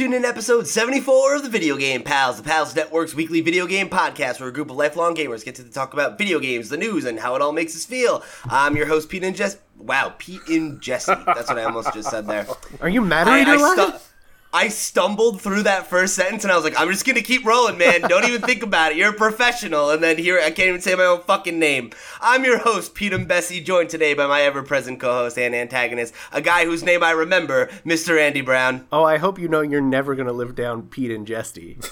tuned in to episode 74 of the Video Game Pals, the Pals Network's weekly video game podcast where a group of lifelong gamers get to talk about video games, the news, and how it all makes us feel. I'm your host, Pete and Jess. Wow, Pete and Jesse. That's what I almost just said there. Are you mad at I, me? I stumbled through that first sentence and I was like, I'm just gonna keep rolling, man. Don't even think about it. You're a professional. And then here, I can't even say my own fucking name. I'm your host, Pete and Bessie, joined today by my ever present co host and antagonist, a guy whose name I remember, Mr. Andy Brown. Oh, I hope you know you're never gonna live down Pete and Jesty.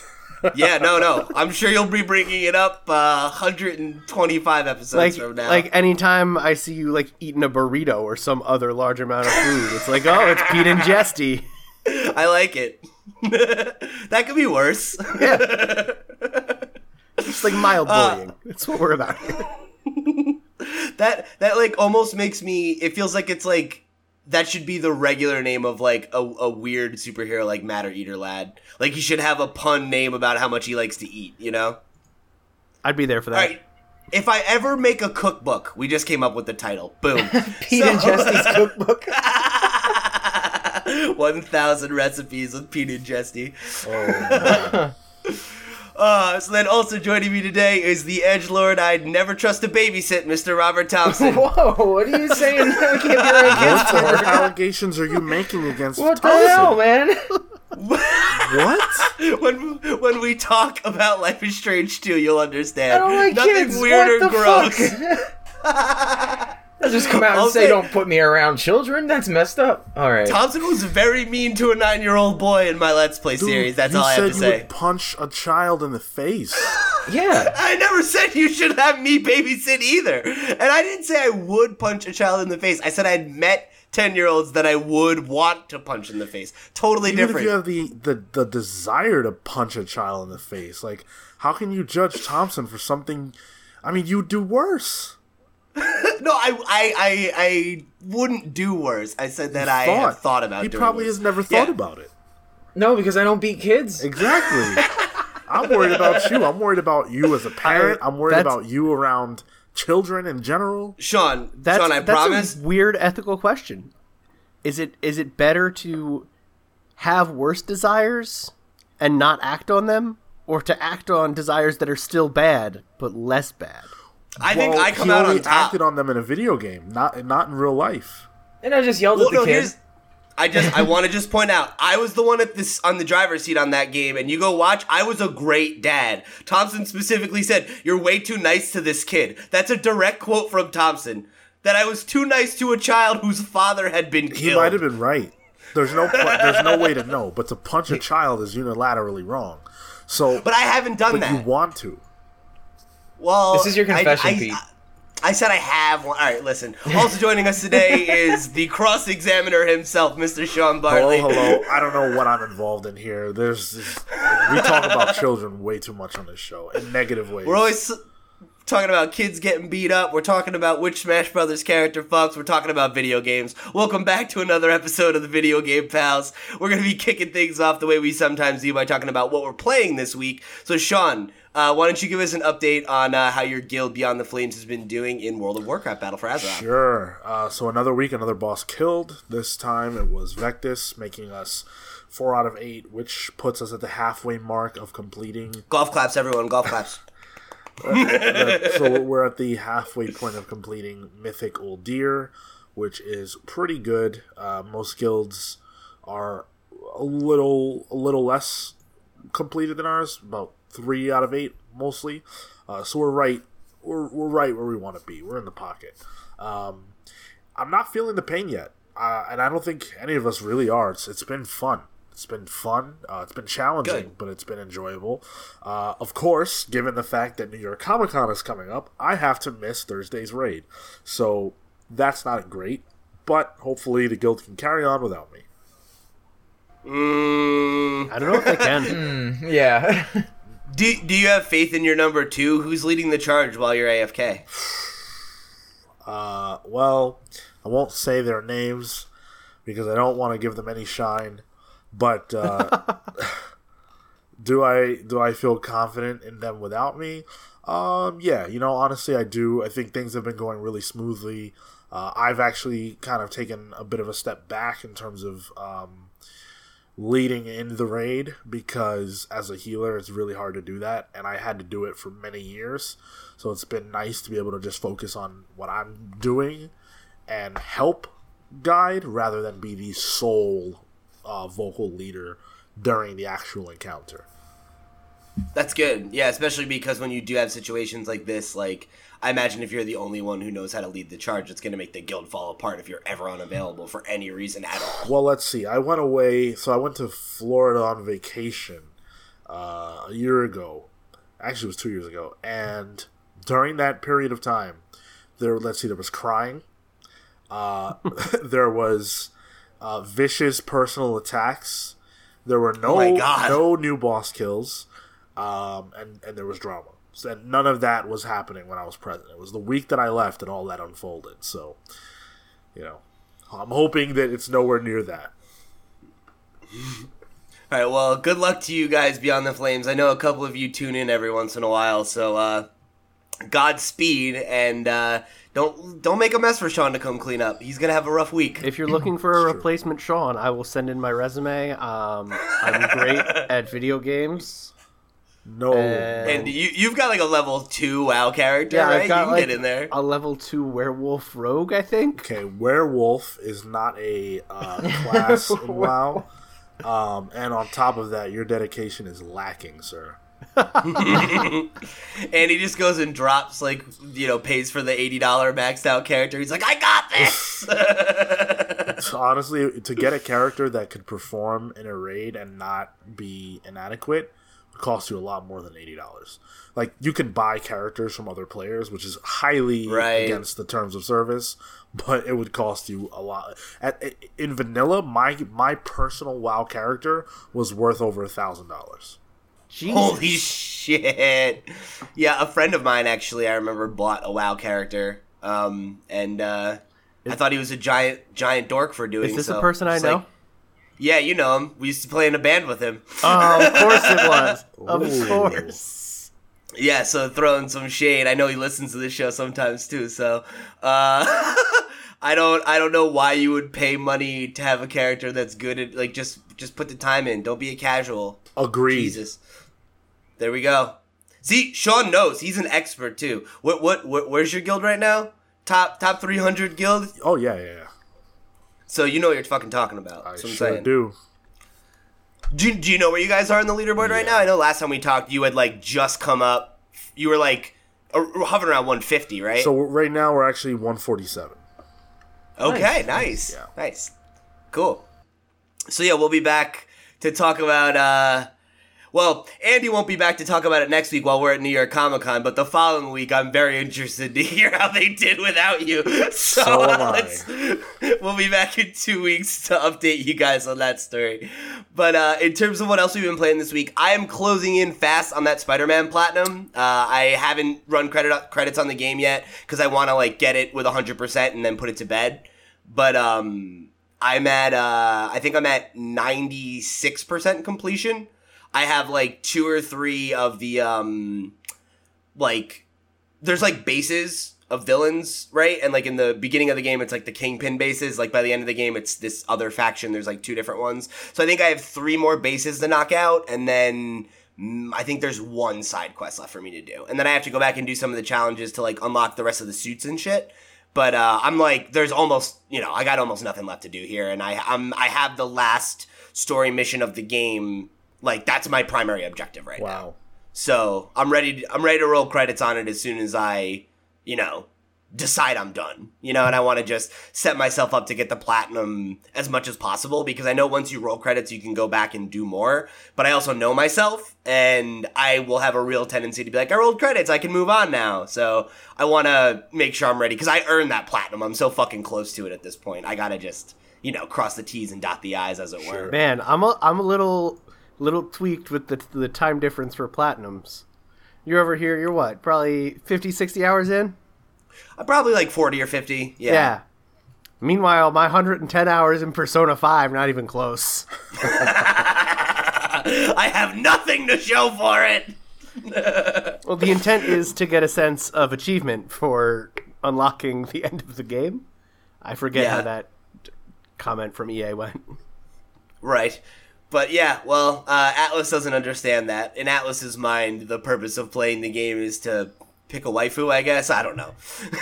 Yeah, no, no. I'm sure you'll be bringing it up uh, 125 episodes Like, from now. like anytime I see you like eating a burrito or some other large amount of food, it's like, oh, it's Pete and Jesty. I like it. that could be worse. Yeah. It's like mild uh, bullying. That's what we're about here. that that like almost makes me it feels like it's like that should be the regular name of like a, a weird superhero like Matter Eater Lad. Like he should have a pun name about how much he likes to eat, you know? I'd be there for that. Right. If I ever make a cookbook, we just came up with the title. Boom. Pete and Jesty's cookbook. 1000 recipes with Pete and Jesty. Oh, Uh, so then also joining me today is the edge lord I'd never trust to babysit, Mr. Robert Thompson. Whoa, what are you saying? I can't be around kids What allegations are you making against What the Thompson? hell, man? What? when when we talk about Life is Strange 2, you'll understand. I don't like Nothing kids. weird what or the gross. Fuck? They'll just come out and I'll say, say- "Don't put me around children." That's messed up. All right. Thompson was very mean to a nine-year-old boy in my Let's Play Dude, series. That's all I have to you say. would punch a child in the face. Yeah. I never said you should have me babysit either. And I didn't say I would punch a child in the face. I said I'd met 10-year-olds that I would want to punch in the face. Totally Even different. if you have the, the, the desire to punch a child in the face, like, how can you judge Thompson for something? I mean, you would do worse. no, I, I, I, I wouldn't do worse. I said that I have thought about He doing probably worse. has never thought Yeah. about it. No, because I don't beat kids. Exactly. I'm worried about you. I'm worried about you as a parent. I'm worried That's- about you around children in general. Sean, That's, Sean, I that's promise. a weird ethical question. Is it is it better to have worse desires and not act on them, or to act on desires that are still bad but less bad? I think Well, I come he out only on top. acted on them in a video game, not not in real life. And I just yelled Well, at the no, kid. here's. I just I want to just point out I was the one at this on the driver's seat on that game, and you go watch. I was a great dad. Thompson specifically said, "You're way too nice to this kid." That's a direct quote from Thompson. That I was too nice to a child whose father had been killed. He might have been right. There's no there's no way to know, but to punch a child is unilaterally wrong. So, but I haven't done but that. you want to. Well, This is your confession, I, I, Pete. I said I have one. All right, listen. Also joining us today is the cross examiner himself, Mr. Sean Hello, hello. I don't know what I'm involved in here. There's this, we talk about children way too much on this show in negative ways. We're always talking about kids getting beat up. We're talking about which Smash Brothers character fucks. We're talking about video games. Welcome back to another episode of the Video Game Pals. We're going to be kicking things off the way we sometimes do by talking about what we're playing this week. So, Sean, uh, why don't you give us an update on uh, how your guild Beyond the Flames has been doing in World of Warcraft Battle for Azeroth? Sure. Uh, so another week, another boss killed. This time it was Vectis, making us four out of eight, which puts us at the halfway mark of completing. Golf claps, everyone. Golf claps. So we're at the halfway point of completing Mythic Uldir, which is pretty good. Uh, most guilds are a little a little less completed than ours, about three out of eight mostly. Uh, so we're right we're, we're right where we want to be. We're in the pocket. Um, I'm not feeling the pain yet, uh, and I don't think any of us really are. It's it's been fun. It's been fun. Uh, it's been challenging, Good. but it's been enjoyable. Uh, of course, given the fact that New York Comic Con is coming up, I have to miss Thursday's raid. So that's not great, but hopefully the guild can carry on without me. Mm, I don't know if they can. yeah. do, do you have faith in your number two? Who's leading the charge while you're AFK? Uh, well, I won't say their names because I don't want to give them any shine. But uh, do I do I feel confident in them without me? Um, yeah, you know, honestly, I do. I think things have been going really smoothly. Uh, I've actually kind of taken a bit of a step back in terms of um, leading in the raid because as a healer it's really hard to do that and I had to do it for many years. So it's been nice to be able to just focus on what I'm doing and help guide rather than be the sole uh, vocal leader during the actual encounter. That's good. Yeah, especially because when you do have situations like this, like I imagine if you're the only one who knows how to lead the charge, it's going to make the guild fall apart if you're ever unavailable for any reason at all. Well, let's see. I went away, so I went to Florida on vacation uh, a year ago. Actually, it was two years ago, and during that period of time, there. Let's see. There was crying. Uh, there was uh, vicious personal attacks. There were no Oh no new boss kills, um, and and there was drama. So, and none of that was happening when I was present. It was the week that I left and all that unfolded. So, you know, I'm hoping that it's nowhere near that. All right, well, good luck to you guys beyond the flames. I know a couple of you tune in every once in a while, so uh, Godspeed, and uh, don't don't make a mess for Sean to come clean up. He's gonna have a rough week. If you're looking for a replacement Sean, I will send in my resume. Um, I'm great at video games. No, And- And you you've got like a level two WoW character, Yeah, right? I've got you can like get in there. a level two werewolf rogue, I think. okay, werewolf is not a uh, class in WoW, um, and on top of that, your dedication is lacking, sir. and he just goes and drops like you know pays for the eighty dollar maxed out character. He's like, I got this. So honestly, to get a character that could perform in a raid and not be inadequate would cost you a lot more than eighty dollars. Like you can buy characters from other players, which is highly Right. against the terms of service, but it would cost you a lot. At, in vanilla, my my personal WoW character was worth over a thousand dollars. Holy shit! Yeah, a friend of mine actually, I remember bought a WoW character, um, and uh, I thought he was a giant giant dork for doing. Is this so. a person I It's know? like, yeah, you know him. We used to play in a band with him. Oh, of course it was. Of Ooh. course. Yeah, so throwing some shade. I know he listens to this show sometimes too. So uh, I don't I don't know why you would pay money to have a character that's good at like just just put the time in. Don't be a casual. Agreed. Jesus. There we go. See, Sean knows. He's an expert too. What what, what where's your guild right now? Top top 300 guild? Oh yeah, yeah, yeah. So you know what you're fucking talking about. I That's I'm sure saying. do. Do, do you know where you guys are in the leaderboard right now? I know last time we talked, you had like just come up. You were like uh, hovering around 150, right? So right now we're actually one forty seven. okay, nice, Yeah. nice, cool. So yeah, we'll be back to talk about. uh well, Andy won't be back to talk about it next week while we're at New York Comic Con, but the following week, I'm very interested to hear how they did without you. So, So am I. let's, we'll be back in two weeks to update you guys on that story. But uh, in terms of what else we've been playing this week, I am closing in fast on that Spider-Man Platinum. Uh, I haven't run credit credits on the game yet because I want to like get it with 100% and then put it to bed. But um, I'm at uh, I think I'm at 96% completion. I have like two or three of the um, like there's like bases of villains, right? And like in the beginning of the game, it's like the kingpin bases. Like by the end of the game, it's this other faction. There's like two different ones. So I think I have three more bases to knock out, and then mm, I think there's one side quest left for me to do, and then I have to go back and do some of the challenges to like unlock the rest of the suits and shit. But uh, I'm like, there's almost, you know, I got almost nothing left to do here, and I I'm I have the last story mission of the game. Like that's my primary objective right now. Wow. So I'm ready. To, I'm ready to roll credits on it as soon as I, you know, decide I'm done. You know, and I want to just set myself up to get the platinum as much as possible because I know once you roll credits, you can go back and do more. But I also know myself, and I will have a real tendency to be like, I rolled credits, I can move on now. So I want to make sure I'm ready because I earned that platinum. I'm so fucking close to it at this point. I gotta just, you know, cross the T's and dot the I's, as it were. Man, I'm a, I'm a little little tweaked with the the time difference for platinums. You're over here, you're what? Probably 50, 60 hours in? I'm probably like 40 or 50. Yeah. Yeah. Meanwhile, my 110 hours in Persona 5, not even close. I have nothing to show for it. Well, the intent is to get a sense of achievement for unlocking the end of the game. I forget Yeah. how that comment from EA went. Right. But yeah, well, uh, Atlus doesn't understand that. In Atlus's mind, the purpose of playing the game is to pick a waifu. I guess I don't know.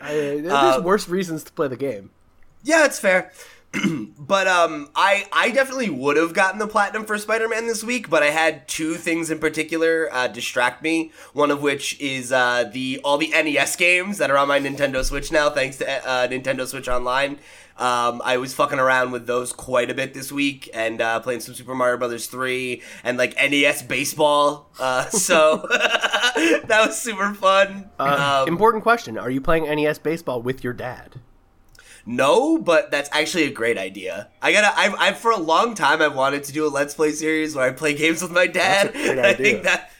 I, there's Uh, worse reasons to play the game. Yeah, it's fair. but um, I I definitely would have gotten the platinum for Spider-Man this week, but I had two things in particular uh, distract me. One of which is uh, the all the NES games that are on my Nintendo Switch now, thanks to uh, Nintendo Switch Online. Um, I was fucking around with those quite a bit this week and uh, playing some Super Mario Brothers 3 and like NES baseball. Uh, so that was super fun. Uh, Um, important question: Are you playing NES baseball with your dad? No, but that's actually a great idea. I gotta. I've, I've for a long time I've wanted to do a let's play series where I play games with my dad. That's a great I think that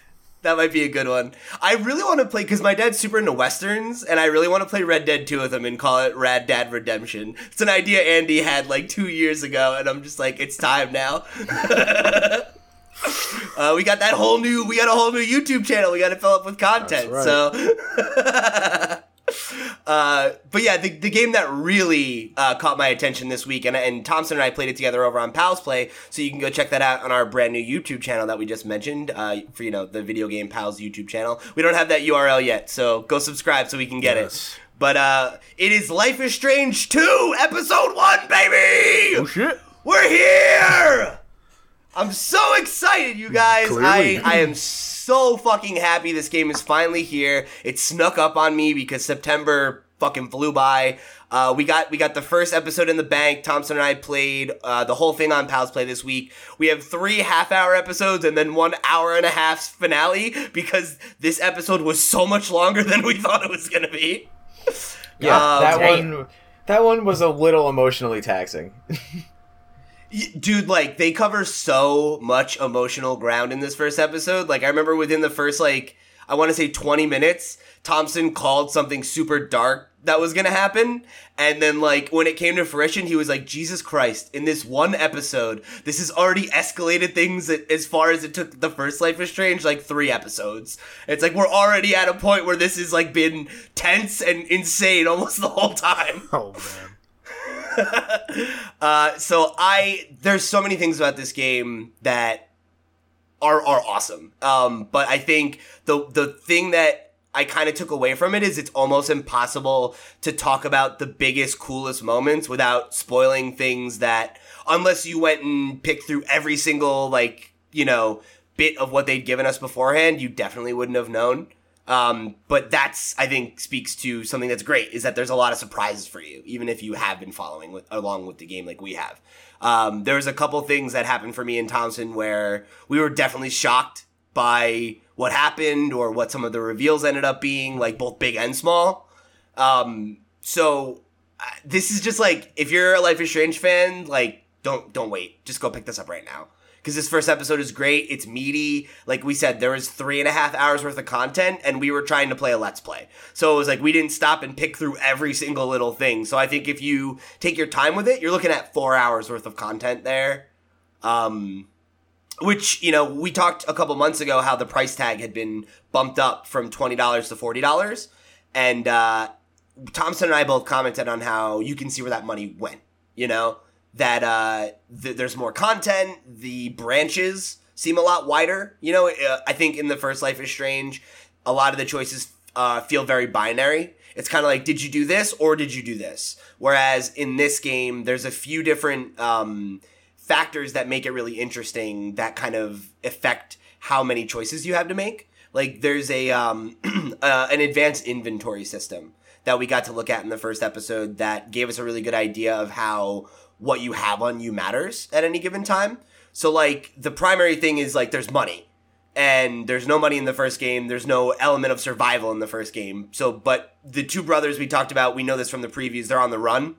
that might be a good one. I really want to play because my dad's super into westerns, and I really want to play Red Dead Two with him and call it Rad Dad Redemption. It's an idea Andy had like two years ago, and I'm just like, it's time now. Uh, we got that whole new, we got a whole new YouTube channel. We got to fill up with content. right. So, uh, but yeah, the, the game that really uh, caught my attention this week, and, and Thompson and I played it together over on Pals Play, so you can go check that out on our brand new YouTube channel that we just mentioned uh, for you know the Video Game Pals YouTube channel. We don't have that URL yet, so go subscribe so we can get Yes. it. But uh, it is Life is Strange 2, Episode 1, baby! Oh shit! We're here! I'm so excited, you guys. Clearly. I, I am so fucking happy this game is finally here. It snuck up on me because September fucking flew by. Uh, we got we got the first episode in the bank. Thompson and I played uh, the whole thing on Pals Play this week. We have three half hour episodes and then one hour and a half finale because this episode was so much longer than we thought it was gonna be. Yeah, Um, that one. That one was a little emotionally taxing. Dude, like they cover so much emotional ground in this first episode. Like I remember within the first like I want to say 20 minutes, Thompson called something super dark that was to happen and then like when it came to fruition, he was like, "Jesus Christ, in this one episode, this has already escalated things as far as it took the first Life is Strange like 3 episodes." It's like we're already at a point where this has like been tense and insane almost the whole time. Oh man. Uh, so I there's so many things about this game that are are awesome. Um, but I think the the thing that I kind of took away from it is it's almost impossible to talk about the biggest coolest moments without spoiling things that unless you went and picked through every single like you know bit of what they'd given us beforehand, you definitely wouldn't have known. Um, but that's I think speaks to something that's great is that there's a lot of surprises for you, even if you have been following with along with the game like we have. Um, there was a couple things that happened for me and Thompson where we were definitely shocked by what happened or what some of the reveals ended up being, like both big and small. Um, so uh, this is just like if you're a Life is Strange fan, like don't don't wait, just go pick this up right now because this first episode is great. It's meaty. Like we said, there was three and a half hours worth of content, and we were trying to play a let's play. So it was like we didn't stop and pick through every single little thing. So I think if you take your time with it, you're looking at four hours worth of content there. Um, which you know we talked a couple months ago how the price tag had been bumped up from twenty dollars to forty dollars, and uh, Thompson and I both commented on how you can see where that money went. You know that uh, th- there's more content. The branches seem a lot wider. You know, uh, I think in the first Life is Strange, a lot of the choices uh, feel very binary. It's kind of like, did you do this or did you do this? Whereas in this game, there's a few different um, factors that make it really interesting that kind of affect how many choices you have to make. Like there's a um, uh, an advanced inventory system that we got to look at in the first episode that gave us a really good idea of how what you have on you matters at any given time. So like the primary thing is like there's money. And there's no money in the first game. There's no element of survival in the first game. So but the two brothers we talked about, we know this from the previews, they're on the run.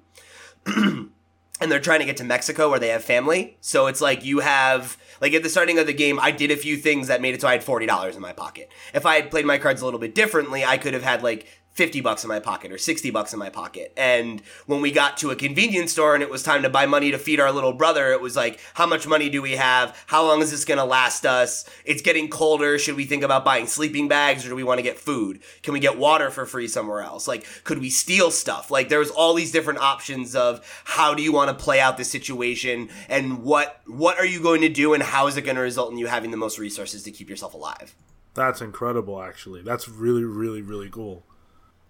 and they're trying to get to Mexico where they have family. So it's like you have like at the starting of the game, I did a few things that made it so I had forty dollars in my pocket. If I had played my cards a little bit differently, I could have had like 50 bucks in my pocket or 60 bucks in my pocket. And when we got to a convenience store and it was time to buy money to feed our little brother, it was like, how much money do we have? How long is this going to last us? It's getting colder. Should we think about buying sleeping bags or do we want to get food? Can we get water for free somewhere else? Like, could we steal stuff? Like, there was all these different options of how do you want to play out this situation and what, what are you going to do and how is it going to result in you having the most resources to keep yourself alive? That's incredible, actually. That's really, really, really cool.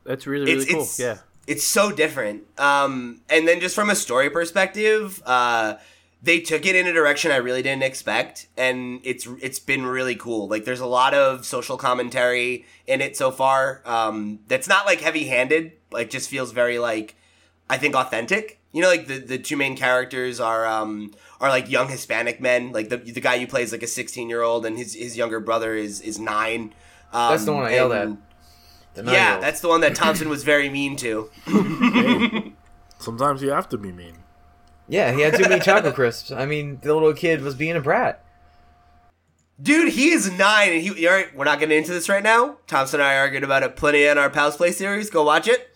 That's really really It's- cool. it's- yeah. it's so different. Um, and then just from a story perspective, uh, they took it in a direction I really didn't expect, and it's it's been really cool. Like there's a lot of social commentary in it so far. Um, that's not like heavy handed. Like just feels very like I think authentic. You know, like the, the two main characters are um are like young Hispanic men. Like the the guy who plays like a 16 year old, and his his younger brother is is nine. Um, That's the one I yelled at. And- The Yeah, nine-year-old. that's the one that Thompson was very mean to. Sometimes you have to be mean. yeah. He had too many chocolate crisps. I mean, the little kid was being a brat. Dude, he is nine, and he. All right, we're not getting into this right now. Thompson and I argued about it plenty in our Pals Play series. Go watch it.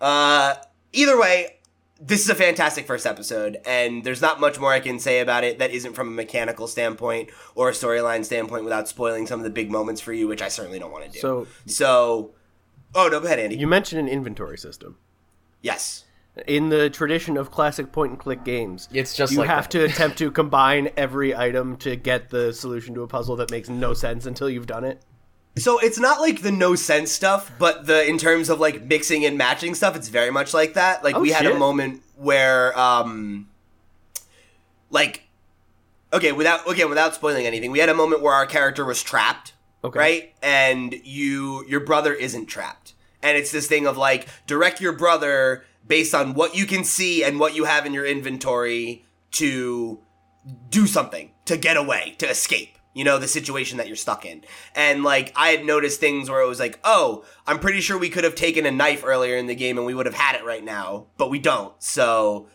Uh, either way, this is a fantastic first episode, and there's not much more I can say about it that isn't from a mechanical standpoint or a storyline standpoint without spoiling some of the big moments for you, which I certainly don't want to do. So so, oh no, go ahead, Andy. you mentioned an inventory system. yes. In the tradition of classic point and click games, It's just you like have that. to attempt to combine every item to get the solution to a puzzle that makes no sense until you've done it. So it's not like the no sense stuff, but the in terms of like mixing and matching stuff, it's very much like that. Like Oh, we had a moment where um like okay, without again, without spoiling anything, we had a moment where our character was trapped. Okay. Right? And you your brother isn't trapped. And it's this thing of like direct your brother based on what you can see and what you have in your inventory to do something to get away, to escape, you know, the situation that you're stuck in. And like, I had noticed things where it was like, oh, I'm pretty sure we could have taken a knife earlier in the game and we would have had it right now, but we don't. So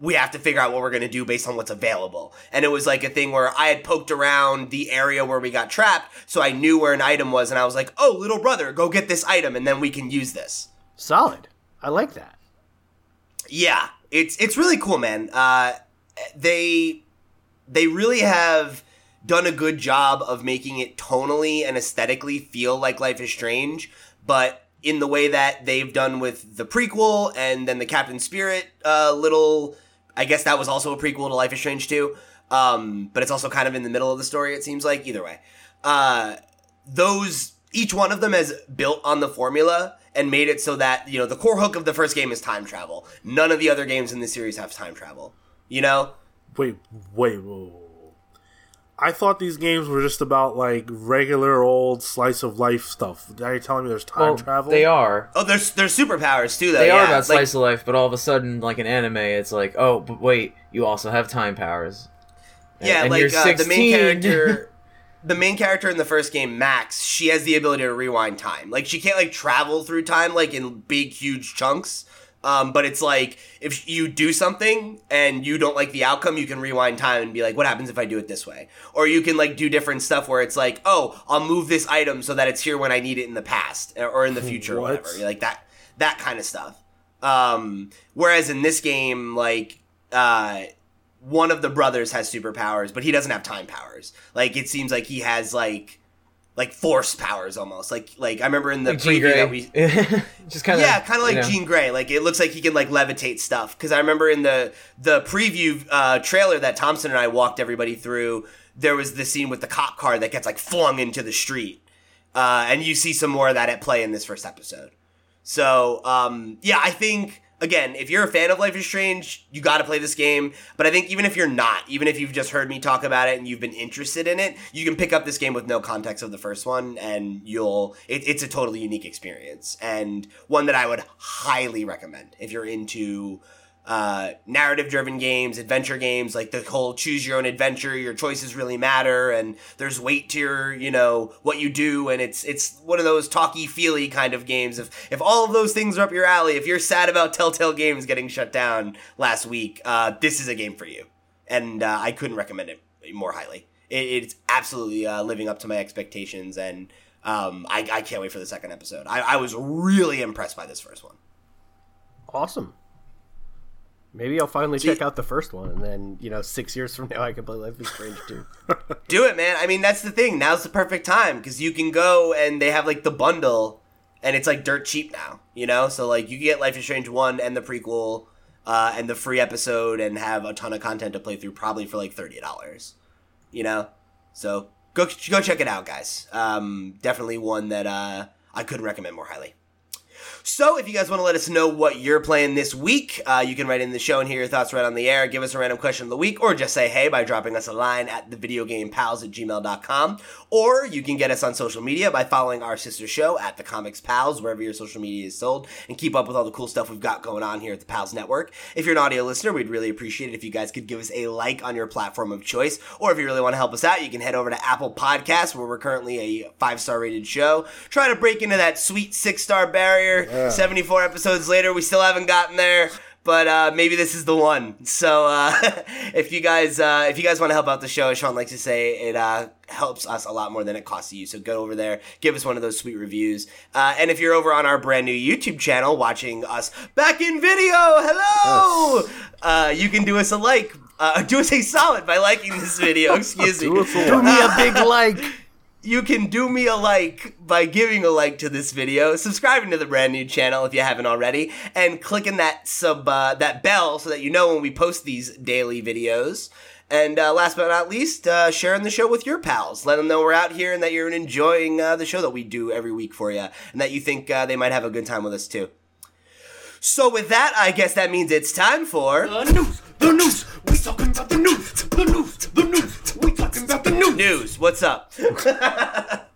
we have to figure out what we're going to do based on what's available. And it was like a thing where I had poked around the area where we got trapped, so I knew where an item was, and I was like, oh, little brother, go get this item, and then we can use this. Solid. I like that. Yeah, it's it's really cool, man. Uh, they they really have done a good job of making it tonally and aesthetically feel like Life is Strange, but in the way that they've done with the prequel and then the Captain Spirit uh, little. I guess that was also a prequel to Life is Strange too. Um, but it's also kind of in the middle of the story. It seems like either way. Uh, those each one of them has built on the formula and made it so that you know the core hook of the first game is time travel. None of the other games in the series have time travel. You know, Wait, wait, whoa. I thought these games were just about like regular old slice of life stuff. Are you're telling me there's time Well, travel? they are. oh, there's there's superpowers too. Though They yeah. are about Like, slice of life, but all of a sudden, like an anime, it's like, oh, but wait, you also have time powers. And- yeah, and like you're uh, the main character. The main character in the first game, Max, she has the ability to rewind time. Like she can't like travel through time like in big huge chunks. Um, but it's like if you do something and you don't like the outcome, you can rewind time and be like, "What happens if I do it this way?" Or you can like do different stuff where it's like, "Oh, I'll move this item so that it's here when I need it in the past or- in the future or What? whatever." Like that, that kind of stuff. Um, whereas in this game, like, uh, one of the brothers has superpowers, but he doesn't have time powers. Like it seems like he has like like force powers almost. Like like I remember in the Like preview that we just kind of yeah, kind of like Jean Grey. Like it looks like he can like levitate stuff. Because I remember in the the preview uh, trailer that Thompson and I walked everybody through, there was the scene with the cop car that gets like flung into the street, uh, and you see some more of that at play in this first episode. So um, yeah, I think again, if you're a fan of Life is Strange, you got to play this game. But I think even if you're not, even if you've just heard me talk about it and you've been interested in it, you can pick up this game with no context of the first one, and you'll it, it's a totally unique experience and one that I would highly recommend if you're into uh, narrative driven games, adventure games, like the whole choose your own adventure, your choices really matter, and there's weight to your, you know, what you do, and it's it's one of those talky feely kind of games. If if all of those things are up your alley, if you're sad about Telltale Games getting shut down last week, uh, this is a game for you, and uh, I couldn't recommend it more highly. It, it's absolutely uh, living up to my expectations, and um, I, I can't wait for the second episode. I, I was really impressed by this first one. Awesome. Maybe I'll finally See- check out the first one, and then you know, six years from now, I can play Life is Strange too. Do it, man. I mean, that's the thing. Now's the perfect time because you can go and they have like the bundle, and it's like dirt cheap now. You know, so like you can get Life is Strange one and the prequel, uh, and the free episode, and have a ton of content to play through, probably for like thirty dollars. You know, so go go check it out, guys. Um, definitely one that uh, I couldn't recommend more highly. So, if you guys want to let us know what you're playing this week, uh, you can write in the show and hear your thoughts right on the air. Give us a random question of the week, or just say hey by dropping us a line at thevideogamepals at gmail.com. Or you can get us on social media by following our sister show at the Comics Pals, wherever your social media is sold, and keep up with all the cool stuff we've got going on here at the Pals Network. If you're an audio listener, we'd really appreciate it if you guys could give us a like on your platform of choice. Or if you really want to help us out, you can head over to Apple Podcasts, where we're currently a five star rated show. Try to break into that sweet six star barrier. 74 episodes later, we still haven't gotten there. But uh, maybe this is the one. So uh, if you guys uh, if you guys want to help out the show, as Sean likes to say, it uh, helps us a lot more than it costs you. So go over there, give us one of those sweet reviews. Uh, and if you're over on our brand new YouTube channel watching us back in video, hello! Uh, you can do us a like. Uh, do us a solid by liking this video. Excuse me. Do Do me a big like. You can do me a like by giving a like to this video, subscribing to the brand new channel if you haven't already, and clicking that sub uh, that bell so that you know when we post these daily videos. And uh, last but not least, uh, sharing the show with your pals. Let them know we're out here and that you're enjoying uh, the show that we do every week for you, and that you think uh, they might have a good time with us too. So with that, I guess that means it's time for The news, the news, we talking about the news, the news, the news, about the news. news. What's up?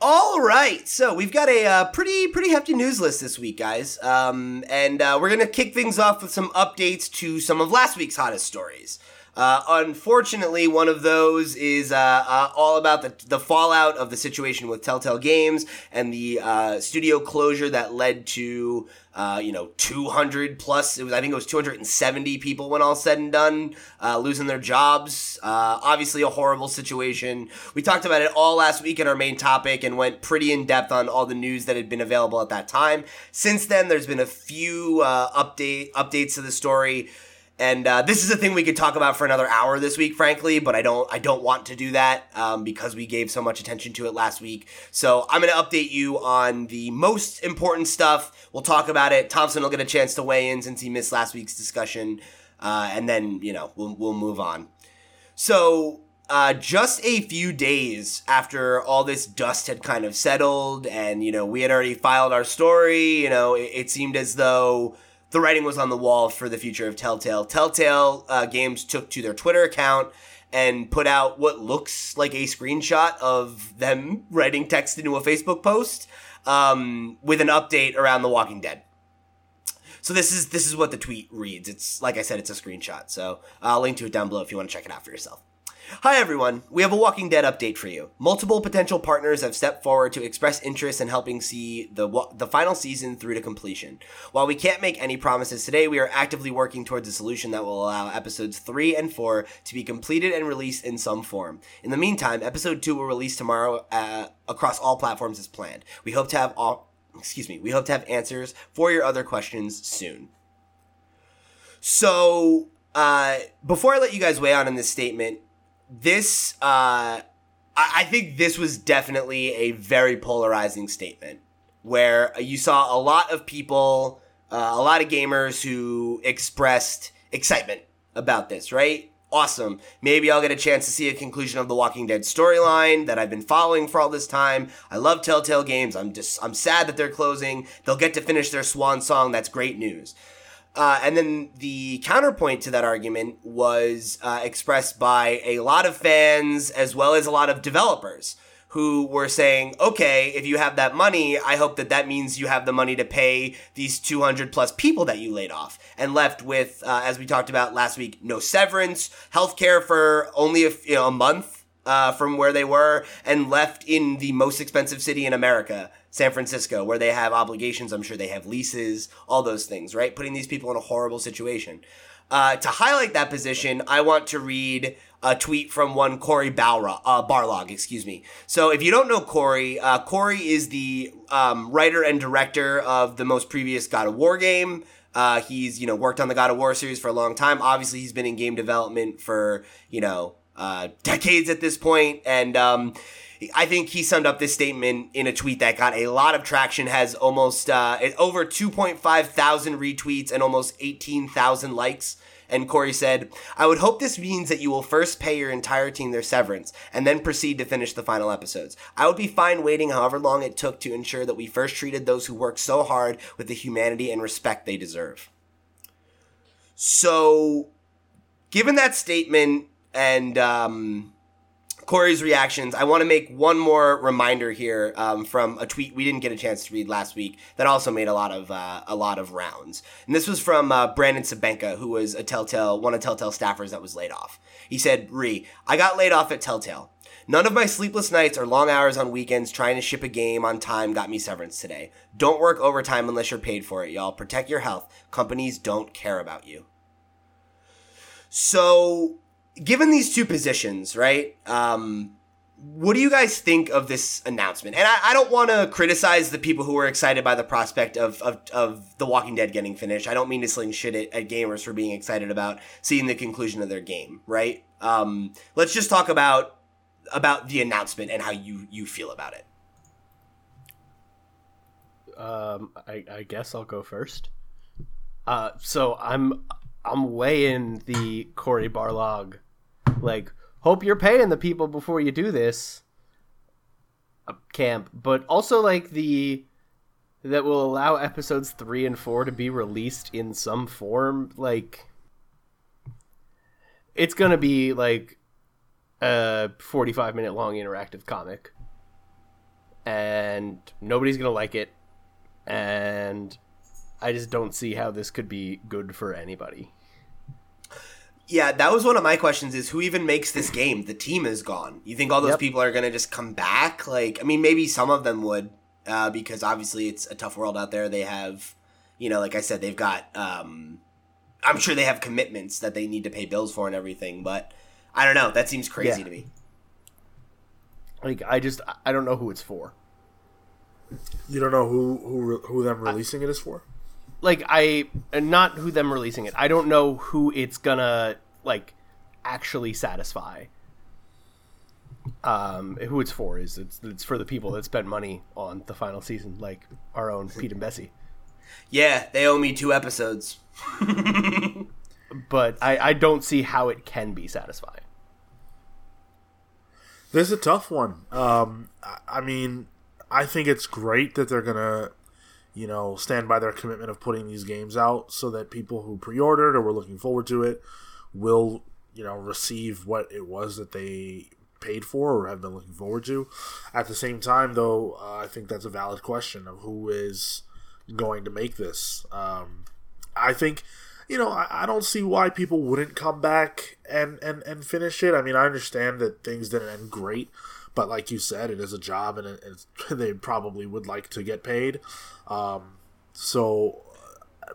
All right, so we've got a uh, pretty pretty hefty news list this week, guys, um, and uh, we're gonna kick things off with some updates to some of last week's hottest stories. Uh, unfortunately, one of those is uh, uh, all about the, the fallout of the situation with Telltale Games and the uh, studio closure that led to, uh, you know, 200 plus. It was I think it was 270 people when all said and done uh, losing their jobs. Uh, obviously, a horrible situation. We talked about it all last week in our main topic and went pretty in depth on all the news that had been available at that time. Since then, there's been a few uh, update updates to the story. And uh, this is a thing we could talk about for another hour this week, frankly. But I don't, I don't want to do that um, because we gave so much attention to it last week. So I'm going to update you on the most important stuff. We'll talk about it. Thompson will get a chance to weigh in since he missed last week's discussion, uh, and then you know we'll we'll move on. So, uh, just a few days after all this dust had kind of settled, and you know we had already filed our story, you know it, it seemed as though the writing was on the wall for the future of Telltale. Telltale uh, Games took to their Twitter account and put out what looks like a screenshot of them writing text into a Facebook post um, with an update around The Walking Dead. So this is this is what the tweet reads. It's like I said, it's a screenshot. So I'll link to it down below if you want to check it out for yourself. Hi everyone, we have a Walking Dead update for you. Multiple potential partners have stepped forward to express interest in helping see the the final season through to completion. While we can't make any promises today, we are actively working towards a solution that will allow episodes 3 and 4 to be completed and released in some form. In the meantime, episode 2 will release tomorrow uh, across all platforms as planned. We hope to have all excuse me, we hope to have answers for your other questions soon. So, uh, before I let you guys weigh on in this statement, this, uh, I, think this was definitely a very polarizing statement where you saw a lot of people, uh, a lot of gamers who expressed excitement about this, right? Awesome. Maybe I'll get a chance to see a conclusion of the Walking Dead storyline that I've been following for all this time. I love Telltale Games. I'm just I'm sad that they're closing. They'll get to finish their swan song. That's great news. Uh, and then the counterpoint to that argument was uh, expressed by a lot of fans as well as a lot of developers who were saying, okay, if you have that money, I hope that that means you have the money to pay these 200 plus people that you laid off and left with, uh, as we talked about last week, no severance, healthcare for only a, you know, a month uh, from where they were and left in the most expensive city in America, San Francisco, where they have obligations. I'm sure they have leases, all those things, right? Putting these people in a horrible situation. Uh, to highlight that position, I want to read a tweet from one Cory Balrog, uh, Barlog, excuse me. So if you don't know Cory, uh, Cory is the um, writer and director of the most previous God of War game. Uh, he's you know worked on the God of War series for a long time. Obviously, he's been in game development for you know uh, decades at this point, and um, I think he summed up this statement in a tweet that got a lot of traction. Has almost uh, over 2.5 thousand retweets and almost 18,000 likes. And Cory said, I would hope this means that you will first pay your entire team their severance and then proceed to finish the final episodes. I would be fine waiting however long it took to ensure that we first treated those who worked so hard with the humanity and respect they deserve. So, given that statement and um, Cory's reactions, I want to make one more reminder here um, from a tweet we didn't get a chance to read last week that also made a lot of uh, a lot of rounds. And this was from uh, Brandon Sabenka, who was a Telltale one of Telltale staffers that was laid off. He said, "Re, I got laid off at Telltale. None of my sleepless nights or long hours on weekends trying to ship a game on time got me severance today. Don't work overtime unless you're paid for it, y'all. Protect your health. Companies don't care about you." So given these two positions, right? Um, what do you guys think of this announcement? And I, I don't want to criticize the people who are excited by the prospect of, of, of The Walking Dead getting finished. I don't mean to sling shit at, at gamers for being excited about seeing the conclusion of their game, right? Um, let's just talk about about the announcement and how you you feel about it. Um, I, I guess I'll go first. Uh, so I'm I'm way in the Cory Barlog, like hope you're paying the people before you do this uh, camp, but also like the that will allow episodes three and four to be released in some form. Like it's gonna be like a 45 minute long interactive comic, and nobody's gonna like it, and I just don't see how this could be good for anybody. Yeah, that was one of my questions is who even makes this game? The team is gone. You think all those Yep. people are going to just come back? Like, I mean, maybe some of them would, uh, because obviously it's a tough world out there. They have, you know, like I said, they've got, um, I'm sure they have commitments that they need to pay bills for and everything, but I don't know. That seems crazy Yeah. to me. Like I just I don't know who it's for. You don't know who who re- who them releasing it is for? Like I not who them releasing it. I don't know who it's gonna like actually satisfy. Um, who it's for is it's it's for the people that spent money on the final season, like our own Pete and Bessie. Yeah, they owe me two episodes. But I I don't see how it can be satisfying. This is a tough one. Um, I- I mean, I think it's great that they're gonna, you know, stand by their commitment of putting these games out so that people who pre-ordered or were looking forward to it will, you know, receive what it was that they paid for or have been looking forward to. At the same time, though, uh, I think that's a valid question of who is going to make this. Um, I think, you know, I, I don't see why people wouldn't come back and, and, and finish it. I mean, I understand that things didn't end great, but like you said, it is a job and it, they probably would like to get paid. Um, so,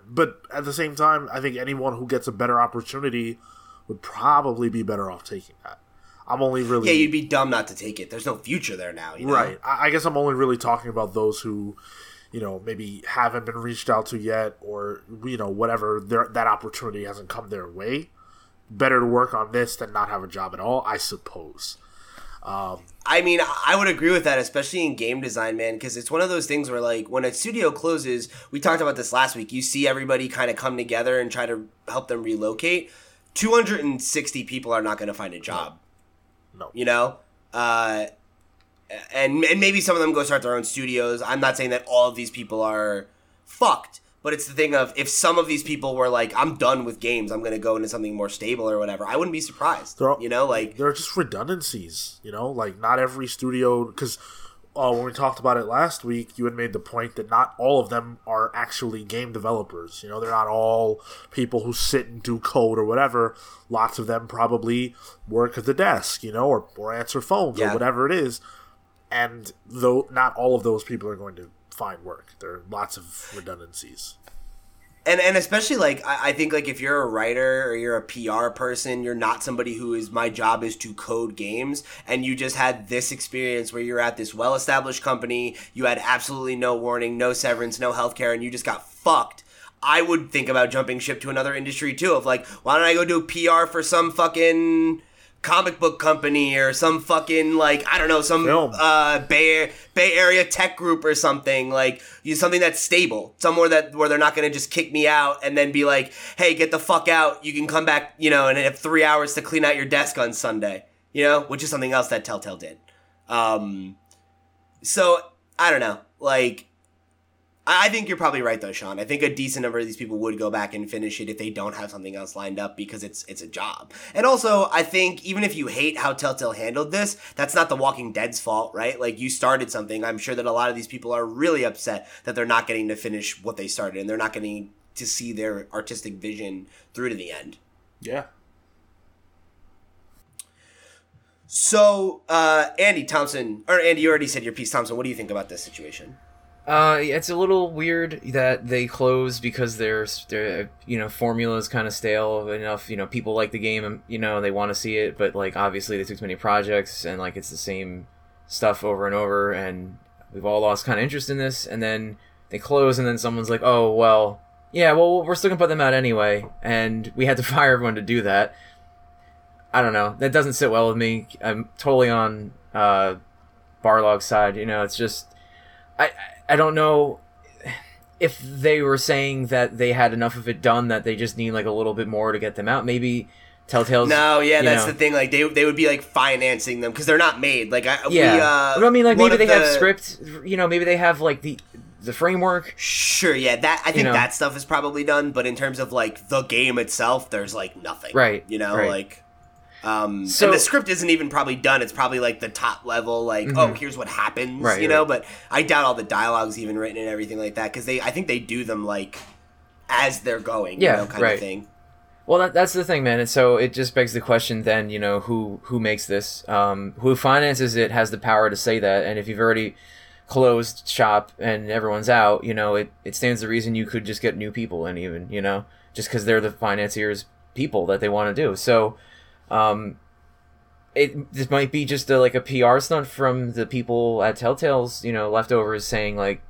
but at the same time, I think anyone who gets a better opportunity would probably be better off taking that. I'm only really Yeah, you'd be dumb not to take it. There's no future there now, you know? Right. I, I guess I'm only really talking about those who, you know, maybe haven't been reached out to yet, or you know, whatever. Their, that opportunity hasn't come their way. Better to work on this than not have a job at all, I suppose. I mean, I would agree with that, especially in game design, man, because it's one of those things where, like, when a studio closes, we talked about this last week, you see everybody kind of come together and try to help them relocate. 260 people are not going to find a job. No. You know? Uh, and, and maybe some of them go start their own studios. I'm not saying that all of these people are fucked, but it's the thing of if some of these people were like, I'm done with games, I'm going to go into something more stable or whatever, I wouldn't be surprised. All- you know? Like, There are just redundancies, you know, like not every studio because uh, when we talked about it last week, you had made the point that not all of them are actually game developers. You know, they're not all people who sit and do code or whatever. Lots of them probably work at the desk, you know, or, or answer phones Yeah. or whatever it is. And though not all of those people are going to find work, there are lots of redundancies. and and especially like I, I think like if you're a writer or you're a PR person, you're not somebody who is my job is to code games, and you just had this experience where you're at this well established company, you had absolutely no warning, no severance, no healthcare, and you just got fucked. I would think about jumping ship to another industry too. Of like, why don't I go do PR for some fucking comic book company or some fucking like I don't know some Film. uh Bay Bay Area tech group or something like you something that's stable somewhere that where they're not going to just kick me out and then be like hey get the fuck out you can come back you know and have 3 hours to clean out your desk on Sunday you know which is something else that Telltale did um so I don't know like I think you're probably right though, Sean. I think a decent number of these people would go back and finish it if they don't have something else lined up because it's it's a job. And also, I think even if you hate how Telltale handled this, that's not The Walking Dead's fault, right? Like you started something. I'm sure that a lot of these people are really upset that they're not getting to finish what they started and they're not getting to see their artistic vision through to the end. Yeah. So, uh, Andy Thompson, or Andy, you already said your piece, Thompson. What do you think about this situation? Uh, it's a little weird that they close because their their you know formula is kind of stale enough. You know, people like the game, you know they want to see it, but like obviously they took too many projects and like it's the same stuff over and over, and we've all lost kind of interest in this. And then they close, and then someone's like, "Oh well, yeah, well we're still gonna put them out anyway," and we had to fire everyone to do that. I don't know. That doesn't sit well with me. I'm totally on uh, Barlog's side. You know, it's just I I- don't know if they were saying that they had enough of it done that they just need like a little bit more to get them out. Maybe Telltale's No, yeah, that's know- the thing. Like they they would be like financing them because they're not made. Like I, Yeah, we, uh, but I mean, like maybe they have the- script. You know, maybe they have like the the framework. Sure, yeah, that I think know. that stuff is probably done, but in terms of like the game itself, there's like nothing. Right, You know, right. like um So- and the script isn't even probably done. It's probably like the top level, like, oh, here's what happens. Mm-hmm. Right, you know, right. but I doubt all the dialogues even written and everything like that, because they I think they do them like as they're going, Yeah, you know, kind right. of thing. Well, that, that's the thing, man. And so it just begs the question then, you know, who who makes this? Um, who finances it has the power to say that. And if you've already closed shop and everyone's out, you know, it, it stands to reason you could just get new people and even, you know, just because they're the financiers people that they want to do. So, um, it this might be just a, like a PR stunt from the people at Telltale's, you know, leftovers saying like,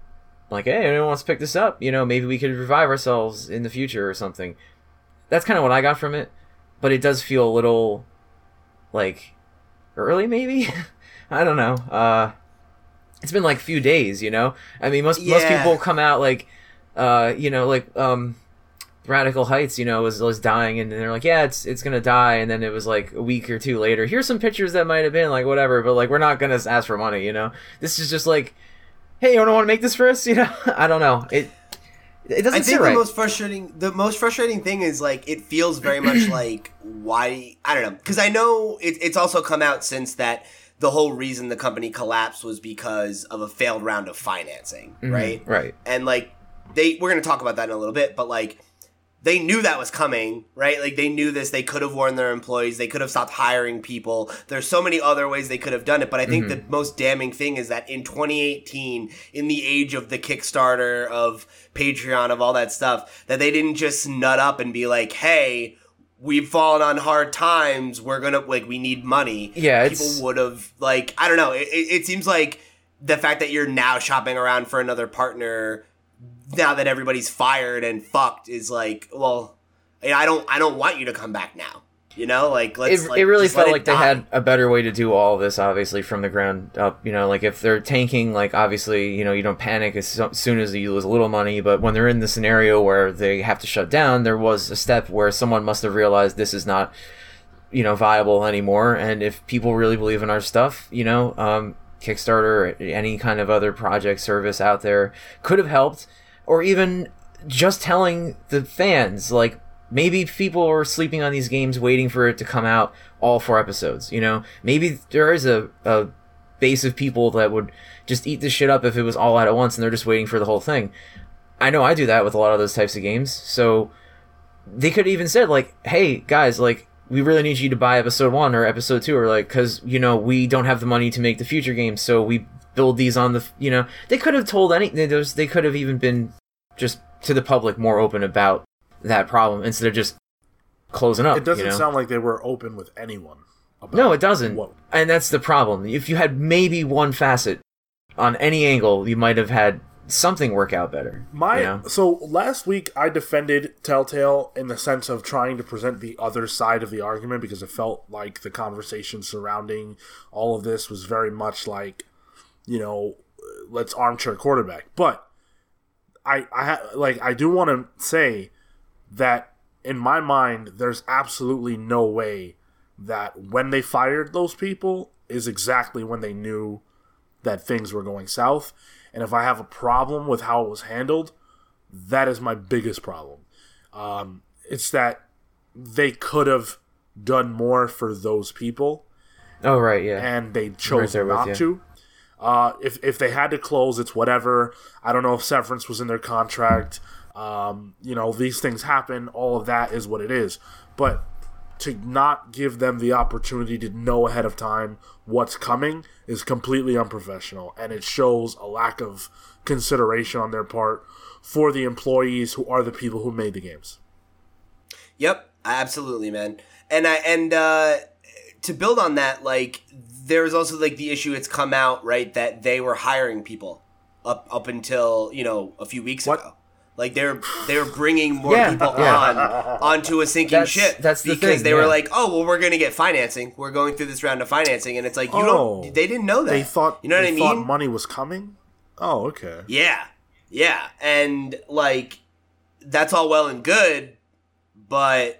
like, hey, anyone wants to pick this up? You know, maybe we could revive ourselves in the future or something. That's kind of what I got from it, but it does feel a little like early, maybe. I don't know. Uh, it's been like a few days, you know. I mean, most most people come out like, uh, you know, like um, Radical Heights, you know, was was dying, and they're like, yeah, it's it's gonna die, and then it was like a week or two later. Here's some pictures that might have been like whatever, but like we're not gonna ask for money, you know. This is just like, hey, you don't want to make this for us, you know? I don't know. It it doesn't I think right. the most frustrating the most frustrating thing is like it feels very much like why I don't know because I know it, it's also come out since that the whole reason the company collapsed was because of a failed round of financing, right? Mm-hmm. right. And like they we're gonna talk about that in a little bit, but like they knew that was coming, right? Like they knew this. They could have warned their employees. They could have stopped hiring people. There's so many other ways they could have done it. But I think mm-hmm. the most damning thing is that in 2018, in the age of the Kickstarter, of Patreon, of all that stuff, that they didn't just nut up and be like, hey, we've fallen on hard times. We're gonna like we need money. Yeah, people would have like I don't know. It, it, it seems like the fact that you're now shopping around for another partner now that everybody's fired and fucked is like, well, I don't, I don't want you to come back now. You know, like let's. it, like, it really felt like they had a better way to do all this obviously from the ground up you know like if they're tanking like obviously you know you don't panic as so- soon as you lose a little money but when they're in the scenario where they have to shut down there was a step where someone must have realized this is not you know viable anymore and if people really believe in our stuff you know um kickstarter or any kind of other project service out there could have helped or even just telling the fans like maybe people are sleeping on these games waiting for it to come out all four episodes you know maybe there is a, a base of people that would just eat this shit up if it was all out at once and they're just waiting for the whole thing. I know I do that with a lot of those types of games. So they could even said like, "Hey guys, like we really need you to buy episode 1 or episode 2 or like cuz you know, we don't have the money to make the future games, so we build these on the, you know, they could have told any they could have even been just to the public more open about that problem instead of just closing up, It doesn't you know? sound like they were open with anyone. About No, it doesn't. What, And that's the problem. If you had maybe one facet on any angle, you might have had something work out better. My you know? so last week I defended Telltale in the sense of trying to present the other side of the argument because it felt like the conversation surrounding all of this was very much like, you know, let's armchair quarterback. But I I like I do want to say that in my mind there's absolutely no way that when they fired those people is exactly when they knew that things were going south. And if I have a problem with how it was handled, that is my biggest problem. Um, it's that they could have done more for those people, Oh right, yeah. and they chose with not to. Uh, if if they had to close, it's whatever. I don't know if severance was in their contract. Um, you know, these things happen. All of that is what it is. But to not give them the opportunity to know ahead of time what's coming is completely unprofessional, and it shows a lack of consideration on their part for the employees who are the people who made the games. Yep, absolutely, man. And I and uh to build on that, like there's also like the issue it's come out, right, that they were hiring people up up until, you know, a few weeks What? ago. Like they're they're bringing more Yeah, people yeah. on onto a sinking That's- ship that's the because thing, they were like, "Oh, well, we're going to get financing. We're going through this round of financing." And it's like, "You Oh. don't they didn't know that." They thought You know what they I thought mean? money was coming. Oh, okay. Yeah. Yeah. And like that's all well and good, but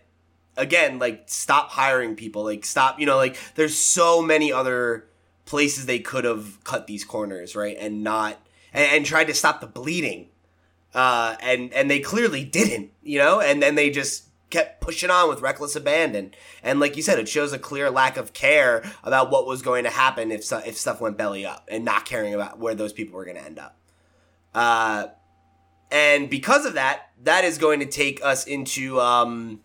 again, like stop hiring people. Like stop, you know, like there's so many other places they could have cut these corners, right? And not and, and tried to stop the bleeding. Uh and and they clearly didn't, you know? And then they just kept pushing on with reckless abandon. And like you said, it shows a clear lack of care about what was going to happen if if stuff went belly up and not caring about where those people were going to end up. Uh, and because of that, that is going to take us into um,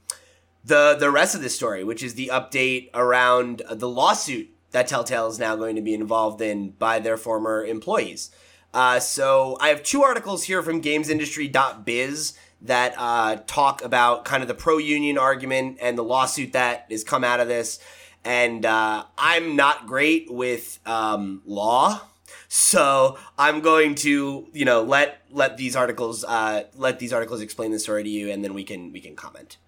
the the rest of the story, which is the update around the lawsuit that Telltale is now going to be involved in by their former employees. Uh, so I have two articles here from GamesIndustry.biz that uh, talk about kind of the pro union argument and the lawsuit that has come out of this. And uh, I'm not great with um, law, so I'm going to, you know, let let these articles uh, let these articles explain the story to you, and then we can we can comment.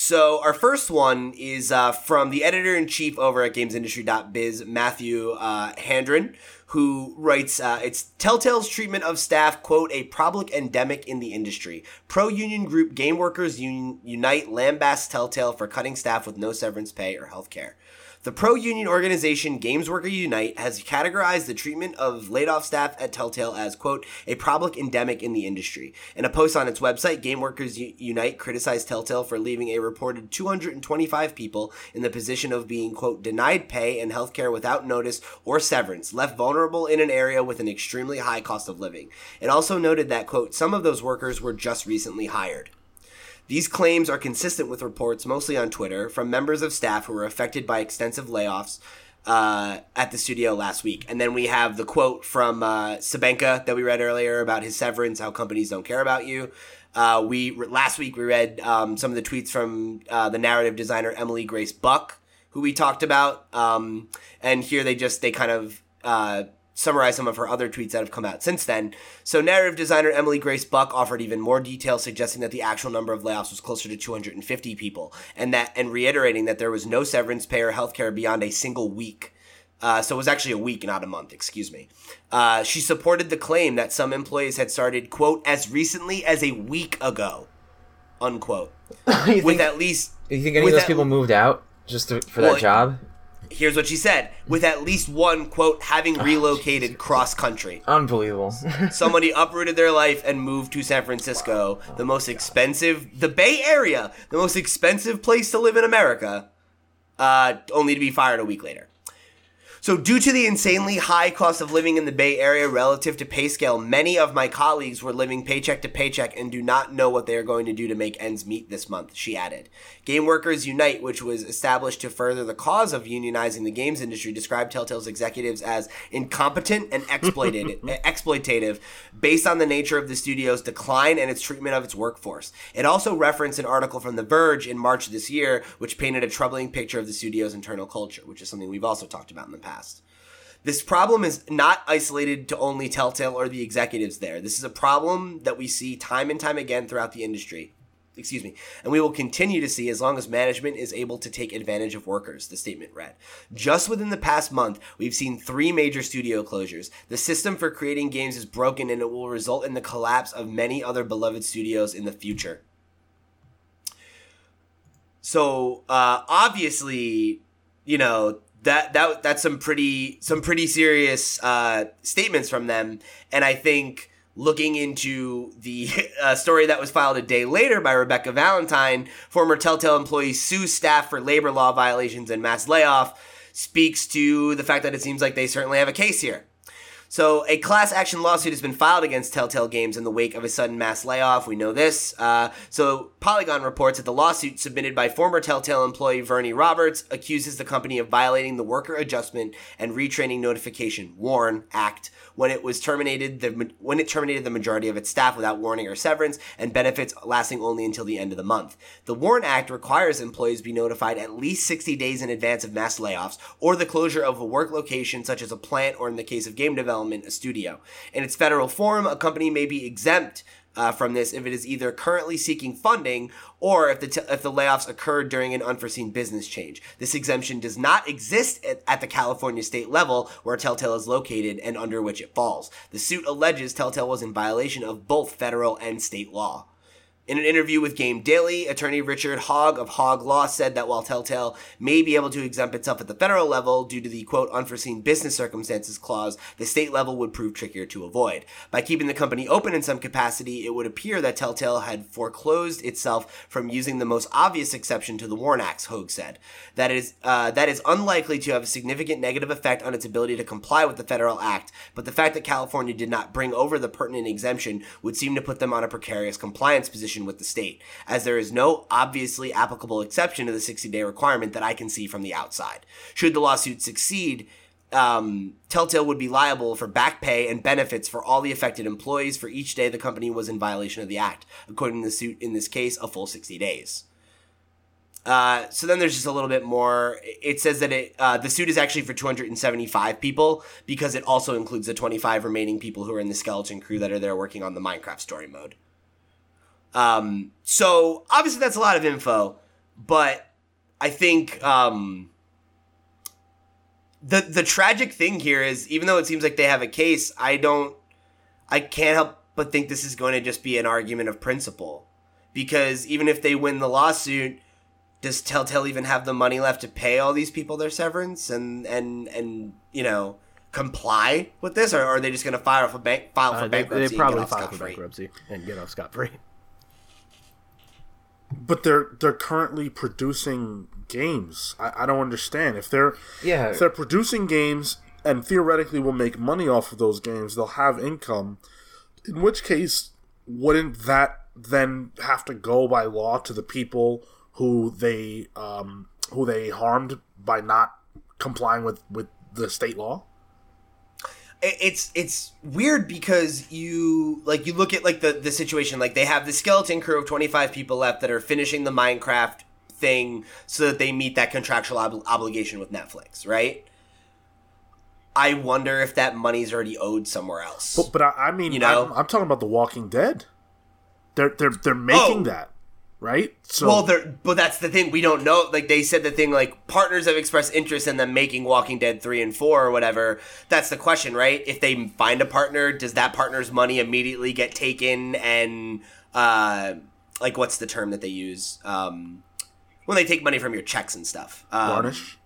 So our first one is uh, from the editor in chief over at GamesIndustry.biz, Matthew uh, Handrahan, who writes, uh, "It's Telltale's treatment of staff quote a public endemic in the industry. Pro union group Game Workers Un- Unite lambasts Telltale for cutting staff with no severance pay or health care." The pro union organization Games Worker Unite has categorized the treatment of laid off staff at Telltale as, quote, a public endemic in the industry. In a post on its website, Game Workers Unite criticized Telltale for leaving a reported 225 people in the position of being, quote, denied pay and healthcare without notice or severance, left vulnerable in an area with an extremely high cost of living. It also noted that, quote, some of those workers were just recently hired. These claims are consistent with reports, mostly on Twitter, from members of staff who were affected by extensive layoffs uh, at the studio last week. And then we have the quote from uh, Sabenka that we read earlier about his severance, how companies don't care about you. Uh, we last week we read um, some of the tweets from uh, the narrative designer Emily Grace Buck, who we talked about, um, and here they just they kind of uh, summarize some of her other tweets that have come out since then. So, narrative designer Emily Grace Buck offered even more details, suggesting that the actual number of layoffs was closer to 250 people, and that and reiterating that there was no severance pay or healthcare beyond a single week. Uh, so it was actually a week, not a month. Excuse me. Uh, she supported the claim that some employees had started quote as recently as a week ago, unquote, with think, at least. you think any of those people moved out just to, for Well, that job? Here's what she said: with at least one quote having relocated cross country. Unbelievable. Somebody uprooted their life and moved to San Francisco, the most expensive, the Bay Area, the most expensive place to live in America, uh, only to be fired a week later. So, due to the insanely high cost of living in the Bay Area relative to pay scale, many of my colleagues were living paycheck to paycheck and do not know what they are going to do to make ends meet this month, she added. Game Workers Unite, which was established to further the cause of unionizing the games industry, described Telltale's executives as incompetent and exploited, exploitative based on the nature of the studio's decline and its treatment of its workforce. It also referenced an article from The Verge in March this year, which painted a troubling picture of the studio's internal culture, which is something we've also talked about in the past. This problem is not isolated to only Telltale or the executives there. This is a problem that we see time and time again throughout the industry. Excuse me. And we will continue to see as long as management is able to take advantage of workers, the statement read. Just within the past month, we've seen three major studio closures. The system for creating games is broken and it will result in the collapse of many other beloved studios in the future. So, uh, obviously, you know, that that that's some pretty some pretty serious uh, statements from them, and I think looking into the uh, story that was filed a day later by Rebekah Valentine, former Telltale employee sues staff for labor law violations and mass layoff, speaks to the fact that it seems like they certainly have a case here. So, a class action lawsuit has been filed against Telltale Games in the wake of a sudden mass layoff. We know this. Uh, so, Polygon reports that the lawsuit submitted by former Telltale employee Vernie Roberts accuses the company of violating the Worker Adjustment and Retraining Notification (WARN) Act when it was terminated the when it terminated the majority of its staff without warning or severance and benefits lasting only until the end of the month. The WARN Act requires employees be notified at least 60 days in advance of mass layoffs or the closure of a work location such as a plant or in the case of game development a studio. In its federal form, a company may be exempt uh, from this if it is either currently seeking funding or if the t- if the layoffs occurred during an unforeseen business change. This exemption does not exist at, at, the California state level where Telltale is located and under which it falls. The suit alleges Telltale was in violation of both federal and state law. In an interview with Game Daily, attorney Richard Hoeg of Hoeg Law said that while Telltale may be able to exempt itself at the federal level due to the quote unforeseen business circumstances clause, the state level would prove trickier to avoid. By keeping the company open in some capacity, it would appear that Telltale had foreclosed itself from using the most obvious exception to the WARN Act, Hoeg said. That is uh, that is unlikely to have a significant negative effect on its ability to comply with the federal act, but the fact that California did not bring over the pertinent exemption would seem to put them on a precarious compliance position with the state, as there is no obviously applicable exception to the 60 day requirement that I can see from the outside. Should the lawsuit succeed, um, Telltale would be liable for back pay and benefits for all the affected employees for each day the company was in violation of the act, according to the suit in this case, a full 60 days. Uh, so then there's just a little bit more. It says that it uh, the suit is actually for 275 people because it also includes the 25 remaining people who are in the skeleton crew that are there working on the Minecraft story mode. Um, so obviously that's a lot of info, but I think um, the the tragic thing here is even though it seems like they have a case, I don't, I can't help but think this is going to just be an argument of principle, because even if they win the lawsuit, does Telltale even have the money left to pay all these people their severance and and and you know comply with this, or are they just going to file for bank file for Uh, bankruptcy? they probably and get off file for bankruptcy and get off scot free. But they're they're currently producing games. I, I don't understand if they're Yeah. if they're producing games and theoretically will make money off of those games. They'll have income. In which case, wouldn't that then have to go by law to the people who they um, who they harmed by not complying with with the state law? It- it's it's weird because you like you look at like the the situation like they have the skeleton crew of 25 people left that are finishing the minecraft thing so that they meet that contractual ob- obligation with netflix right i wonder if that money's already owed somewhere else But, but I, I mean, You know? I'm, I'm talking about The Walking Dead. They're they're they're making Oh. that, right? So well, they're, but that's the thing we don't know. Like they said, the thing like partners have expressed interest in them making Walking Dead three and four or whatever. That's the question, right? If they find a partner, does that partner's money immediately get taken and uh, like what's the term that they use um, when they take money from your checks and stuff? Um, garnish.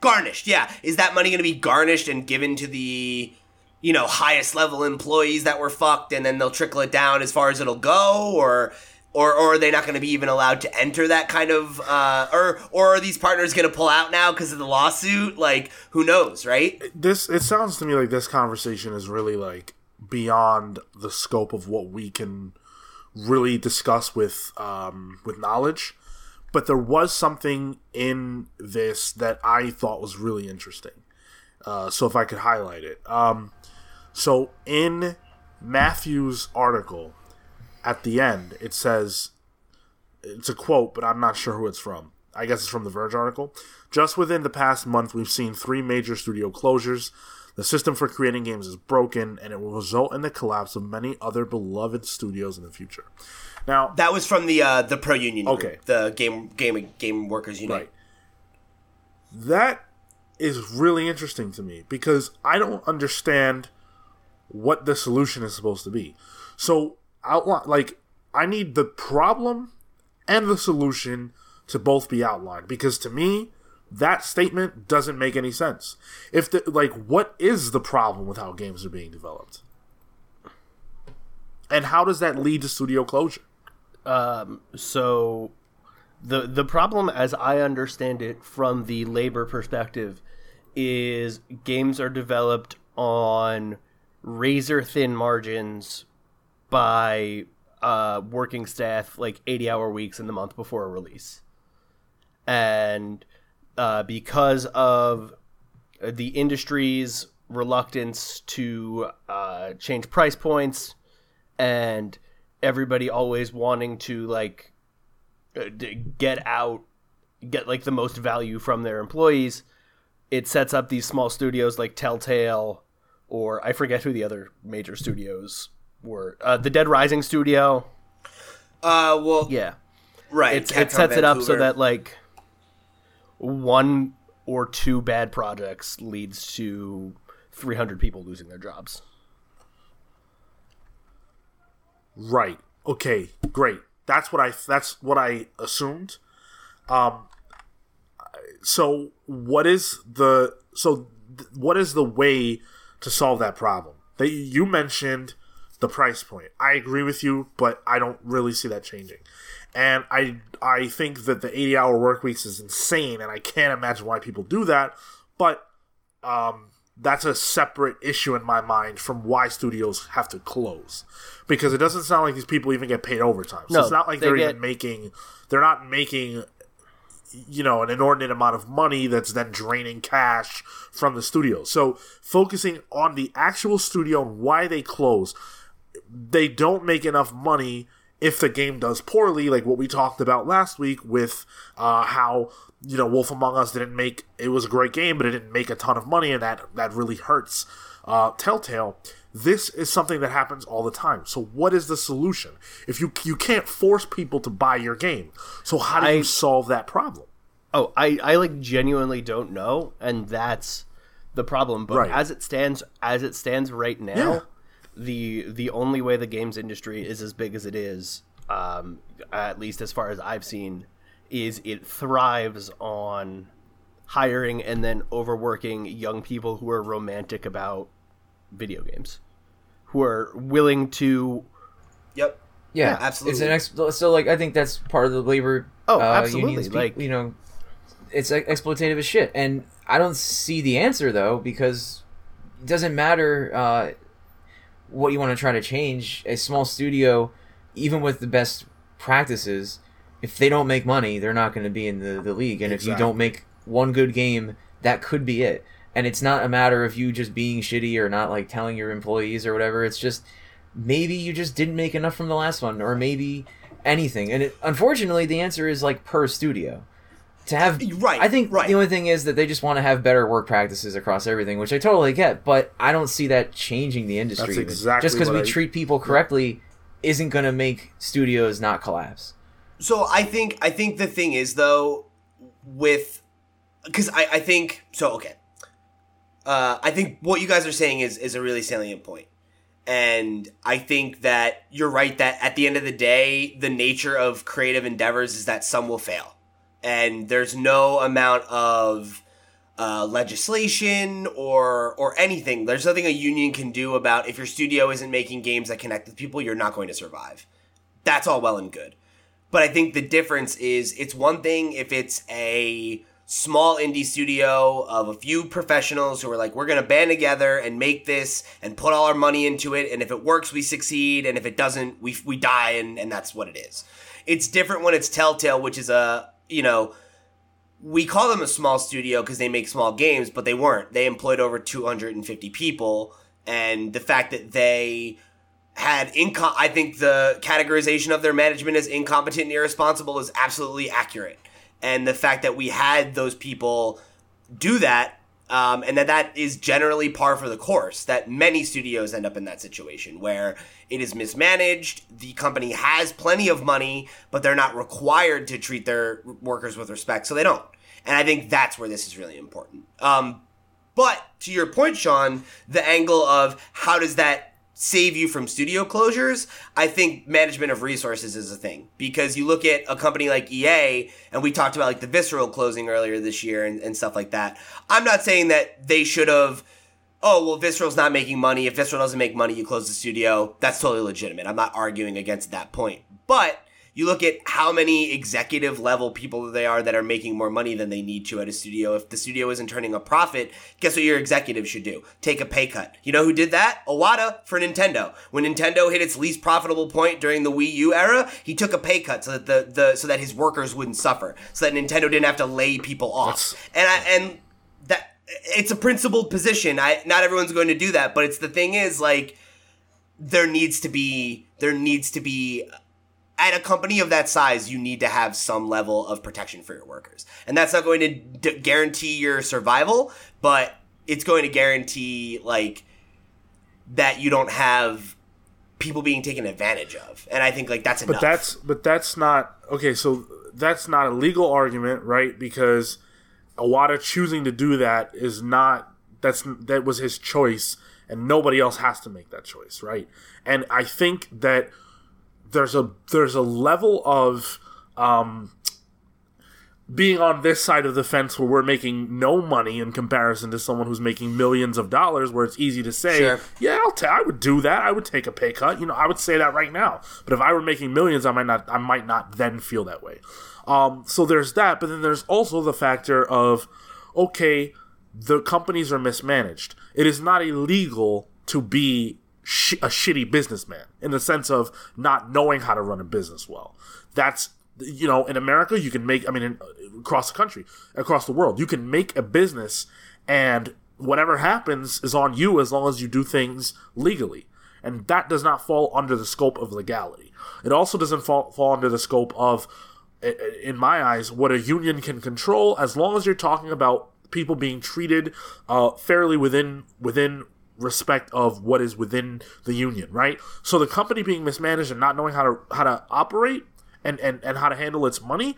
garnished yeah is that money going to be garnished and given to the you know highest level employees that were fucked and then they'll trickle it down as far as it'll go or Or, or are they not going to be even allowed to enter that kind of uh, or or are these partners going to pull out now because of the lawsuit like who knows right this it sounds to me like this conversation is really like beyond the scope of what we can really discuss with um, with knowledge. But there was something in this that I thought was really interesting. Uh, so if I could highlight it, um, so in Matthew's article at the end, it says it's a quote, but I'm not sure who it's from. I guess it's from the Verge article. Just within the past month, we've seen three major studio closures. The system for creating games is broken, and it will result in the collapse of many other beloved studios in the future. Now, that was from the uh, the pro union group, Okay. the game game game workers union Right. That is really interesting to me because I don't understand what the solution is supposed to be. So outline like I need the problem and the solution to both be outlined because to me that statement doesn't make any sense. If the like what is the problem with how games are being developed? And how does that lead to studio closure? Um, so the the problem as i understand it from the labor perspective is games are developed on razor thin margins by uh, working staff like 80 hour weeks in the month before a release. And uh, because of the industry's reluctance to uh, change price points and everybody always wanting to like uh, get out get like the most value from their employees it sets up these small studios like telltale or i forget who the other major studios were uh, the dead rising studio uh well yeah right it's, it sets it up so that like one or two bad projects leads to 300 people losing their jobs Right. Okay. Great. That's what I. That's what I assumed. Um. So what is the so th- what is the way to solve that problem? That you mentioned the price point. I agree with you, but I don't really see that changing. And I I think that the 80 hour work weeks is insane and I can't imagine why people do that, but um that's a separate issue in my mind from why studios have to close because it doesn't sound like these people even get paid overtime. So No, it's not like they they're get- even making they're not making you know an inordinate amount of money that's then draining cash from the studio. So focusing on the actual studio and why they close, they don't make enough money if the game does poorly, like what we talked about last week with uh, how you know Wolf Among Us didn't make it was a great game, but it didn't make a ton of money, and that that really hurts uh, Telltale. This is something that happens all the time. So what is the solution? If you you can't force people to buy your game, so how do I- you solve that problem? Oh, I, I like genuinely don't know, and that's the problem. But Right. as it stands, as it stands right now, Yeah. The the only way the games industry is as big as it is, um, at least as far as I've seen, is it thrives on hiring and then overworking young people who are romantic about video games, who are willing to. yep Yeah, Yeah, absolutely. It's an ex- so like I think that's part of the labor. Oh, uh, absolutely, unions, like- you know, it's like, exploitative as shit, and I don't see the answer though because it doesn't matter uh, what you want to try to change. A small studio, even with the best practices, if they don't make money, they're not going to be in the, the league, and if you don't make one good game, that could be it. And it's not a matter of you just being shitty or not like telling your employees or whatever. It's just maybe you just didn't make enough from the last one, or maybe anything. And it, unfortunately, the answer is like per studio. To have Right, I think right. the only thing is that they just want to have better work practices across everything, which I totally get. But I don't see that changing the industry. That's even. exactly just because we I- treat people correctly isn't going to make studios not collapse. So I think I think the thing is though, with because I I think so okay. Uh, I think what you guys are saying is is a really salient point, and I think that you're right that at the end of the day, the nature of creative endeavors is that some will fail, and there's no amount of uh, legislation or or anything. There's nothing a union can do about if your studio isn't making games that connect with people. You're not going to survive That's all well and good. But I think the difference is it's one thing if it's a small indie studio of a few professionals who are like, we're going to band together and make this and put all our money into it. And if it works, we succeed. And if it doesn't, we, we die. And, and that's what it is. It's different when it's Telltale, which is a, you know, we call them a small studio because they make small games, but they weren't. They employed over 250 people. And the fact that they had incom I think the categorization of their management as incompetent and irresponsible is absolutely accurate. And the fact that we had those people do that, um, and that that is generally par for the course, that many studios end up in that situation where it is mismanaged, the company has plenty of money, but they're not required to treat their workers with respect, so they don't. And I think that's where this is really important. Um, but to your point, Sean, the angle of how does that save you from studio closures, I think management of resources is a thing because you look at a company like EA, and we talked about like the Visceral closing earlier this year and, and stuff like that. I'm not saying that they should have. Oh well, Visceral's not making money. If Visceral doesn't make money, you close the studio. That's totally legitimate. I'm not arguing against that point, but you look at how many executive level people they are that are making more money than they need to at a studio. If the studio isn't turning a profit, guess what your executive should do? Take a pay cut. You know who did that? Iwata for Nintendo. When Nintendo hit its least profitable point during the Wii U era, he took a pay cut so that the, the so that his workers wouldn't suffer, so that Nintendo didn't have to lay people off. That's- and I and that it's a principled position. I not everyone's going to do that, but it's the thing is like there needs to be there needs to be at a company of that size, you need to have some level of protection for your workers. And that's not going to d- guarantee your survival, but it's going to guarantee like that you don't have people being taken advantage of. And I think like that's enough. But that's but that's not okay. So that's not a legal argument, right? Because Iwata choosing to do that is not that's that was his choice, and nobody else has to make that choice, right? And I think that there's a there's a level of um, being on this side of the fence where we're making no money in comparison to someone who's making millions of dollars, where it's easy to say, Sure. yeah, I'll ta- I would do that. I would take a pay cut. You know, I would say that right now. But if I were making millions, I might not. I might not then feel that way. Um, so there's that. But then there's also the factor of, okay, the companies are mismanaged. It is not illegal to be sh- a shitty businessman in the sense of not knowing how to run a business well. That's you know, in America, you can make. I mean, in, across the country, across the world, you can make a business, and whatever happens is on you as long as you do things legally, and that does not fall under the scope of legality. It also doesn't fall fall under the scope of, in my eyes, what a union can control as long as you're talking about people being treated uh, fairly within within respect of what is within the union, right? So the company being mismanaged and not knowing how to how to operate and, and, and how to handle its money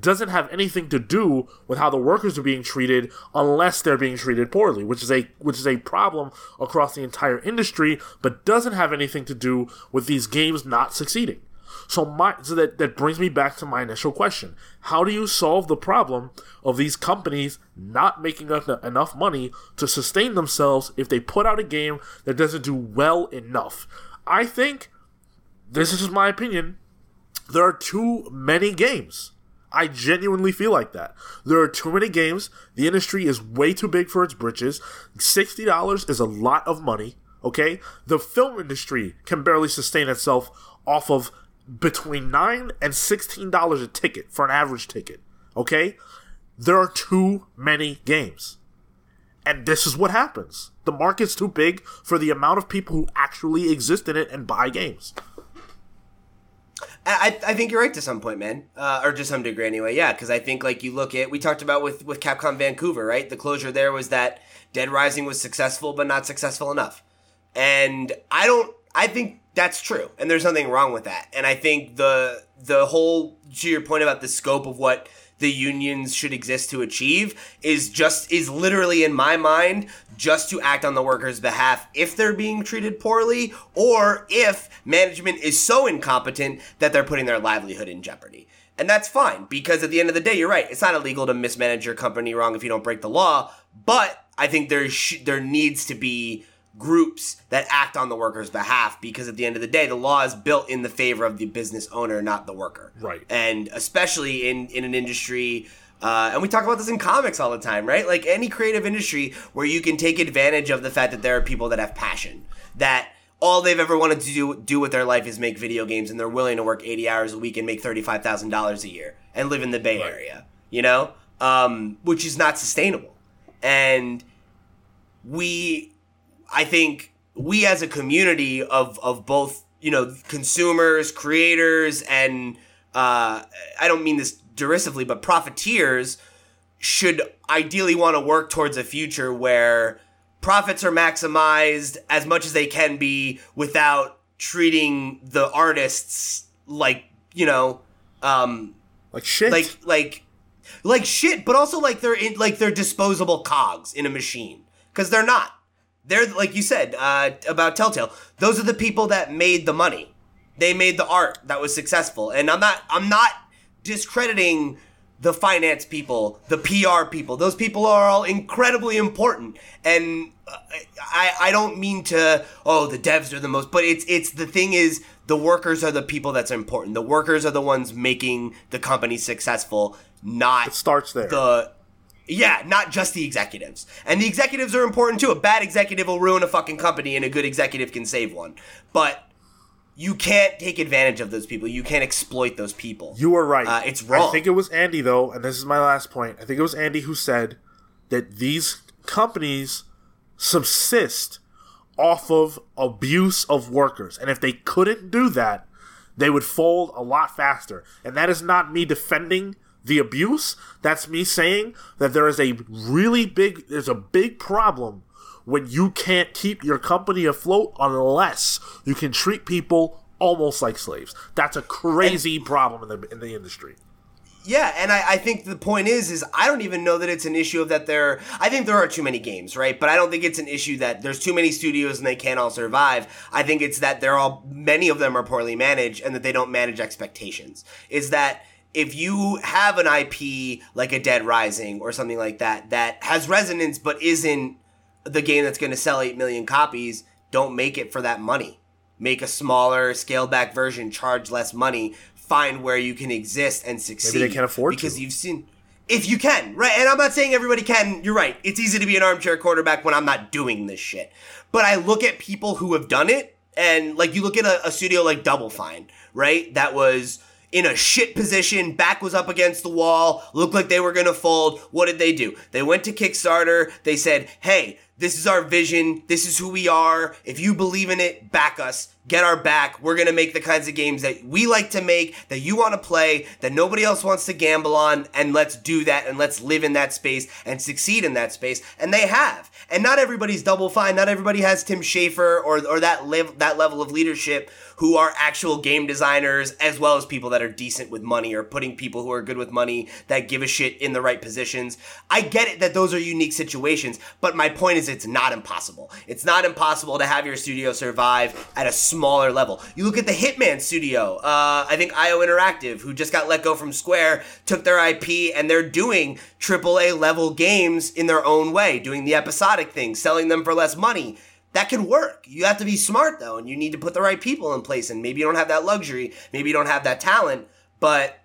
doesn't have anything to do with how the workers are being treated unless they're being treated poorly, which is a which is a problem across the entire industry, but doesn't have anything to do with these games not succeeding. So my so that, that brings me back to my initial question. How do you solve the problem of these companies not making enough, money to sustain themselves if they put out a game that doesn't do well enough? I think this is just my opinion. There are too many games. I genuinely feel like that. There are too many games. The industry is way too big for its britches. $60 is a lot of money, okay? The film industry can barely sustain itself off of between 9 and $16 a ticket for an average ticket, okay? There are too many games. And this is what happens. The market's too big for the amount of people who actually exist in it and buy games. I, I think you're right to some point, man, uh, or to some degree anyway. Yeah, because I think like you look at we talked about with with Capcom Vancouver, right? The closure there was that Dead Rising was successful, but not successful enough, and I don't. I think that's true, and there's nothing wrong with that. And I think the the whole to your point about the scope of what the unions should exist to achieve is just is literally in my mind just to act on the workers' behalf if they're being treated poorly or if management is so incompetent that they're putting their livelihood in jeopardy. And that's fine because at the end of the day, you're right. It's not illegal to mismanage your company wrong if you don't break the law, but I think there sh- there needs to be groups that act on the workers' behalf because at the end of the day, the law is built in the favor of the business owner, not the worker. Right. And especially in in an industry. Uh, and we talk about this in comics all the time, right? Like any creative industry where you can take advantage of the fact that there are people that have passion, that all they've ever wanted to do, do with their life is make video games, and they're willing to work 80 hours a week and make $35,000 a year and live in the Bay Area, you know? Um, which is not sustainable. And we I think we as a community of of both you know consumers, creators, and uh, I don't mean this derisively, but profiteers should ideally want to work towards a future where profits are maximized as much as they can be without treating the artists like you know um, Like shit. like like like shit but also like they're in like they're disposable cogs in a machine because they're not they're like you said uh, about telltale. Those are the people that made the money. They made the art that was successful. And i'm not i'm not discrediting the finance people the pr people. Those people are all incredibly important. And uh, i i don't mean to oh the devs are the most but it's it's the thing is the workers are the people that's important. The workers are the ones making the company successful not it starts there. the yeah, not just the executives. And the executives are important too. A bad executive will ruin a fucking company and a good executive can save one. But you can't take advantage of those people. You can't exploit those people. You are right. Uh, it's wrong. I think it was Andy though, and this is my last point. I think it was Andy who said that these companies subsist off of abuse of workers, and if they couldn't do that, they would fold a lot faster. And that is not me defending the abuse. That's me saying that there is a really big there's a big problem when you can't keep your company afloat unless you can treat people almost like slaves. That's a crazy problem in the in the industry. Yeah, and I, I think the point is, is I don't even know that it's an issue of that there. I think there are too many games, right? But I don't think it's an issue that there's too many studios and they can't all survive. I think it's that they're all many of them are poorly managed and that they don't manage expectations. Is that if you have an IP like a Dead Rising or something like that that has resonance but isn't the game that's going to sell 8 million copies, don't make it for that money. Make a smaller, scaled back version, charge less money, find where you can exist and succeed. they can't afford because to. you've seen if you can, right? And I'm not saying everybody can. You're right. It's easy to be an armchair quarterback when I'm not doing this shit. But I look at people who have done it, and like you look at a, a studio like Double Fine, right? That was in a shit position, back was up against the wall, looked like they were gonna fold. What did they do? They went to Kickstarter. They said, "Hey, this is our vision. This is who we are. If you believe in it, back us. Get our back. We're going to make the kinds of games that we like to make, that you want to play, that nobody else wants to gamble on. And let's do that and let's live in that space and succeed in that space. And they have. And not everybody's double fine. Not everybody has Tim Schafer or, or that, live, that level of leadership who are actual game designers as well as people that are decent with money or putting people who are good with money that give a shit in the right positions. I get it that those are unique situations, but my point is it's not impossible. It's not impossible to have your studio survive at a smaller level. You look at the Hitman studio, uh, I think IO Interactive, who just got let go from Square, took their IP and they're doing AAA level games in their own way, doing the episodic thing, selling them for less money that can work. You have to be smart though, and you need to put the right people in place. And maybe you don't have that luxury, maybe you don't have that talent, but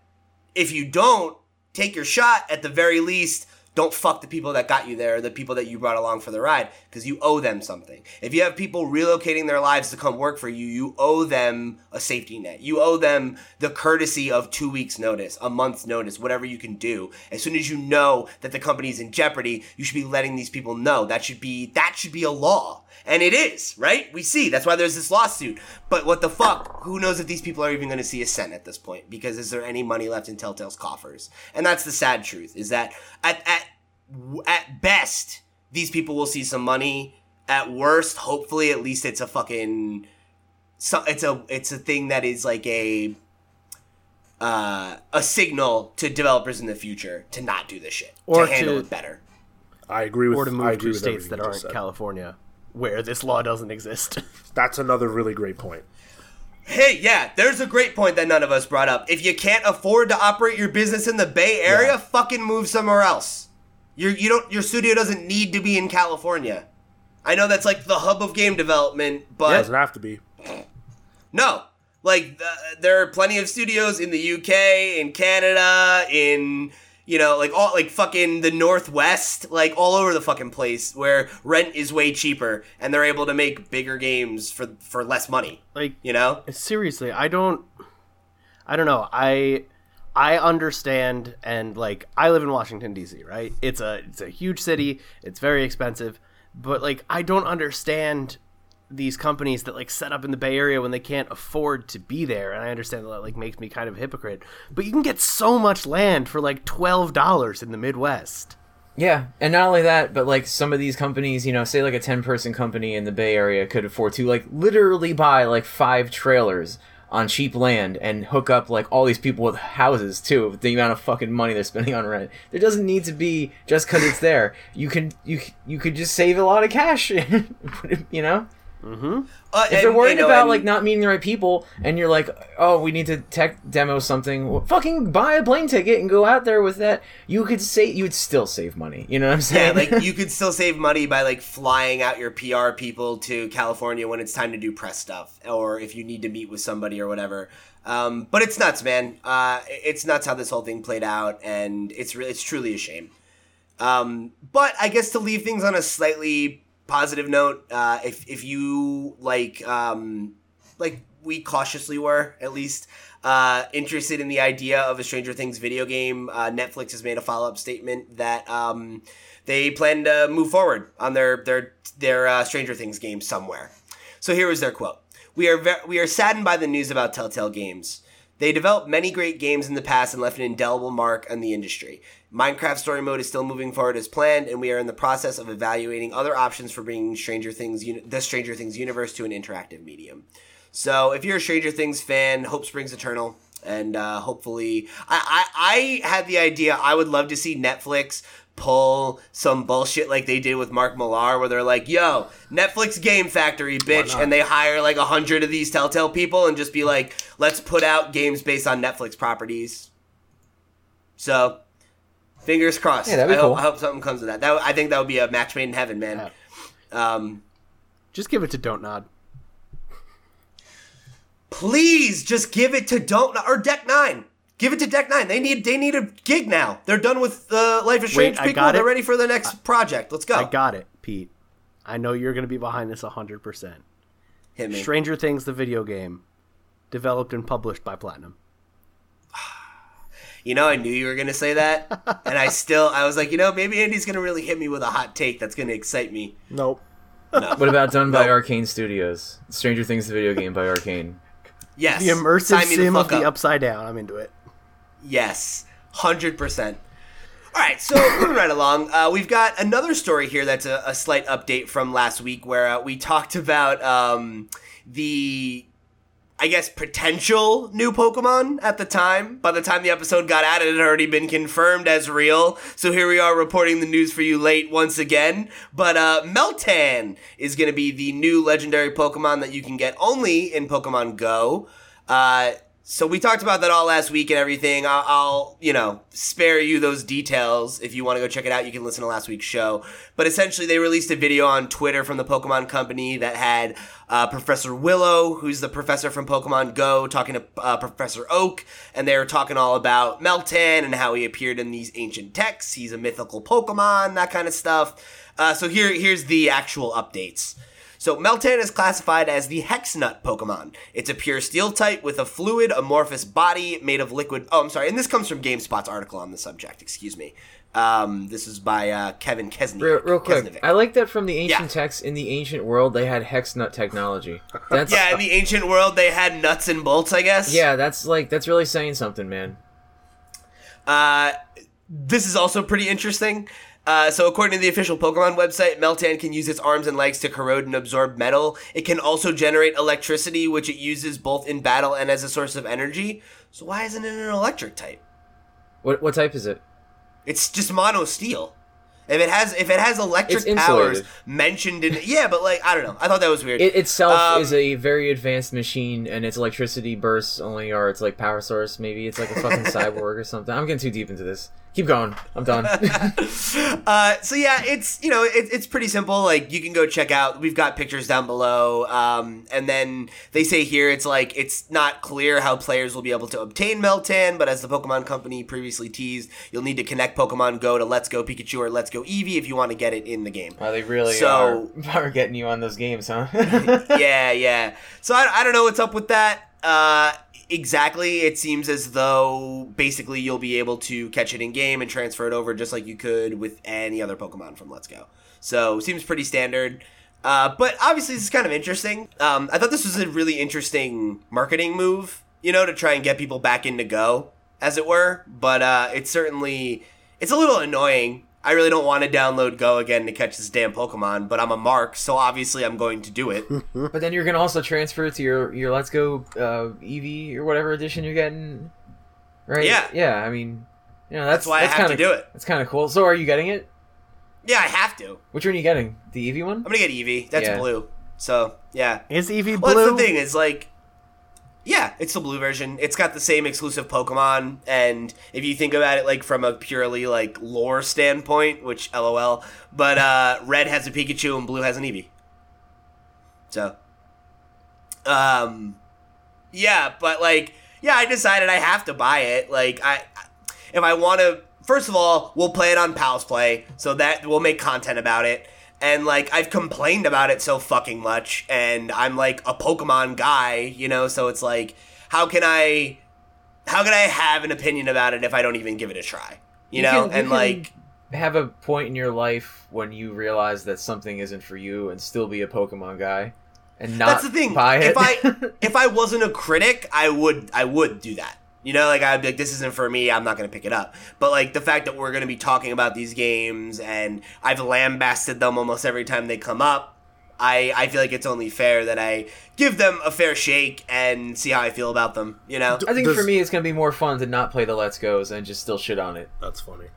if you don't, take your shot at the very least. Don't fuck the people that got you there, the people that you brought along for the ride, because you owe them something. If you have people relocating their lives to come work for you, you owe them a safety net. You owe them the courtesy of two weeks' notice, a month's notice, whatever you can do. As soon as you know that the company's in jeopardy, you should be letting these people know. That should be that should be a law. And it is, right? We see. That's why there's this lawsuit. But what the fuck? Who knows if these people are even going to see a cent at this point? Because is there any money left in Telltale's coffers? And that's the sad truth. Is that at at at best these people will see some money. At worst, hopefully, at least it's a fucking. So it's a it's a thing that is like a. Uh, a signal to developers in the future to not do this shit, Or to handle to- it better. I agree with or to I move agree to states that aren't said. California, where this law doesn't exist. That's another really great point. Hey, yeah, there's a great point that none of us brought up. If you can't afford to operate your business in the Bay Area, Yeah. fucking move somewhere else. Your you don't your studio doesn't need to be in California. I know that's like the hub of game development, but It Doesn't have to be. no. Like uh, there are plenty of studios in the UK, in Canada, in you know, like all like fucking the Northwest, like all over the fucking place where rent is way cheaper and they're able to make bigger games for for less money. Like You know? seriously, I don't I don't know. I I understand and like I live in Washington DC, right? It's a it's a huge city. It's very expensive, but like I don't understand these companies that like set up in the Bay Area when they can't afford to be there. And I understand that like makes me kind of hypocrite. But you can get so much land for like $12 in the Midwest. Yeah, and not only that, but like some of these companies, you know, say like a ten person company in the Bay Area could afford to like literally buy like five trailers on cheap land and hook up like all these people with houses too. The amount of fucking money they're spending on rent, there doesn't need to be just because it's there. You can you you could just save a lot of cash, you know. Uh, If they're and, worried you know, about and- like not meeting the right people, and you're like, oh, we need to tech demo something, well, fucking buy a plane ticket and go out there with that. You could say you would still save money. You know what I'm Yeah, saying? like you could still save money by like flying out your PR people to California when it's time to do press stuff, or if you need to meet with somebody or whatever. Um, but it's nuts, man. Uh, it's nuts how this whole thing played out, and it's really it's truly a shame. Um, but I guess to leave things on a slightly positive note, uh, if if you like um, like we cautiously were at least uh, interested in the idea of a Stranger Things video game. Uh, Netflix has made a follow up statement that um, they plan to move forward on their their their uh, Stranger Things game somewhere. So here is their quote: "We are we are saddened by the news about Telltale Games." They developed many great games in the past and left an indelible mark on the industry. Minecraft Story Mode is still moving forward as planned, and we are in the process of evaluating other options for bringing Stranger Things, the Stranger Things universe to an interactive medium. So, if you're a Stranger Things fan, hope springs eternal, and uh, hopefully, I, I I had the idea I would love to see Netflix pull some bullshit like they did with Mark Millar, where they're like, "Yo, Netflix Game Factory, bitch," and they hire like a hundred of these Telltale people and just be like, "Let's put out games based on Netflix properties." So, fingers crossed. Yeah, that'd be I, cool. hope, I hope something comes of that. That I think that would be a match made in heaven, man. Um, Just give it to Don't Nod. please just give it to Don't or Deck Nine. Give it to Deck Nine. They need they need a gig now. They're done with uh, Life is Strange Wait, people. They're ready for the next project. Let's go. I got it, Pete. I know you're going to be behind this 100%. Hit me. Stranger Things, the video game, developed and published by Platinum. You know, I knew you were gonna say that, and I still I was like, you know, maybe Andy's gonna really hit me with a hot take that's gonna excite me. Nope. What about done by No. Arkane Studios? Stranger Things, the video game by Arkane. Yes, The immersive Sign me sim of fuck the up. Upside Down. I'm into it. Yes, hundred percent. All right, so moving right along, uh, we've got another story here that's a, a slight update from last week, where uh, we talked about um, the, I guess, potential new Pokemon at the time. By the time the episode got out, it had already been confirmed as real. So here we are reporting the news for you late once again. But uh, Meltan is going to be the new legendary Pokemon that you can get only in Pokemon Go. Uh, so we talked about that all last week and everything. I'll, I'll, you know, spare you those details. If you want to go check it out, you can listen to last week's show. But essentially, they released a video on Twitter from the Pokemon Company that had uh, Professor Willow, who's the professor from Pokemon Go, talking to uh, Professor Oak, and they were talking all about Meltan and how he appeared in these ancient texts. He's a mythical Pokemon, that kind of stuff. Uh, so here, here's the actual updates. So Meltan is classified as the Hexnut Pokemon. It's a pure steel type with a fluid amorphous body made of liquid. Oh, I'm sorry, and this comes from GameSpot's article on the subject. Excuse me. Um, this is by uh, Kevin Kesnick. Real, real quick, Kesnick. I like that from the ancient Yeah. texts in the ancient world they had hex nut technology. That's yeah, in the ancient world, they had nuts and bolts. I guess. yeah, that's like that's really saying something, man. Uh, this is also pretty interesting. Uh, so, according to the official Pokemon website, Meltan can use its arms and legs to corrode and absorb metal. It can also generate electricity, which it uses both in battle and as a source of energy. So, why isn't it an electric type? What what type is it? It's just mono steel. If it has if it has electric powers mentioned in yeah, but like I don't know. I thought that was weird. It itself Um, is a very advanced machine, and its electricity bursts only are its like power source. Maybe it's like a fucking cyborg or something. I'm getting too deep into this. Keep going. I'm done. Uh, so yeah, it's you know it, it's pretty simple. Like you can go check out. We've got pictures down below, um, and then they say here it's like it's not clear how players will be able to obtain Meltan, but as the Pokemon Company previously teased, you'll need to connect Pokemon Go to Let's Go Pikachu or Let's Go Eevee if you want to get it in the game. Wow, they really So- are, are getting you on those games, huh? yeah, yeah. So I, I don't know what's up with that. Uh, exactly. It seems as though basically you'll be able to catch it in game and transfer it over just like you could with any other Pokemon from Let's Go. So seems pretty standard. Uh, but obviously this is kind of interesting. Um, I thought this was a really interesting marketing move, you know, to try and get people back into Go, as it were. But uh, it's certainly it's a little annoying. I really don't want to download Go again to catch this damn Pokemon, but I'm a mark, so obviously I'm going to do it. but then you're gonna also transfer it to your your Let's Go uh, Eevee or whatever edition you're getting, right? Yeah. yeah. I mean, you know that's, That's why I have kinda, to do it. That's kind of cool. So are you getting it? Yeah, I have to. Which one are you getting? The Eevee one? I'm gonna get Eevee. That's Yeah. blue. So yeah. Is Eevee Well, blue? that's the thing is like, yeah, it's the blue version. It's got the same exclusive Pokemon, and if you think about it like from a purely like lore standpoint, which LOL, but uh, red has a Pikachu and blue has an Eevee. So, um, yeah, but like, yeah, I decided I have to buy it. Like, I if I want to, first of all, we'll play it on Pals Play, so that we'll make content about it. And like, I've complained about it so fucking much, and I'm like a Pokemon guy, you know. So it's like, how can I, how can I have an opinion about it if I don't even give it a try? You, know, can- you and like, have a point in your life when you realize that something isn't for you and still be a Pokemon guy and not that's the thing. buy it. If I if I wasn't a critic, I would I would do that. You know, like I'd be like, this isn't for me. I'm not gonna pick it up. But like the fact that we're gonna be talking about these games and I've lambasted them almost every time they come up. I, I feel like it's only fair that I give them a fair shake and see how I feel about them. You know, I think Does- for me it's gonna be more fun to not play the Let's Goes and just still shit on it. That's funny.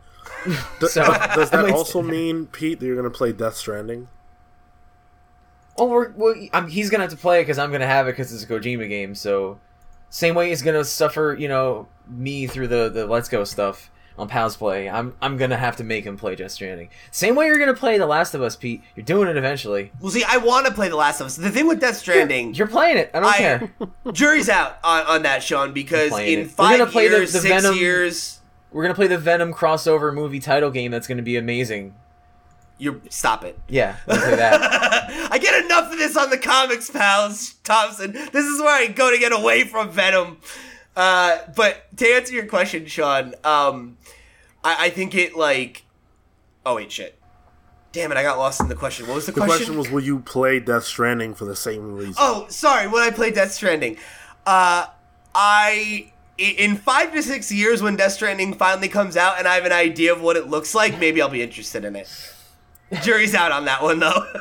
So Does that also mean, Pete, that you're going to play Death Stranding? Oh, we're, well, I'm, he's gonna have to play it because I'm gonna have it because it's a Kojima game. So same way he's gonna suffer, you know, me through the the Let's Go stuff on Pals Play. I'm I'm gonna have to make him play Death Stranding. Same way you're gonna play The Last of Us, Pete. You're doing it eventually. well, see, I want to play The Last of Us. The thing with Death Stranding, You're playing it. I don't I- care. jury's out on, on that, Sean, because in it. Five play the- years, the six Venom- years, We're gonna play the Venom crossover movie title game. That's gonna be amazing. You stop it. Yeah, we'll that. I get enough of this on the comics, pals, Thompson. This is where I go to get away from Venom. Uh, but to answer your question, Sean, um, I, I think it like, oh wait, shit. Damn it, I got lost in the question. What was the, The question was, will you play Death Stranding for the same reason? Oh, sorry. When I played Death Stranding, uh, I i- in five to six years when Death Stranding finally comes out and I have an idea of what it looks like, maybe I'll be interested in it. Jury's out on that one though.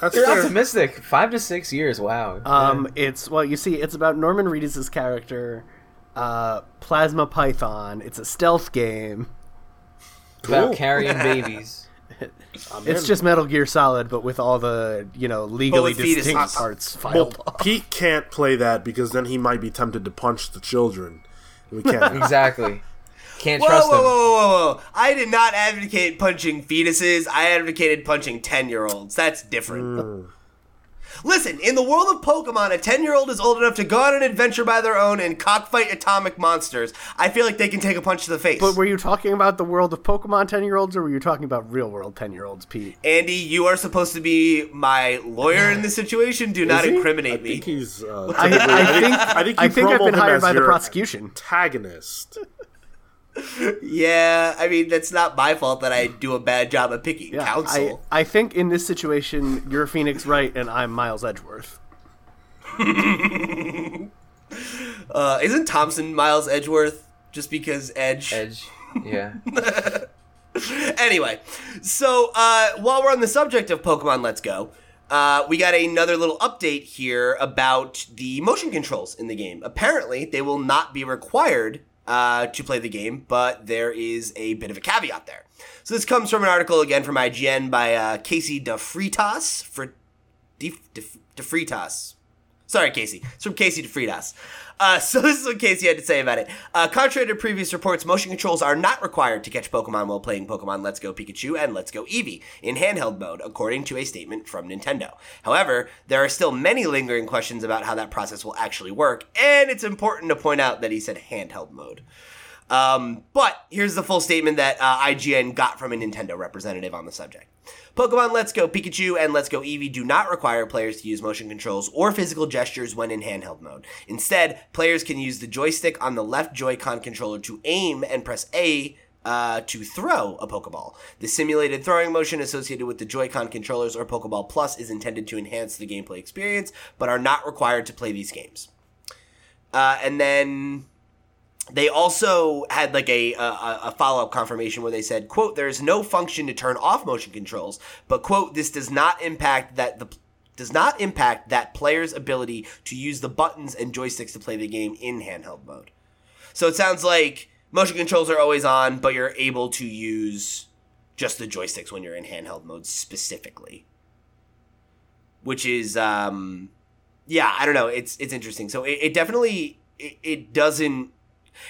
That's You're fair. optimistic. Five to six years. Wow. Um, it's well, you see, it's about Norman Reedus' character, uh, Plasma Python. It's a stealth game. about carrying babies. I'm It's in. just Metal Gear Solid, but with all the you know legally with fetuses. distinct parts Well, filed off. Pete can't play that because then he might be tempted to punch the children. We can't. Exactly. Can't Whoa, trust whoa, whoa, them. whoa, whoa, whoa! I did not advocate punching fetuses. I advocated punching ten-year-olds. That's different. Listen, in the world of Pokemon, a ten-year-old is old enough to go on an adventure by their own and cockfight atomic monsters. I feel like they can take a punch to the face. But were you talking about the world of Pokemon ten year olds, or were you talking about real world ten year olds, Pete? Andy, you are supposed to be my lawyer in this situation. Do not incriminate me. I think he's. Uh, I, I think I think, I think I've been hired as by the prosecution. Antagonist. Yeah, I mean that's not my fault that I do a bad job of picking Yeah, counsel. I, I think in this situation, you're Phoenix Wright and I'm Miles Edgeworth. Uh, isn't Thompson Miles Edgeworth just because Edge? Edge. Yeah. anyway, so uh, while we're on the subject of Pokemon Let's Go, uh, we got another little update here about the motion controls in the game. Apparently, they will not be required uh, to play the game, but there is a bit of a caveat there. So this comes from an article again from IGN by uh, Casey DeFreitas for De, De, DeFreitas. Sorry, Casey. It's from Casey DeFreitas. Uh, so this is what Casey had to say about it. Uh, contrary to previous reports, motion controls are not required to catch Pokemon while playing Pokemon Let's Go Pikachu and Let's Go Eevee in handheld mode, according to a statement from Nintendo. However, there are still many lingering questions about how that process will actually work, and it's important to point out that he said handheld mode. Um, but here's the full statement that uh, IGN got from a Nintendo representative on the subject. Pokemon Let's Go Pikachu and Let's Go Eevee do not require players to use motion controls or physical gestures when in handheld mode. Instead, players can use the joystick on the left Joy-Con controller to aim and press A uh, to throw a Pokeball. The simulated throwing motion associated with the Joy-Con controllers or Pokeball Plus is intended to enhance the gameplay experience, but are not required to play these games. Uh, and then they also had like a a, a follow up confirmation where they said, "quote There is no function to turn off motion controls, but quote This does not impact that the." Does not impact that player's ability to use the buttons and joysticks to play the game in handheld mode. So it sounds like motion controls are always on, but you're able to use just the joysticks when you're in handheld mode specifically. Which is, um, yeah, I don't know. It's it's interesting. So it, it definitely it, it doesn't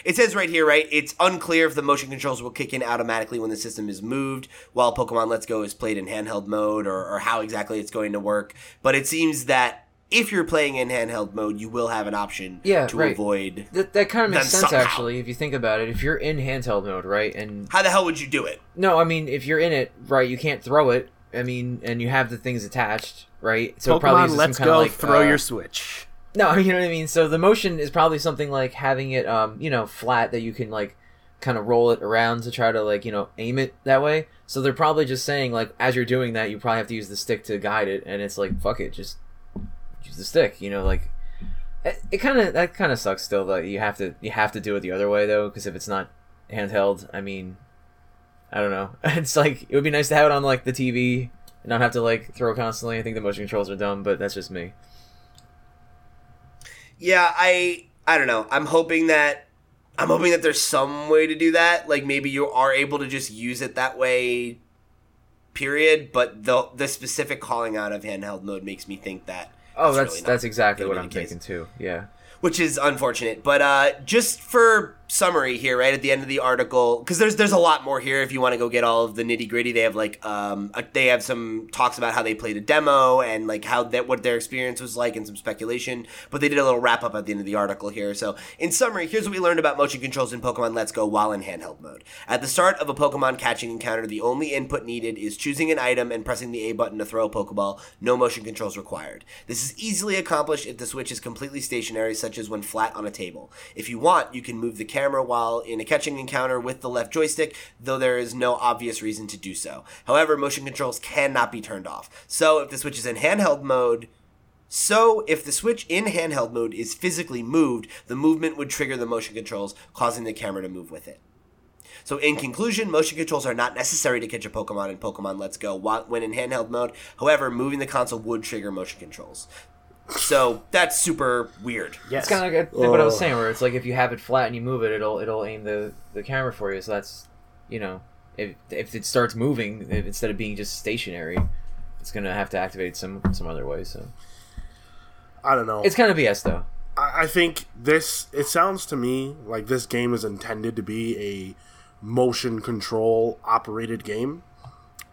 it says right here, right? It's unclear if the motion controls will kick in automatically when the system is moved while Pokemon Let's Go is played in handheld mode or, or how exactly it's going to work. But it seems that if you're playing in handheld mode, you will have an option Yeah, to right. avoid. That, that kind of makes sense somehow. actually if you think about it. If you're in handheld mode, right, and How the hell would you do it? no, I mean if you're in it, right, you can't throw it. I mean, and you have the things attached, right? So it probably let's some kind go. of like throw uh, your Switch. No, you know what I mean. So the motion is probably something like having it, um, you know, flat that you can like kind of roll it around to try to like you know aim it that way. So they're probably just saying like as you're doing that, you probably have to use the stick to guide it, and it's like fuck it, just use the stick. You know, like it, it kind of that kind of sucks still that you have to you have to do it the other way though, because if it's not handheld, I mean, I don't know. It's like it would be nice to have it on like the TV and not have to like throw constantly. I think the motion controls are dumb, but that's just me. Yeah, I I don't know. I'm hoping that I'm hoping that there's some way to do that. Like maybe you are able to just use it that way. Period. But the the specific calling out of handheld mode makes me think that. Oh, it's that's really that's exactly what I'm case. thinking too. Yeah. which is unfortunate. But uh, just for summary here, right at the end of the article, because there's there's a lot more here. If you want to go get all of the nitty gritty, they have like um uh, they have some talks about how they played a demo and like how that what their experience was like and some speculation. But they did a little wrap up at the end of the article here. So in summary, here's what we learned about motion controls in Pokemon Let's Go while in handheld mode. At the start of a Pokemon catching encounter, the only input needed is choosing an item and pressing the A button to throw a Pokeball. No motion controls required. This is easily accomplished if the Switch is completely stationary, such as when flat on a table. If you want, you can move the camera while in a catching encounter with the left joystick, though there is no obvious reason to do so. However, motion controls cannot be turned off. So if the Switch is in handheld mode, so, if the Switch in handheld mode is physically moved, the movement would trigger the motion controls, causing the camera to move with it. So, in conclusion, motion controls are not necessary to catch a Pokemon in Pokemon Let's Go when in handheld mode. However, moving the console would trigger motion controls. So, that's super weird. Yes. It's kind of like what I was Oh. saying, where it's like if you have it flat and you move it, it'll it'll aim the the camera for you. So that's you know, if if it starts moving if, instead of being just stationary, it's gonna have to activate some some other way. So I don't know. it's kind of BS though. I I think this. It sounds to me like this game is intended to be a motion control operated game,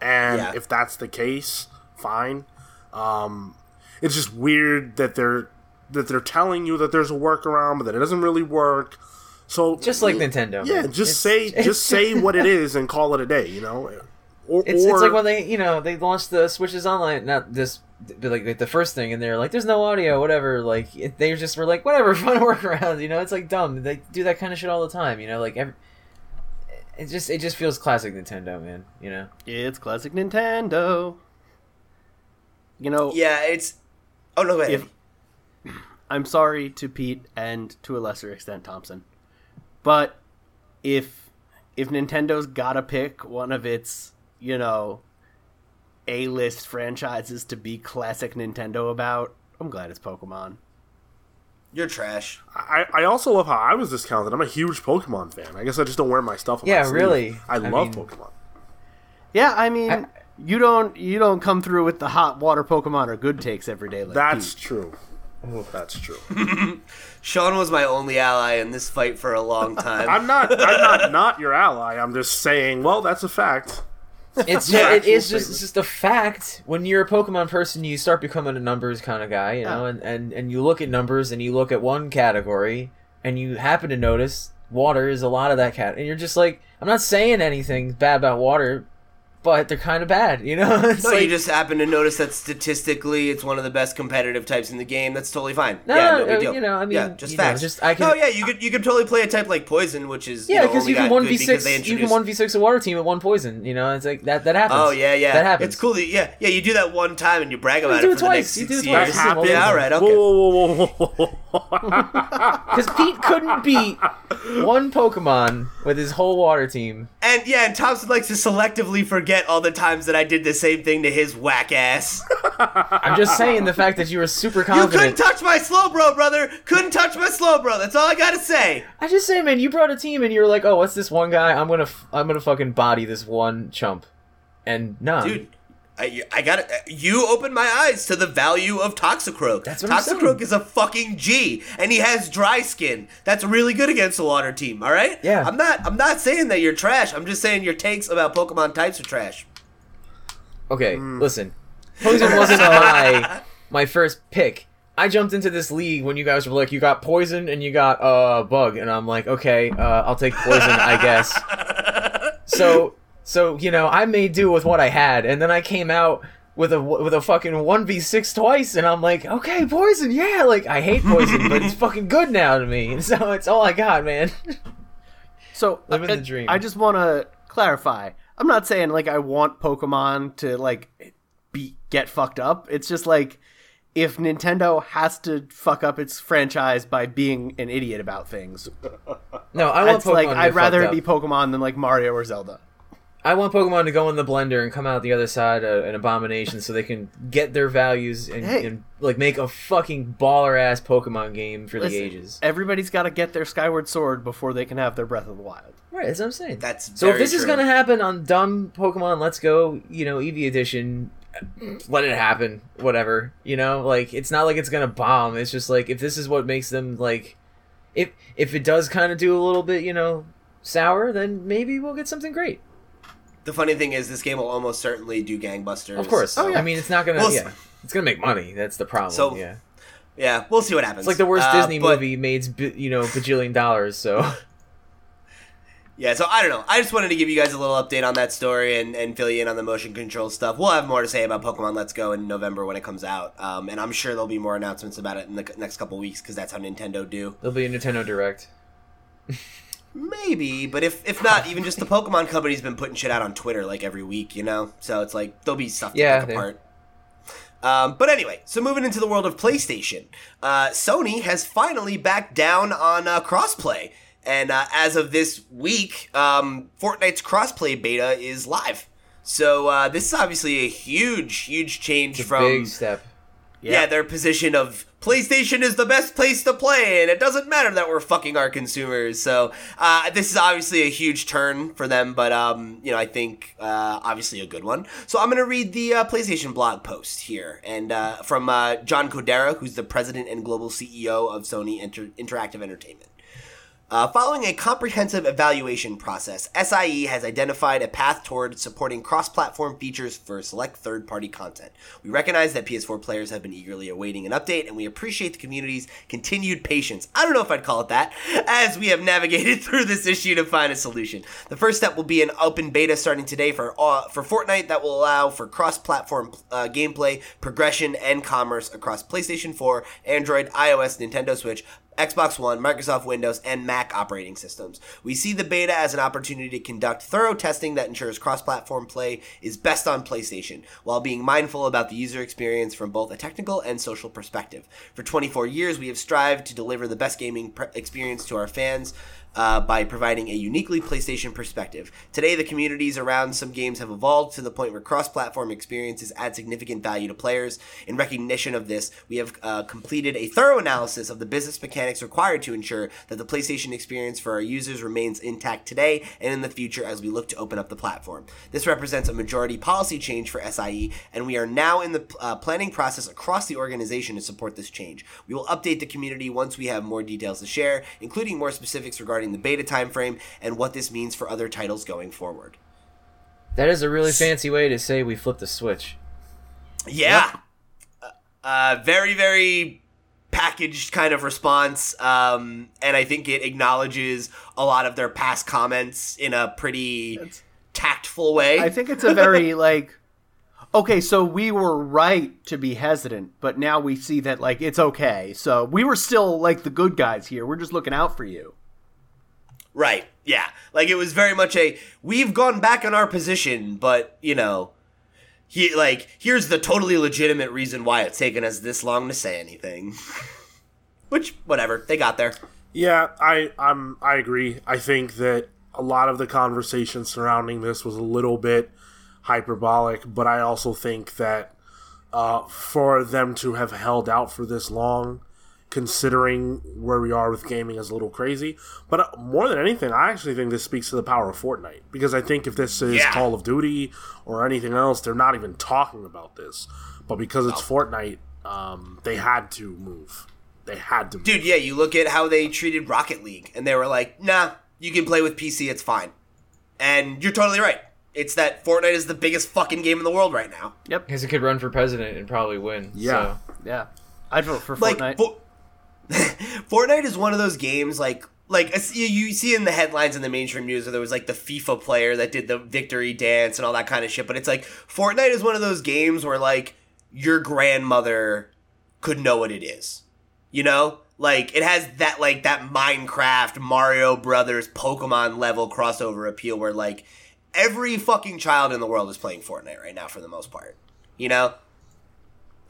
and Yeah. if that's the case, fine. Um, it's just weird that they're that they're telling you that there's a workaround, but that it doesn't really work. So Just like Nintendo. yeah, man. just It's- say it's- just say what it is and call it a day. You know, or, It's, or it's like when they you know they launched the Switches Online, not this, but like, like the first thing, and they're like, "There's no audio, whatever." Like they just were like, "Whatever, find a workaround." You know, it's like dumb. They do that kind of shit all the time. You know, like every, it just it just feels classic Nintendo, man. You know. It's classic Nintendo. You know, Yeah, it's. Oh, no, wait. If- I'm sorry to Pete and to a lesser extent Thompson, but if if Nintendo's gotta pick one of its you know A list franchises to be classic Nintendo about, I'm glad it's Pokemon. You're trash. I, I also love how I was discounted. I'm a huge Pokemon fan. I guess I just don't wear my stuff. On Yeah, my sleeve. really. I, I love mean- Pokemon. Yeah, I mean, I- you don't you don't come through with the hot water Pokemon or good takes every day like That's Pete. true. Oh, that's true. Sean was my only ally in this fight for a long time. I'm not. I'm not not your ally. I'm just saying. Well, that's a fact. It's Yeah, it actual is just it's just a fact. When you're a Pokemon person, you start becoming a numbers kind of guy, you know, and, and and you look at numbers and you look at one category and you happen to notice water is a lot of that cat, and you're just like, I'm not saying anything bad about water, but they're kind of bad, you know. It's no, like, you just happen to notice that statistically it's one of the best competitive types in the game. That's totally fine. No, yeah, no, no big uh, deal. you know, I mean, yeah, just you know, facts. just- I can- No, yeah, you could you could totally play a type like poison, which is yeah, know, because only you can one v six, they you can one v six a water team at one poison, you know. It's like that that happens. Oh yeah, yeah. that happens. It's cool. That, yeah, yeah. You do that one time and you brag about do it it for the twice. next You six do it years. twice. That happens. Yeah, all right. Okay. Whoa, whoa, whoa, whoa, whoa, whoa. because Pete couldn't beat one Pokemon with his whole water team. And yeah, and Thompson likes to selectively forget all the times that I did the same thing to his whack ass. I'm just saying the fact that you were super confident. you couldn't touch my Slowbro, brother. Couldn't touch my Slowbro. That's all I gotta say. I just say, man, you brought a team and you were like, oh, what's this one guy? I'm gonna, f- I'm gonna fucking body this one chump, and nah, Dude, I, I got it. You opened my eyes to the value of Toxicroak. That's what Toxicroak is a fucking G, and he has dry skin. That's really good against the water team. All right. Yeah. I'm not. I'm not saying that you're trash. I'm just saying your takes about Pokemon types are trash. Okay, Hmm. listen. Poison wasn't my my first pick. I jumped into this league when you guys were like, you got poison and you got uh bug, and I'm like, okay, uh, I'll take poison, I guess. So so you know, I made do with what I had, and then I came out with a with a fucking one v six twice, and I'm like, okay, poison, yeah, like I hate poison, but it's fucking good now to me, and so it's all I got, man. So Living I, the dream. I just want to clarify. I'm not saying like I want Pokemon to like be get fucked up. It's just like if Nintendo has to fuck up its franchise by being an idiot about things, No, I want Pokemon. Like, to I'd rather it be Pokemon than like Mario or Zelda. I want Pokemon to go in the blender and come out the other side uh, an abomination, so they can get their values and, Hey. and like make a fucking baller ass Pokemon game for the ages. Everybody's got to get their Skyward Sword before they can have their Breath of the Wild. Right, that's what I'm saying. That's so if very this is gonna happen on dumb Pokemon Let's Go, you know, Eevee edition, let it happen. Whatever, you know, like it's not like it's gonna bomb. It's just like if this is what makes them like, if if it does kind of do a little bit, you know, sour, then maybe we'll get something great. The funny thing is, this game will almost certainly do gangbusters. Of course. so- I mean, it's not gonna. Well, yeah, it's gonna make money. That's the problem. So, yeah. Yeah, we'll see what happens. It's like the worst Uh, Disney but- movie made, you know, bajillion dollars. So Yeah, so I don't know. I just wanted to give you guys a little update on that story and, and fill you in on the motion control stuff. We'll have more to say about Pokemon Let's Go in November when it comes out, um, and I'm sure there'll be more announcements about it in the next couple weeks because that's how Nintendo do. there'll be a Nintendo Direct. Maybe, but if if not, even just the Pokemon company's been putting shit out on Twitter like every week, you know. So it's like there'll be stuff to Yeah, pick apart. Um, but anyway, so moving into the world of PlayStation, uh, Sony has finally backed down on uh, crossplay, and uh, as of this week, um, Fortnite's crossplay beta is live. So uh, this is obviously a huge, huge change from big step. Yeah. their position of PlayStation is the best place to play, and it doesn't matter that we're fucking our consumers. So uh, this is obviously a huge turn for them, but um, you know I think uh, obviously a good one. So I'm gonna read the uh, PlayStation blog post here, and uh, from uh, John Kodera, who's the president and global CEO of Sony Inter- Interactive Entertainment. Uh, following a comprehensive evaluation process, SIE has identified a path toward supporting cross platform features for select third party content. We recognize that PS4 players have been eagerly awaiting an update, and we appreciate the community's continued patience. I don't know if I'd call it that, as we have navigated through this issue to find a solution. The first step will be an open beta starting today for, uh, for Fortnite that will allow for cross platform uh, gameplay, progression, and commerce across PlayStation 4, Android, iOS, Nintendo Switch, Xbox One, Microsoft Windows, and Mac operating systems. We see the beta as an opportunity to conduct thorough testing that ensures cross platform play is best on PlayStation, while being mindful about the user experience from both a technical and social perspective. For 24 years, we have strived to deliver the best gaming pre- experience to our fans. Uh, by providing a uniquely PlayStation perspective. Today, the communities around some games have evolved to the point where cross platform experiences add significant value to players. In recognition of this, we have uh, completed a thorough analysis of the business mechanics required to ensure that the PlayStation experience for our users remains intact today and in the future as we look to open up the platform. This represents a majority policy change for SIE, and we are now in the uh, planning process across the organization to support this change. We will update the community once we have more details to share, including more specifics regarding the beta timeframe and what this means for other titles going forward. That is a really fancy way to say we flipped the switch. Yeah. Uh, uh, very, very packaged kind of response. Um, and I think it acknowledges a lot of their past comments in a pretty tactful way. I think it's a very like okay, so we were right to be hesitant, but now we see that like it's okay. So we were still like the good guys here. We're just looking out for you. Right. Yeah. Like it was very much a we've gone back on our position, but you know, he like here's the totally legitimate reason why it's taken us this long to say anything. Which whatever, they got there. Yeah, I I'm I agree. I think that a lot of the conversation surrounding this was a little bit hyperbolic, but I also think that uh, for them to have held out for this long, considering where we are with gaming, is a little crazy. But uh, more than anything, I actually think this speaks to the power of Fortnite because I think if this is Yeah. Call of Duty or anything else, they're not even talking about this. But because it's Fortnite, um, they had to move. They had to, move. Dude, yeah, you look at how they treated Rocket League and they were like, "Nah, you can play with PC, it's fine." And you're totally right. It's that Fortnite is the biggest fucking game in the world right now. Yep. Because it could run for president and probably win. Yeah. So. Yeah. I'd vote for like Fortnite. For- Fortnite is one of those games like like you- see in the headlines in the mainstream news where there was like the FIFA player that did the victory dance and all that kind of shit but it's like Fortnite is one of those games where like your grandmother could know what it is you know? Like it has that like that Minecraft Mario Brothers Pokemon level crossover appeal where like every fucking child in the world is playing Fortnite right now for the most part you know?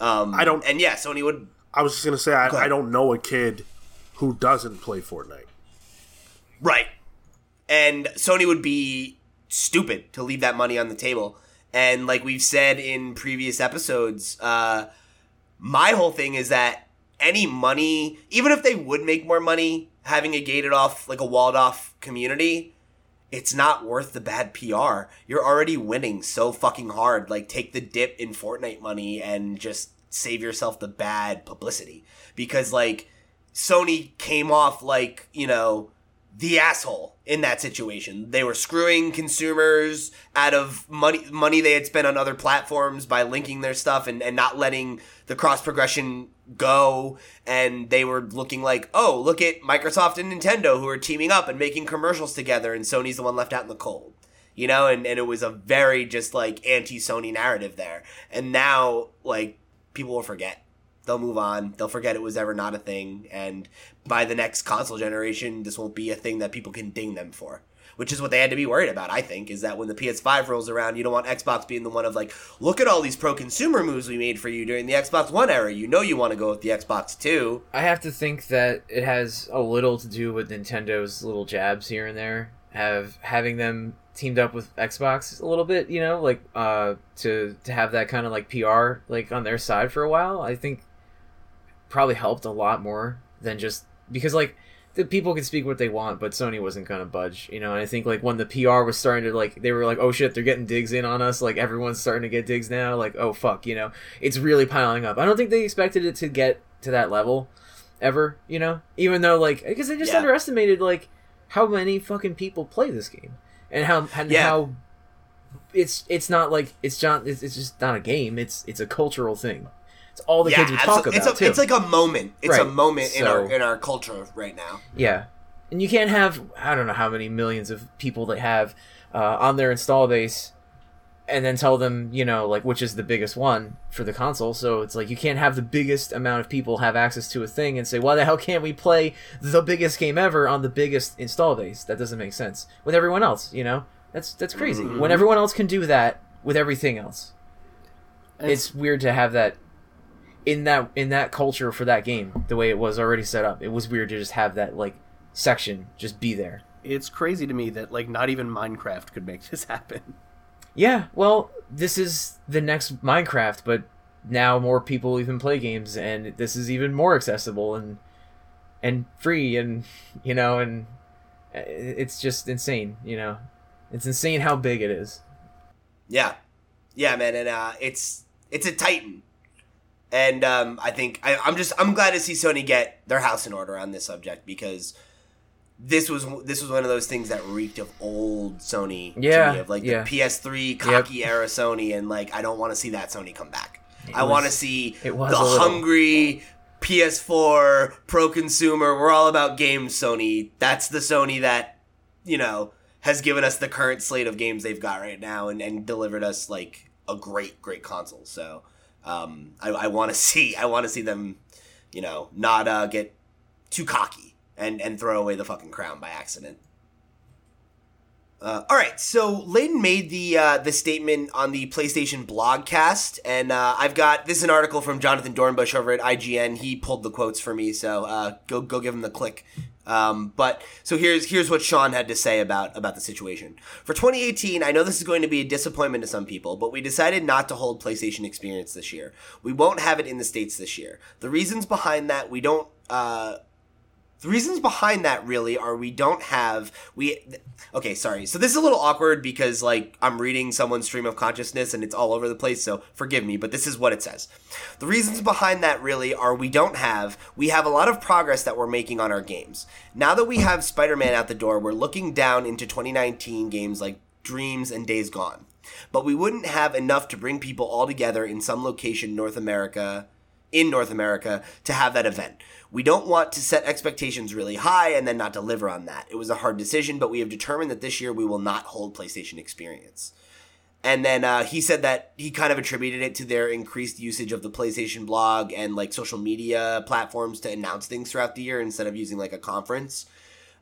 Um I don't- and yeah Sony would I was just gonna say I, Go. I don't know a kid who doesn't play Fortnite. Right. And Sony would be stupid to leave that money on the table. And like we've said in previous episodes, uh, my whole thing is that any money, even if they would make more money having a gated off, like a walled off community, it's not worth the bad PR. You're already winning so fucking hard. Like, take the dip in Fortnite money and just save yourself the bad publicity. Because, like, Sony came off like, you know, the asshole in that situation. They were screwing consumers out of money money they had spent on other platforms by linking their stuff and, and not letting the cross progression go. And they were looking like, oh, look at Microsoft and Nintendo who are teaming up and making commercials together, and Sony's the one left out in the cold. You know, and, and it was a very just like anti Sony narrative there. And now, like, people will forget they'll move on. They'll forget it was ever not a thing, and by the next console generation, this won't be a thing that people can ding them for. Which is what they had to be worried about, I think, is that when the PS5 rolls around, you don't want Xbox being the one of like, look at all these pro consumer moves we made for you during the Xbox One era. You know you want to go with the Xbox 2. I have to think that it has a little to do with Nintendo's little jabs here and there, have having them teamed up with Xbox a little bit, you know, like uh to to have that kind of like PR like on their side for a while. I think probably helped a lot more than just because like the people can speak what they want, but Sony wasn't gonna budge, you know. And I think like when the PR was starting to like, they were like, "Oh shit, they're getting digs in on us." Like everyone's starting to get digs now. Like, oh fuck, you know, it's really piling up. I don't think they expected it to get to that level ever, you know. Even though like, because they just Yeah. underestimated like how many fucking people play this game and how and Yeah. how it's it's not like it's not it's, it's just not a game. It's it's a cultural thing. It's all the kids would talk about it's, a, too. it's like a moment. It's a Right. moment in our in our culture right now. Yeah, and you can't have I don't know how many millions of people that have uh, on their install base, and then tell them you know like which is the biggest one for the console. So it's like you can't have the biggest amount of people have access to a thing and say why the hell can't we play the biggest game ever on the biggest install base? That doesn't make sense with everyone else. You know that's that's crazy. Mm-hmm. When everyone else can do that with everything else, it's weird to have that in that in that culture for that game the way it was already set up. It was weird to just have that like section just be there. It's crazy to me that like not even Minecraft could make this happen. Yeah, well, this is the next Minecraft, but now more people even play games, and this is even more accessible and and free, and you know, and uh, it's just insane. You know, it's insane how big it is. Yeah, yeah, man, and uh, it's it's a titan, and um, I think I, I'm just I'm glad to see Sony get their house in order on this subject because this was this was one of those things that reeked of old Sony, to Yeah, me, of like yeah. the PS3 cocky era Sony, and like I don't want to see that Sony come back. I want to see it the hungry PS4 pro consumer. We're all about games, Sony. That's the Sony that you know has given us the current slate of games they've got right now and, and delivered us like a great great console so um, i, I want to see i want to see them you know not uh, get too cocky and and throw away the fucking crown by accident uh, all right, so Layden made the uh, the statement on the PlayStation blogcast, and uh, I've got this is an article from Jonathan Dornbush over at IGN. He pulled the quotes for me, so uh, go go give him the click. Um, but so here's here's what Shawn had to say about about the situation for 2018. I know this is going to be a disappointment to some people, but we decided not to hold PlayStation Experience this year. We won't have it in the states this year. The reasons behind that we don't. The reasons behind that really are we don't have we okay sorry. So this is a little awkward because like i'm reading someone's stream of consciousness and it's all over the place so forgive me but this is what it says. The reasons behind that really are we don't have we have a lot of progress that we're making on our games. Now that we have spider-man out the door we're looking down into 2019 games like dreams and days gone. But we wouldn't have enough to bring people all together in some location north america in North America to have that event. We don't want to set expectations really high and then not deliver on that. It was a hard decision, but we have determined that this year we will not hold PlayStation Experience. And then uh, he said that he kind of attributed it to their increased usage of the PlayStation blog and like social media platforms to announce things throughout the year instead of using like a conference.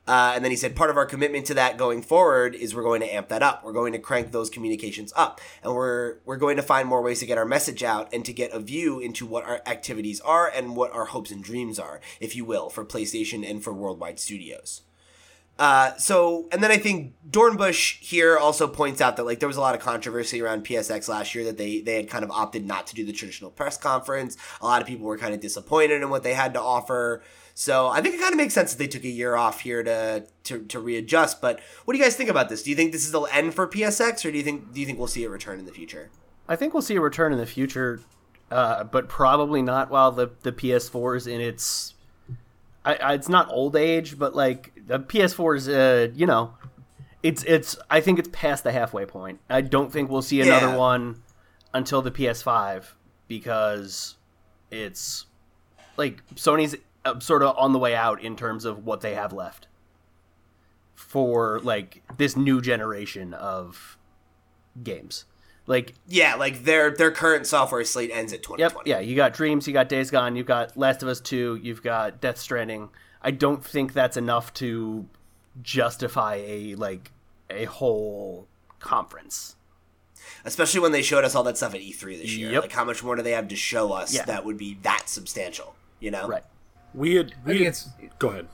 Uh, and then he said part of our commitment to that going forward is we're going to amp that up. We're going to crank those communications up, and we're we're going to find more ways to get our message out and to get a view into what our activities are and what our hopes and dreams are, if you will, for PlayStation and for Worldwide Studios. Uh, so, and then I think Dornbush here also points out that like there was a lot of controversy around PSX last year that they they had kind of opted not to do the traditional press conference. A lot of people were kind of disappointed in what they had to offer. So I think it kind of makes sense that they took a year off here to, to to readjust. But what do you guys think about this? Do you think this is the end for PSX, or do you think do you think we'll see it return in the future? I think we'll see a return in the future, uh, but probably not while the the PS4 is in its. I, I, it's not old age, but like the PS4 is, uh, you know, it's it's. I think it's past the halfway point. I don't think we'll see another Yeah. one until the PS5 because it's like Sony's Uh, sort of on the way out in terms of what they have left for like this new generation of games. Like Yeah, like their their current software slate ends at Yep. 2020. Yeah, you got Dreams, you got Days Gone, you've got Last of Us 2, you've got Death Stranding. I don't think that's enough to justify a like a whole conference. Especially when they showed us all that stuff at E3 this year. Yep. Like how much more do they have to show us Yeah. that would be that substantial? You know? Right. We had. I We think had it's. go ahead.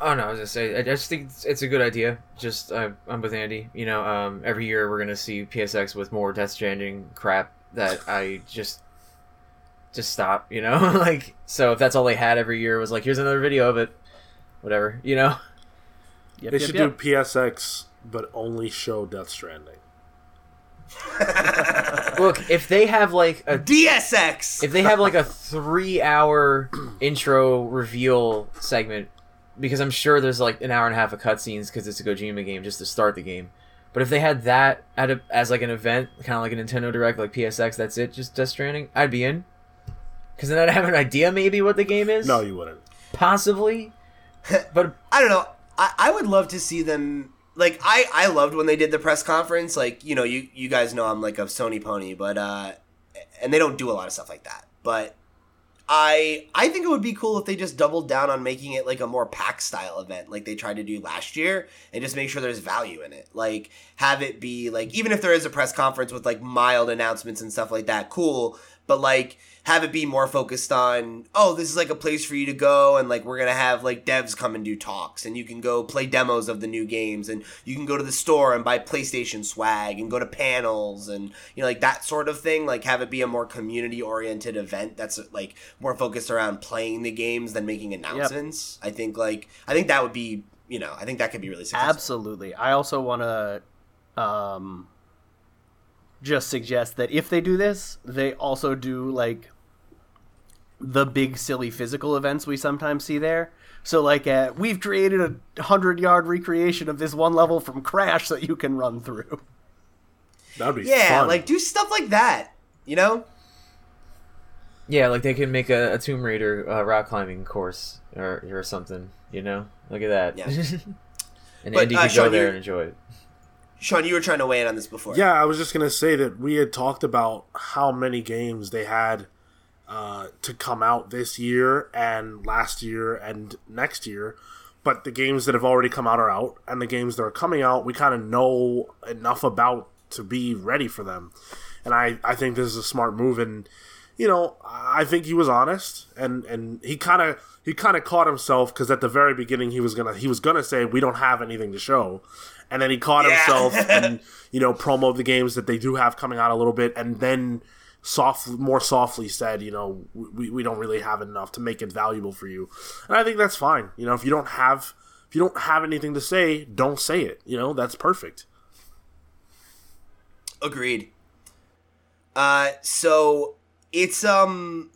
Oh no, I was gonna say. I just think it's, it's a good idea. Just uh, I'm with Andy. You know, um, every year we're gonna see PSX with more Death Stranding crap that I just just stop. You know, like so if that's all they had every year was like, here's another video of it, whatever. You know. Yep, They yep, should yep. do PSX, but only show Death Stranding. Look, if they have like a DSX. if they have like a three hour intro reveal segment because i'm sure there's like an hour and a half of cutscenes because it's a Kojima game just to start the game but if they had that at a, as like an event kind of like a nintendo direct like psx that's it just death stranding i'd be in because then i'd have an idea maybe what the game is No, you wouldn't. possibly but I don't know. I, I would love to see them. Like I, I loved when they did the press conference. Like you know, you you guys know I'm like a Sony pony, but uh, and they don't do a lot of stuff like that. But I I think it would be cool if they just doubled down on making it like a more pack style event, like they tried to do last year, and just make sure there's value in it. Like have it be like even if there is a press conference with like mild announcements and stuff like that, cool. but like have it be more focused on oh this is like a place for you to go and like we're gonna have like devs come and do talks. And you can go play demos of the new games. And you can go to the store and buy playstation swag and go to panels and you know like that sort of thing. Like have it be a more community oriented event that's like more focused around playing the games than making announcements. I think like i think that would be you know i think that could be really successful. Absolutely. I also want to um, just suggest that if they do this, they also do like the big silly physical events we sometimes see there. So like uh, we've created a hundred yard recreation of this one level from Crash that you can run through. That'd be yeah fun. like do stuff like that you know Yeah, like they can make a, a Tomb Raider uh, rock climbing course or or something. You know, look at that. Yeah. and But, Andy uh, could Sean, go there you- and enjoy it. Sean you were trying to weigh in on this before Yeah, I was just gonna say that we had talked about how many games they had uh, to come out this year and last year and next year, but the games that have already come out are out, and the games that are coming out, we kind of know enough about to be ready for them. And I, I think this is a smart move, and you know, I think he was honest, and and he kind of he kind of caught himself because at the very beginning he was gonna he was gonna say we don't have anything to show, and then he caught Yeah. himself and you know promo the games that they do have coming out a little bit, and then soft more softly said you know we, we don't really have enough to make it valuable for you, and I think that's fine. You know if you don't have if you don't have anything to say, don't say it. You know that's perfect. Agreed. Uh, so it's um,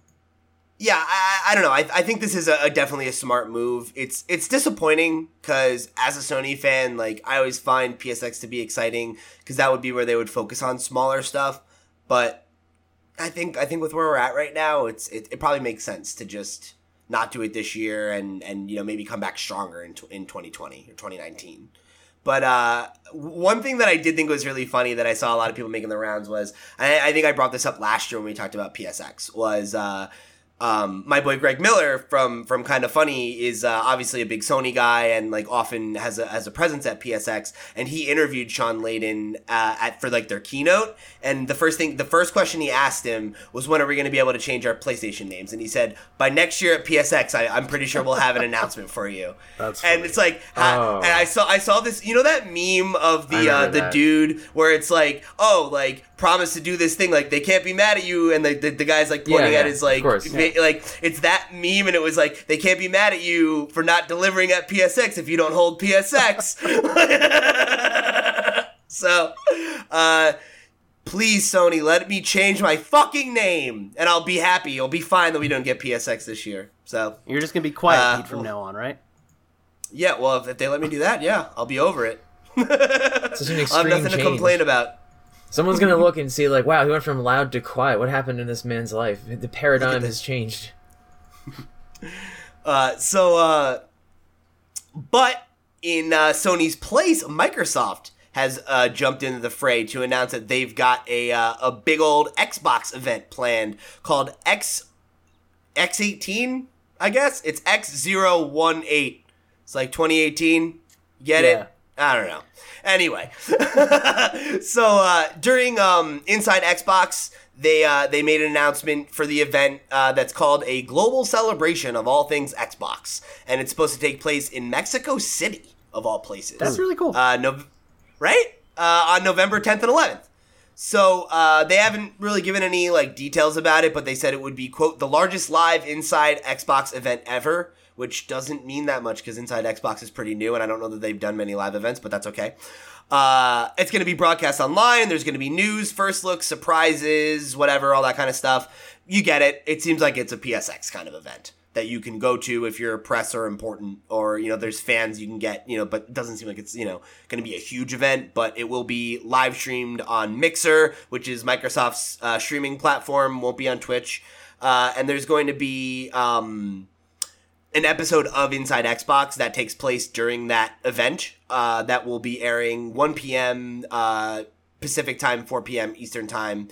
yeah, I, I don't know. I, I think this is a, a definitely a smart move. It's it's disappointing because as a Sony fan, like I always find PSX to be exciting because that would be where they would focus on smaller stuff. But I think I think with where we're at right now, it's it, it probably makes sense to just not do it this year and and you know maybe come back stronger in in 2020 or 2019. But uh, one thing that I did think was really funny that I saw a lot of people making the rounds was I, I think I brought this up last year when we talked about PSX was uh, um, my boy Greg Miller from from Kind of Funny is uh, obviously a big Sony guy and like often has a has a presence at PSX and he interviewed Shawn Layden uh, at for like their keynote and the first thing the first question he asked him was when are we going to be able to change our PlayStation names and he said by next year at PSX I, I'm pretty sure we'll have an announcement for you That's and funny. it's like ha- Oh. and I saw I saw this you know that meme of the uh, the that. dude where it's like oh like promise to do this thing like they can't be mad at you and the the, the guy's like pointing Yeah, at his like of course. like it's that meme and it was like they can't be mad at you for not delivering at PSX if you don't hold PSX so uh please Sony let me change my fucking name and I'll be happy. It'll be fine that we don't get PSX this year. So You're just gonna be quiet Uh, Pete, from now on, right? yeah well if, if they let me do that yeah I'll be over it. Such an I'll have extreme nothing to complain about Someone's gonna look and see like, wow, he went from loud to quiet. What happened in this man's life? The paradigm has changed. Uh, so, uh, but in uh, Sony's place, Microsoft has uh, jumped into the fray to announce that they've got a uh, a big old Xbox event planned called X X18. I guess it's X018. It's like 2018. Get Yeah. it? I don't know. Anyway, so uh, during um, Inside Xbox, they uh, they made an announcement for the event uh, that's called a global celebration of all things Xbox, and it's supposed to take place in Mexico City, of all places. That's really cool. Uh, no, right? Uh, on November 10th and 11th. So uh, they haven't really given any like details about it, but they said it would be quote the largest live inside Xbox event ever, which doesn't mean that much because Inside Xbox is pretty new, and I don't know that they've done many live events, but that's okay. Uh, it's going to be broadcast online. There's going to be news, first looks, surprises, whatever, all that kind of stuff. You get it. It seems like it's a PSX kind of event that you can go to if you're a press or important or you know there's fans you can get you know but it doesn't seem like it's you know going to be a huge event but it will be live streamed on mixer which is microsoft's uh, streaming platform won't be on twitch uh, and there's going to be um, an episode of Inside Xbox that takes place during that event uh, that will be airing 1 p.m. Uh, Pacific time, 4 p.m. Eastern time,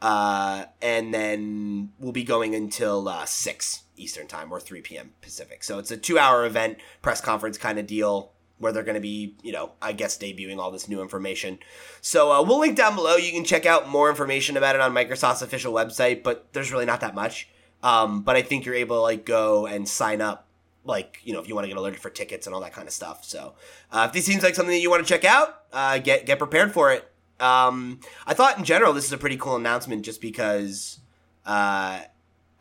uh, and then we'll be going until uh, 6 Eastern time or 3 p.m. Pacific. So it's a two-hour event, press conference kind of deal. where they're going to be, you know, I guess debuting all this new information. So uh, we'll link down below. You can check out more information about it on Microsoft's official website, but there's really not that much. Um, but I think you're able to like go and sign up, like you know, if you want to get alerted for tickets and all that kind of stuff. So uh, if this seems like something that you want to check out, uh, get get prepared for it. Um, I thought in general this is a pretty cool announcement, just because uh,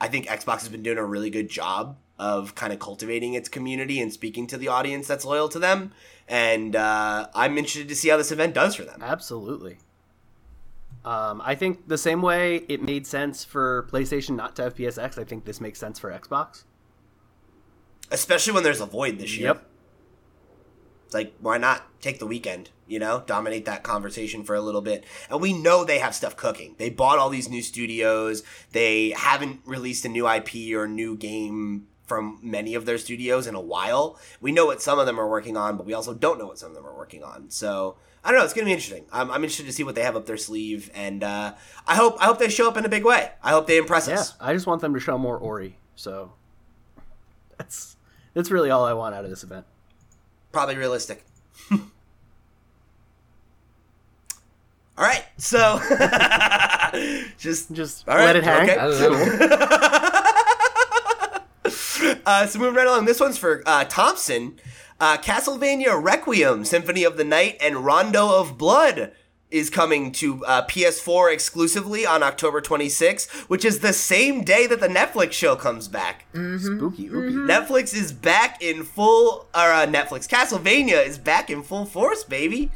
I think Xbox has been doing a really good job of kind of cultivating its community and speaking to the audience that's loyal to them. And uh, I'm interested to see how this event does for them. Absolutely. Um, I think the same way it made sense for PlayStation not to have PSX, I think this makes sense for Xbox. Especially when there's a void this year. Yep. It's like, why not take the weekend, you know, dominate that conversation for a little bit? And we know they have stuff cooking. They bought all these new studios. They haven't released a new IP or new game from many of their studios in a while. We know what some of them are working on, but we also don't know what some of them are working on. So I don't know. It's gonna be interesting. I'm, I'm interested to see what they have up their sleeve, and uh, I hope I hope they show up in a big way. I hope they impress Yeah, us. I just want them to show more Ori. So that's that's really all I want out of this event. Probably realistic. all right, so just Just All right, let it hang. okay. I don't know. Uh, so moving right along, this one's for uh, Thompson. Uh, Castlevania Requiem, Symphony of the Night, and Rondo of Blood is coming to uh, PS4 exclusively on October 26th, which is the same day that the Netflix show comes back. Spooky, ooky. Netflix is back in full, or uh, Netflix, Castlevania is back in full force, baby.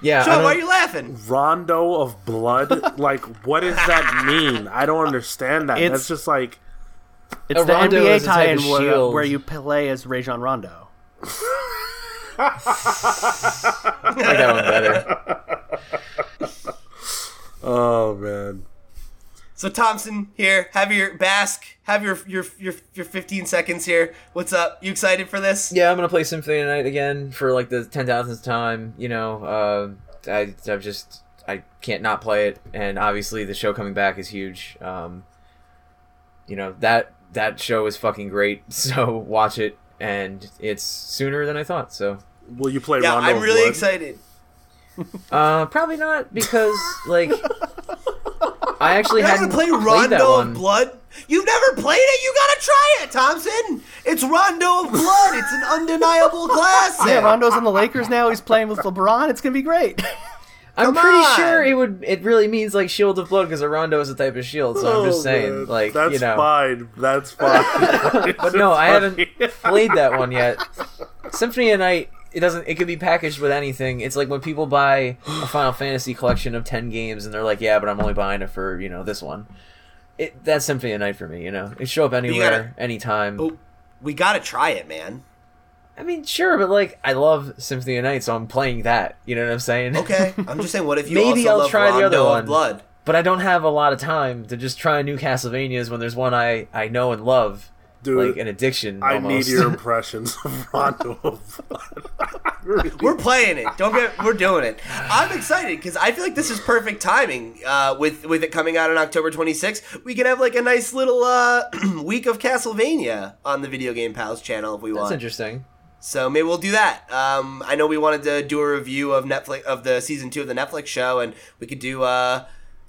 Yeah, Sean, why are you laughing? Rondo of blood? like, what does that mean? I don't understand that. It's- That's just like, It's A the Rondo NBA is tie-in where, where you play as Rajon Rondo. I got one better. oh man. So Thompson here, have your bask, have your your your your 15 seconds here. What's up? You excited for this? Yeah, I'm gonna play Symphony of the Night again for like the ten thousandth time. You know, uh, I I've just I can't not play it, and obviously the show coming back is huge. Um, you know that that show is fucking great, so watch it, and it's sooner than I thought. So Will you play Rondo? Yeah, Rondo I'm really Blood? excited. uh, probably not because like I actually You're not hadn't gonna play that Rondo one. of Blood? You've never played it? You gotta try it, Thompson! It's Rondo of Blood. It's an undeniable classic. Yeah, Rondo's on the Lakers now. He's playing with LeBron. It's gonna be great. I'm Come pretty on! sure it would. It really means like Shield of Blood because a Rondo is a type of shield. So I'm just Oh, saying, man. like that's you know. fine. That's fine. But no, I haven't played that one yet. Symphony of Night, it doesn't. It could be packaged with anything. It's like when people buy a Final Fantasy collection of ten games, and they're like, "Yeah, but I'm only buying it for you know this one." It that's Symphony of Night for me. You know, it show up anywhere, gotta- anytime. Oh, we gotta try it, man. I mean, sure, but like, I love Symphony of Night, so I'm playing that. You know what I'm saying? Okay, I'm just saying, what if you Maybe also I'll love try the other one. Blood? But I don't have a lot of time to just try new Castlevanias when there's one I I know and love, Dude, like an addiction. I almost. need your impressions of Rondo of Blood. We're playing it. Don't get. We're doing it. I'm excited because I feel like this is perfect timing. Uh, with with it coming out on October 26th, we can have like a nice little uh, week of Castlevania on the Video Game Pals channel if we That's want. That's interesting. So maybe we'll do that. Um, I know we wanted to do a review of Netflix of the season two of the Netflix show, and we could do uh,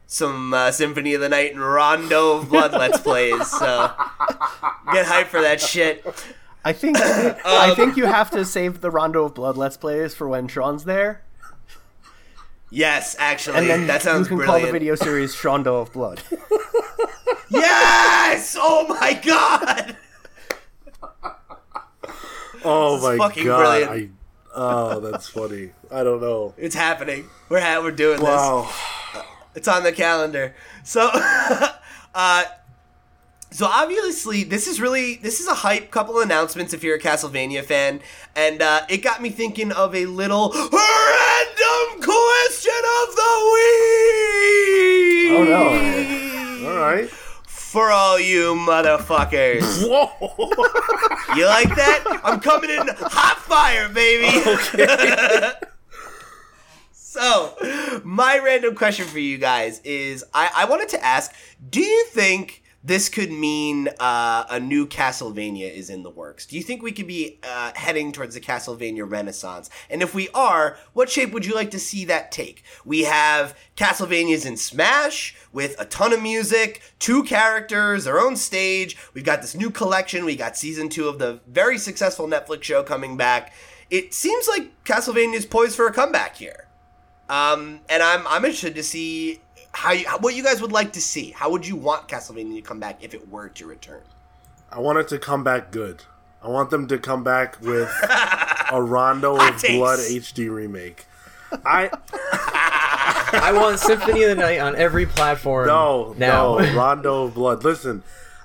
some uh, Symphony of the Night and Rondo of Blood let's plays. So get hyped for that shit. I think I think you have to save the Rondo of Blood Let's Plays for when Sean's there, Yes, actually, and then that sounds you can brilliant. call the video series Shondo of Blood. Yes! Oh my god! Oh my fucking god! brilliant. I, oh, that's funny. I don't know. It's happening. We're ha- we're doing this. Wow. It's on the calendar. So, uh, so obviously, this is really this is a hype couple announcements if you're a Castlevania fan, and uh, it got me thinking of a little random question of the week. Oh, no. All right. For all you motherfuckers, Whoa. you like that? I'm coming in hot fire, baby. So, my random question for you guys is I, I wanted to ask Do you think this could mean uh, a new Castlevania is in the works. Do you think we could be uh, heading towards the Castlevania Renaissance? And if we are, what shape would you like to see that take? We have Castlevanias in Smash with a ton of music, two characters, their own stage. We've got this new collection. We got season two of the very successful Netflix show coming back. It seems like Castlevania is poised for a comeback here. Um, and I'm I'm interested to see how you, what you guys would like to see. How would you want Castlevania to come back if it were to return? I want it to come back good. I want them to come back with a Rondo Hot of takes. Blood HD remake. I I want Symphony of the Night on every platform. no now. no Rondo of Blood. Listen,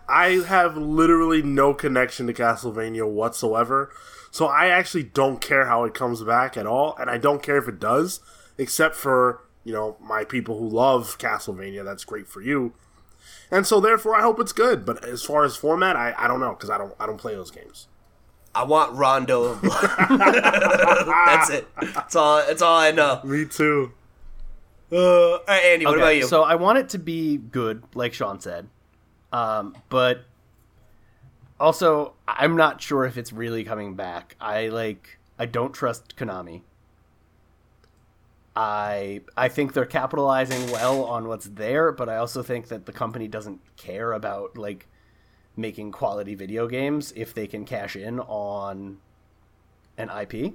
I have literally no connection to Castlevania whatsoever, so I actually don't care how it comes back at all, and I don't care if it does, except for you know my people who love Castlevania. That's great for you, and so therefore I hope it's good. But as far as format, I, I don't know because I don't I don't play those games. I want Rondo of Blood. That's it. That's all. That's all I know. Me too. Uh, Andy, what Okay, about you? So I want it to be good, like Sean said. Um, but also, I'm not sure if it's really coming back. I like. I don't trust Konami. I I think they're capitalizing well on what's there, but I also think that the company doesn't care about like making quality video games if they can cash in on an IP.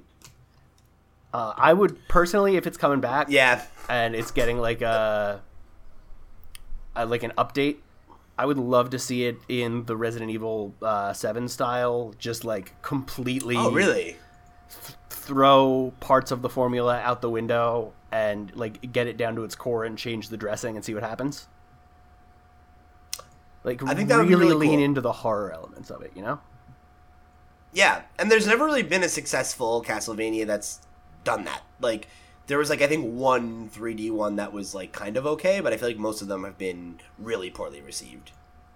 Uh, I would personally, if it's coming back, yeah, and it's getting like a, a like an update. I would love to see it in the Resident Evil uh, Seven style, just like completely Oh, really? Throw parts of the formula out the window and like get it down to its core and change the dressing and see what happens. Like I think that would be really, really lean cool. into the horror elements of it, you know? Yeah, and there's never really been a successful Castlevania that's done that. Like, there was like I think one 3D one that was like kind of okay, but I feel like most of them have been really poorly received.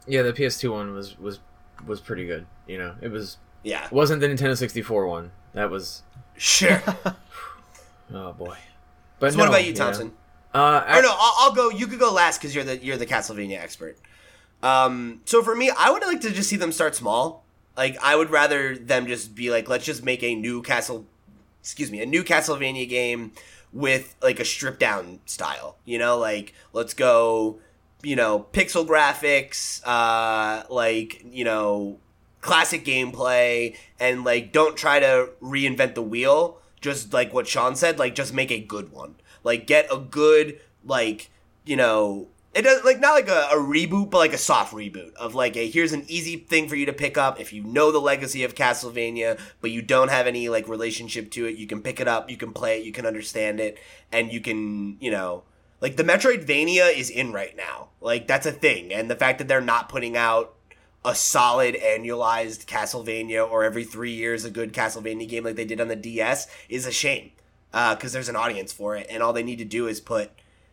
Yeah, the PS2 one was was was pretty good. You know, it was Yeah, it wasn't the Nintendo 64 one. That was sure. oh boy. But so what about you. Thompson? Uh, I, Or no, I'll, I'll go. You could go last because you're the you're the Castlevania expert. Um, so for me, I would like to just see them start small. Like I would rather them just be like, let's just make a new Castle, excuse me, a new Castlevania game with like a stripped down style. You know, like let's go, you know, pixel graphics, uh, like you know, classic gameplay, and like don't try to reinvent the wheel. Just like what Sean said, like just make a good one. Like get a good like you know it does like not like a, a reboot but like a soft reboot of like a here's an easy thing for you to pick up if you know the legacy of castlevania but you don't have any like relationship to it you can pick it up you can play it you can understand it and you can you know like the metroidvania is in right now like that's a thing and the fact that they're not putting out a solid annualized castlevania or every three years a good castlevania game like they did on the ds is a shame because there's an audience for it and all they need to do is put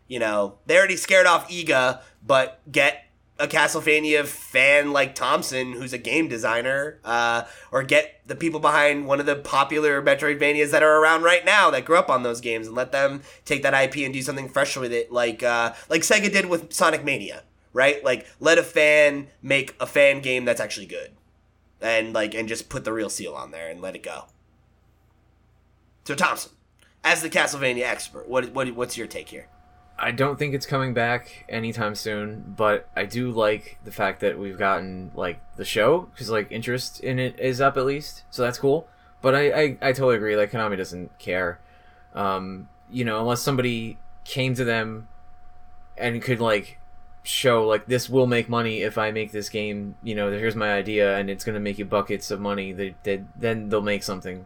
you know, they already scared off Iga, but get a Castlevania fan like Thompson, who's a game designer, uh, or get the people behind one of the popular Metroidvanias that are around right now that grew up on those games, and let them take that IP and do something fresh with it, like uh, like Sega did with Sonic Mania, right? Like let a fan make a fan game that's actually good, and like and just put the real seal on there and let it go. So Thompson, as the Castlevania expert, what what what's your take here? I don't think it's coming back anytime soon, but I do like the fact that we've gotten like the show because like interest in it is up at least, so that's cool. But I, I, I totally agree. Like Konami doesn't care, um, you know, unless somebody came to them and could like show like this will make money if I make this game. You know, here's my idea, and it's gonna make you buckets of money. They, they then they'll make something.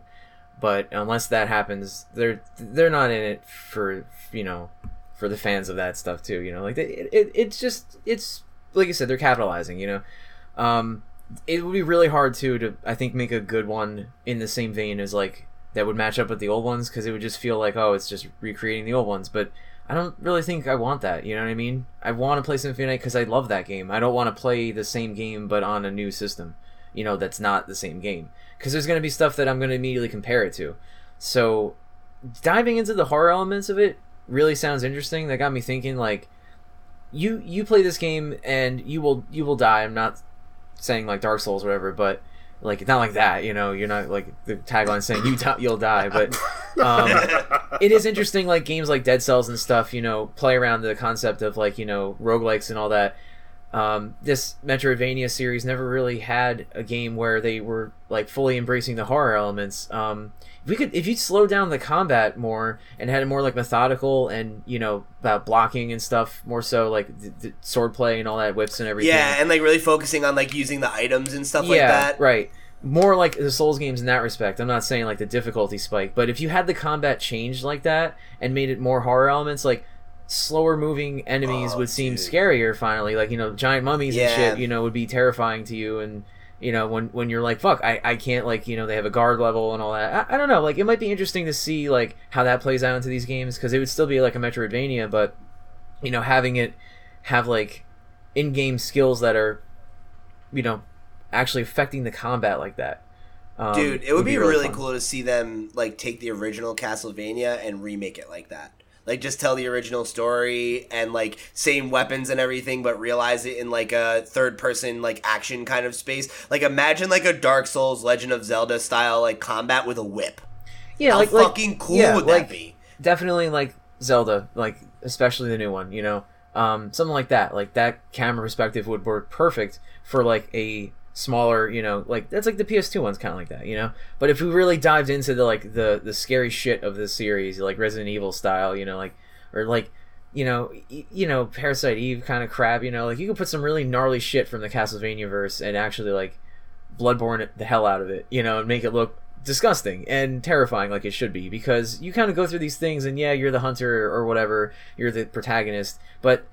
But unless that happens, they're they're not in it for you know for the fans of that stuff too. You know, like it, it it's just it's like you said, they're capitalizing. You know, um, it would be really hard too to I think make a good one in the same vein as like that would match up with the old ones because it would just feel like oh it's just recreating the old ones. But I don't really think I want that. You know what I mean? I want to play Symphony Night because I love that game. I don't want to play the same game but on a new system. You know, that's not the same game because there's going to be stuff that I'm going to immediately compare it to. So diving into the horror elements of it really sounds interesting. That got me thinking like you you play this game and you will you will die. I'm not saying like Dark Souls or whatever, but like not like that. You know, you're not like the tagline saying you you'll die, but um, it is interesting. Like games like Dead Cells and stuff, you know, play around the concept of like you know roguelikes and all that. Um, this Metroidvania series never really had a game where they were like fully embracing the horror elements. Um, if we could, if you slow down the combat more and had it more like methodical and you know about blocking and stuff more so like the, the swordplay and all that whips and everything. Yeah, and like really focusing on like using the items and stuff like yeah, that. right. More like the Souls games in that respect. I'm not saying like the difficulty spike, but if you had the combat changed like that and made it more horror elements, like slower moving enemies Oh, would seem dude. scarier. Finally, like you know, giant mummies and shit, you know, would be terrifying to you and. You know, when when you're like, fuck, I, I can't like, you know, they have a guard level and all that. I, I don't know, like it might be interesting to see like how that plays out into these games because it would still be like a Metroidvania, but you know, having it have like in-game skills that are, you know, actually affecting the combat like that. Um, Dude, it would, be, really, cool to see them like take the original Castlevania and remake it like that. Like just tell the original story and like same weapons and everything, but realize it in like a third person like action kind of space. Like imagine like a Dark Souls Legend of Zelda style like combat with a whip. Yeah, How like like- fucking cool yeah, would like, that be? Definitely like Zelda, like especially the new one. You know, um, something like that. Like that camera perspective would work perfect for like a smaller, you know, like that's like the PS2 one's kind of like that, you know. But if we really dived into the like the the scary shit of the series, like Resident Evil style, you know, like or like you know, you know, Parasite Eve kind of crap, you know, like you could put some really gnarly shit from the Castlevania verse and actually like bloodborne the hell out of it, you know, and make it look disgusting and terrifying like it should be because you kind of go through these things and yeah, you're the hunter or whatever, you're the protagonist, but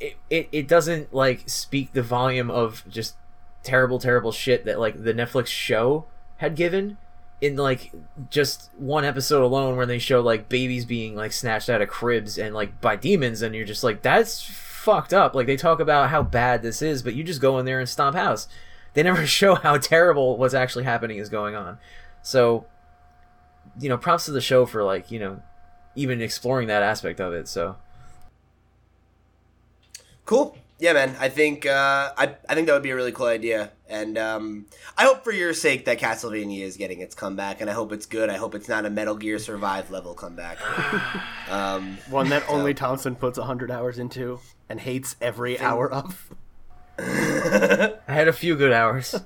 it, it, it doesn't like speak the volume of just terrible terrible shit that like the Netflix show had given in like just one episode alone where they show like babies being like snatched out of cribs and like by demons and you're just like that's fucked up. Like they talk about how bad this is but you just go in there and stomp house. They never show how terrible what's actually happening is going on. So you know props to the show for like you know even exploring that aspect of it so. Cool. Yeah, man. I think uh, I I think that would be a really cool idea, and um, I hope for your sake that Castlevania is getting its comeback, and I hope it's good. I hope it's not a Metal Gear Survive level comeback. um, One that only Thompson puts 100 hours into and hates every hour of. i had a few good hours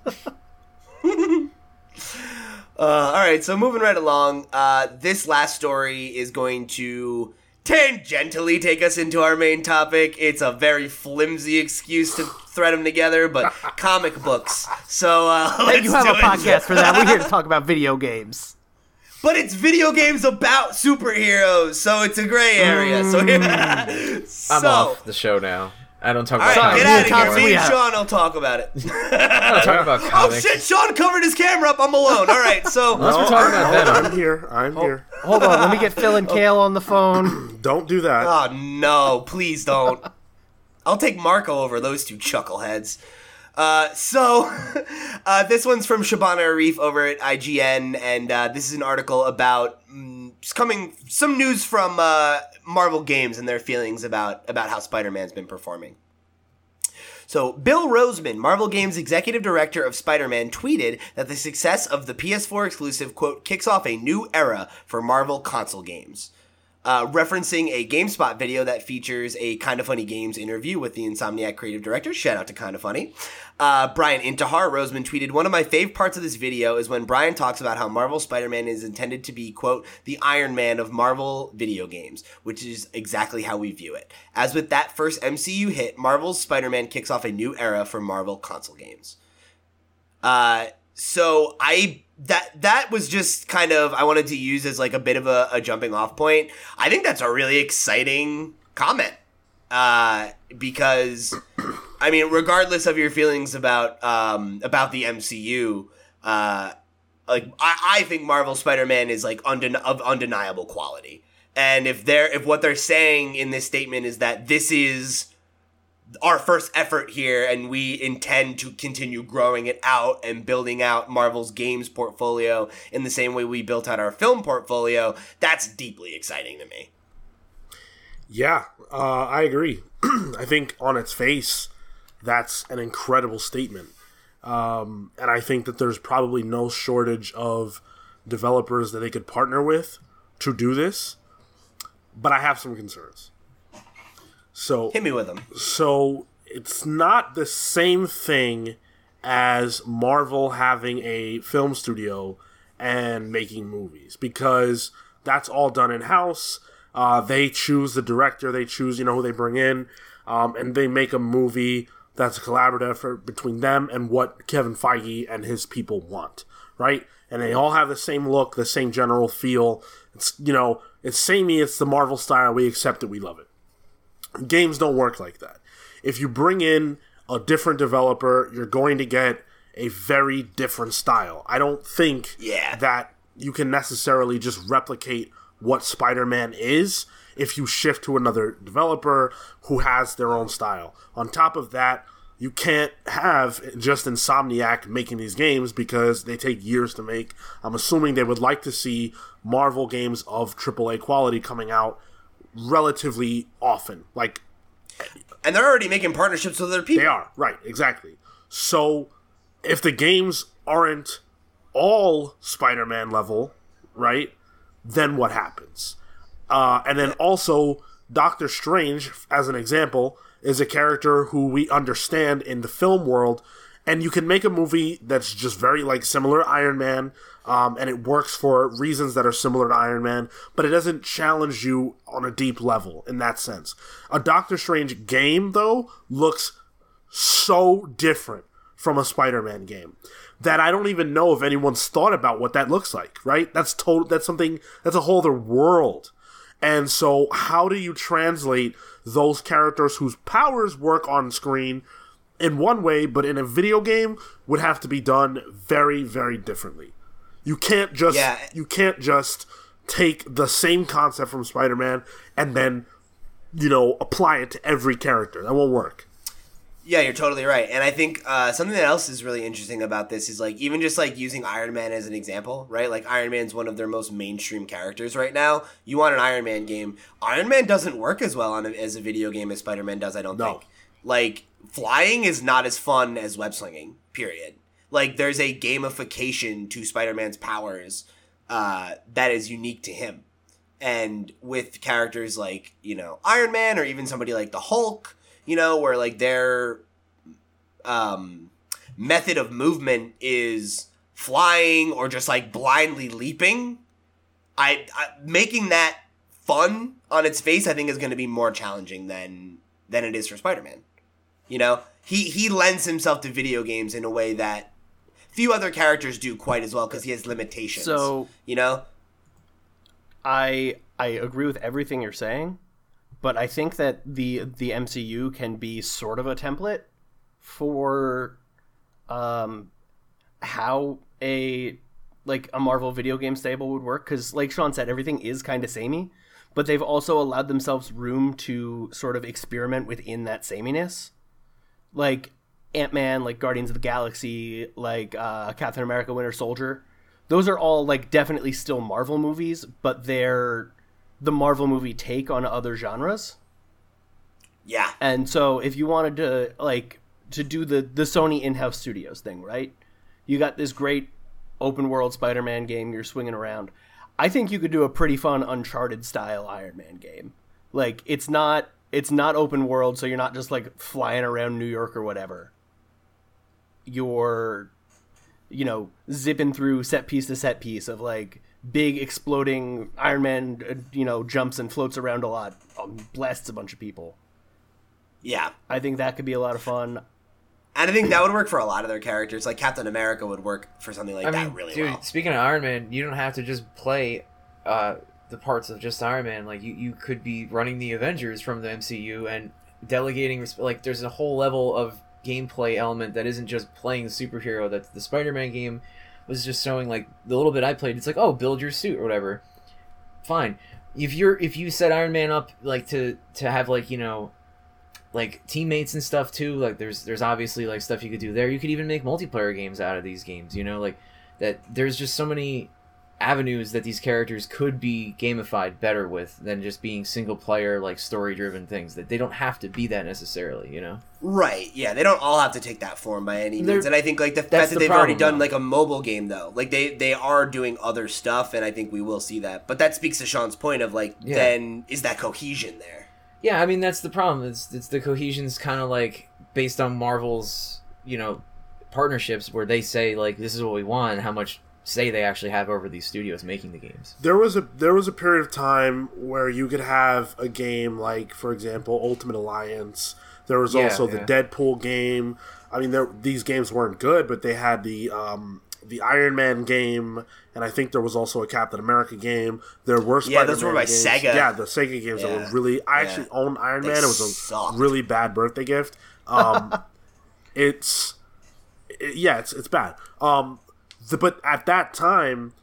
Uh, all right, so moving right along, uh, this last story is going to tangentially take us into our main topic. It's a very flimsy excuse to thread them together, but comic books. So uh, let's you have do a it. podcast for that. We're here to talk about video games. But it's video games about superheroes, so it's a gray area. So, i'm off the show now i don't talk all about right, comics get out of here. Me and Yeah. Sean will talk about it. i don't talk about oh shit! Sean covered his camera up. I'm alone. All right, so Unless we're talking about No, Venom. I'm here. I'm here. Hold on, let me get Phil and Kale on the phone. Don't do that. Oh no, please don't. I'll take Marco over those two chuckleheads. Uh, so, uh, this one's from Shabana Arif over at IGN, and uh, this is an article about coming some news from uh, Marvel Games and their feelings about about how Spider-Man's been performing. So, Bill Rosemann, Marvel Games executive director of Spider Man, tweeted that the success of the PS4 exclusive, quote, kicks off a new era for Marvel console games. Uh, referencing a GameSpot video that features a Kind of Funny Games interview with the Insomniac creative director. Shout out to Kind of Funny. Uh, Brian Intihar Rosemann tweeted, One of my fave parts of this video is when Brian talks about how Marvel Spider Man is intended to be, quote, the Iron Man of Marvel video games, which is exactly how we view it. As with that first MCU hit, Marvel's Spider Man kicks off a new era for Marvel console games. Uh, so I that that was just kind of I wanted to use as like a bit of a, a jumping off point. I think that's a really exciting comment. Uh, because I mean, regardless of your feelings about um about the MCU, uh, like I, I think Marvel Spider-Man is like undeni- of undeniable quality. And if they're if what they're saying in this statement is that this is our first effort here and we intend to continue growing it out and building out Marvel's games portfolio in the same way we built out our film portfolio, that's deeply exciting to me. Yeah, uh, I agree. I think on its face, that's an incredible statement. Um, and I think that there's probably no shortage of developers that they could partner with to do this. But I have some concerns. So Hit me with them. so it's not the same thing as Marvel having a film studio and making movies because that's all done in house. Uh, they choose the director, they choose you know who they bring in, um, and they make a movie that's a collaborative effort between them and what Kevin Feige and his people want, right? And they all have the same look, the same general feel. It's you know it's samey, it's the Marvel style. We accept it, we love it games don't work like that. If you bring in a different developer, you're going to get a very different style. I don't think Yeah. that you can necessarily just replicate what Spider-Man is if you shift to another developer who has their own style. On top of that, you can't have just Insomniac making these games because they take years to make. I'm assuming they would like to see Marvel games of AAA quality coming out relatively often. Like And they're already making partnerships with other people. they are, right, exactly. So if the games aren't all Spider Man level, right, then what happens? Uh, and then also, Doctor Strange, as an example, is a character who we understand in the film world, and you can make a movie that's just very like similar Iron Man, um, and it works for reasons that are similar to Iron Man, but it doesn't challenge you on a deep level in that sense. A Doctor Strange game, though, looks so different from a Spider-Man game that I don't even know if anyone's thought about what that looks like, right? That's total that's something that's a whole other world. And so how do you translate those characters whose powers work on screen in one way but in a video game would have to be done very very differently. You can't just Yeah. you can't just take the same concept from Spider-Man and then you know apply it to every character. That won't work. Yeah, you're totally right. And I think uh, something else is really interesting about this is like even just like using Iron Man as an example, right? Like Iron Man's one of their most mainstream characters right now. You want an Iron Man game. Iron Man doesn't work as well on a, as a video game as Spider Man does, I don't No. think. Like flying is not as fun as web slinging, period. Like there's a gamification to Spider Man's powers uh, that is unique to him. And with characters like, you know, Iron Man or even somebody like the Hulk, you know, where like their um, method of movement is flying or just like blindly leaping, I, I making that fun on its face, I think is going to be more challenging than than it is for Spider-Man. You know, he he lends himself to video games in a way that few other characters do quite as well because he has limitations. So- you know, I I agree with everything you're saying, but I think that the the MCU can be sort of a template for um how a like a Marvel video game stable would work cuz like Sean said everything is kind of samey, but they've also allowed themselves room to sort of experiment within that sameness. Like Ant-Man, like Guardians of the Galaxy, like uh Captain America Winter Soldier those are all like definitely still Marvel movies, but they're the Marvel movie take on other genres. yeah, And so if you wanted to like to do the the Sony in-house studios thing, right? You got this great open world Spider-Man game you're swinging around. I think you could do a pretty fun Uncharted style Iron Man game. Like it's not it's not open world, so you're not just like flying around New York or whatever. You're you know, zipping through set piece to set piece of like big exploding Iron Man, uh, you know, jumps and floats around a lot, um, blasts a bunch of people. yeah. I think that could be a lot of fun. And I think that would work for a lot of their characters. Like Captain America would work for something like I that mean, really dude, well. speaking of Iron Man, you don't have to just play uh, the parts of just Iron Man. Like you, you could be running the Avengers from the MCU and delegating. Like there's a whole level of gameplay element that isn't just playing the superhero. That the Spider-Man game was just showing. Like the little bit I played, it's like oh, build your suit or whatever. Fine, if you're if you set Iron Man up like to to have like you know like teammates and stuff too like there's there's obviously like stuff you could do there you could even make multiplayer games out of these games you know like that there's just so many avenues that these characters could be gamified better with than just being single player like story driven things that they don't have to be that necessarily you know Right. Yeah, they don't all have to take that form by any They're- means. And I think like the fact that the they've already done though. like a mobile game though, like they they are doing other stuff, and I think we will see that. But that speaks to Sean's point of like, Yeah. then is that cohesion there? yeah i mean that's the problem it's it's the cohesion's kind of like based on marvel's you know partnerships where they say like this is what we want how much say they actually have over these studios making the games There was a there was a period of time where you could have a game like, for example, Ultimate Alliance. There was Yeah, also yeah. the Deadpool game. I mean, there, these games weren't good, but they had the um, the Iron Man game, and I think there was also a Captain America game. There were Yeah, those were by games. Sega. Yeah, the Sega games that were really. I actually own Iron They Man. It was a sucked. really bad birthday gift. Um, it's it- yeah, it's it's bad. Um, the, but at that time,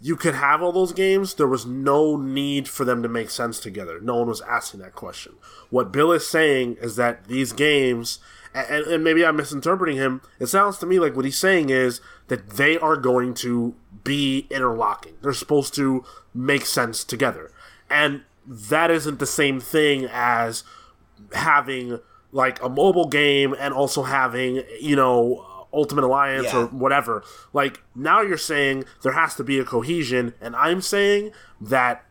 you could have all those games. There was no need for them to make sense together. No one was asking that question. What Bill is saying is that these games, and, and maybe I'm misinterpreting him. It sounds to me like what he's saying is that they are going to be interlocking. They're supposed to make sense together, and that isn't the same thing as having like a mobile game and also having you know ultimate alliance Yeah. or whatever like now you're saying there has to be a cohesion and i'm saying that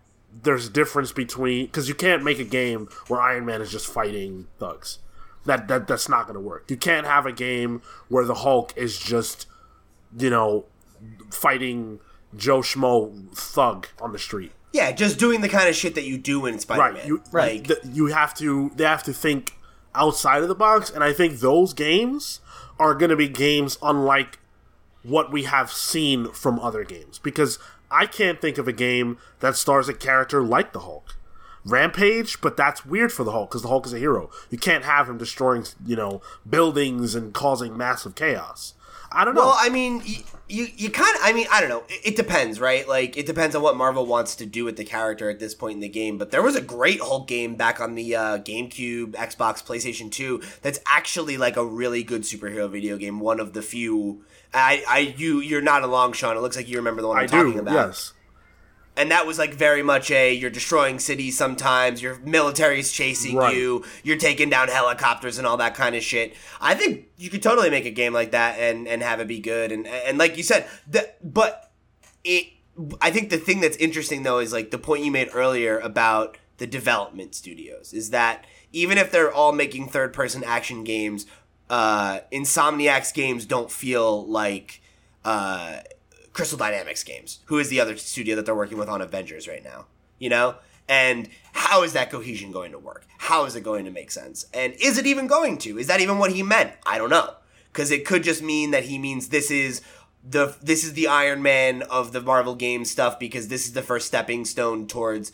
there's a difference between because you can't make a game where iron man is just fighting thugs that, that that's not going to work you can't have a game where the hulk is just you know fighting joe schmo thug on the street Yeah, just doing the kind of shit that you do in Spider Man. Right. You, like, th- you have to. They have to think outside of the box, and I think those games are going to be games unlike what we have seen from other games because I can't think of a game that stars a character like the Hulk. Rampage, but that's weird for the Hulk because the Hulk is a hero. You can't have him destroying, you know, buildings and causing massive chaos. I don't know. Well, I mean, you you, you kind of, I mean, I don't know. It, it depends, right? Like, it depends on what Marvel wants to do with the character at this point in the game. But there was a great Hulk game back on the uh, GameCube, Xbox, PlayStation Two. That's actually like a really good superhero video game. One of the few. I, I, you, you're not along, Sean. It looks like you remember the one I'm I talking do. about. Yes. And that was like very much a you're destroying cities sometimes your military's chasing Right. you you're taking down helicopters and all that kind of shit i think you could totally make a game like that and and have it be good and and like you said the but it i think the thing that's interesting though is like the point you made earlier about the development studios is that even if they're all making third person action games uh insomniac's games don't feel like uh Crystal Dynamics games, who is the other studio that they're working with on Avengers right now, you know? And how is that cohesion going to work? How is it going to make sense? And is it even going to? Is that even what he meant? I don't know. Cuz it could just mean that he means this is the this is the Iron Man of the Marvel game stuff because this is the first stepping stone towards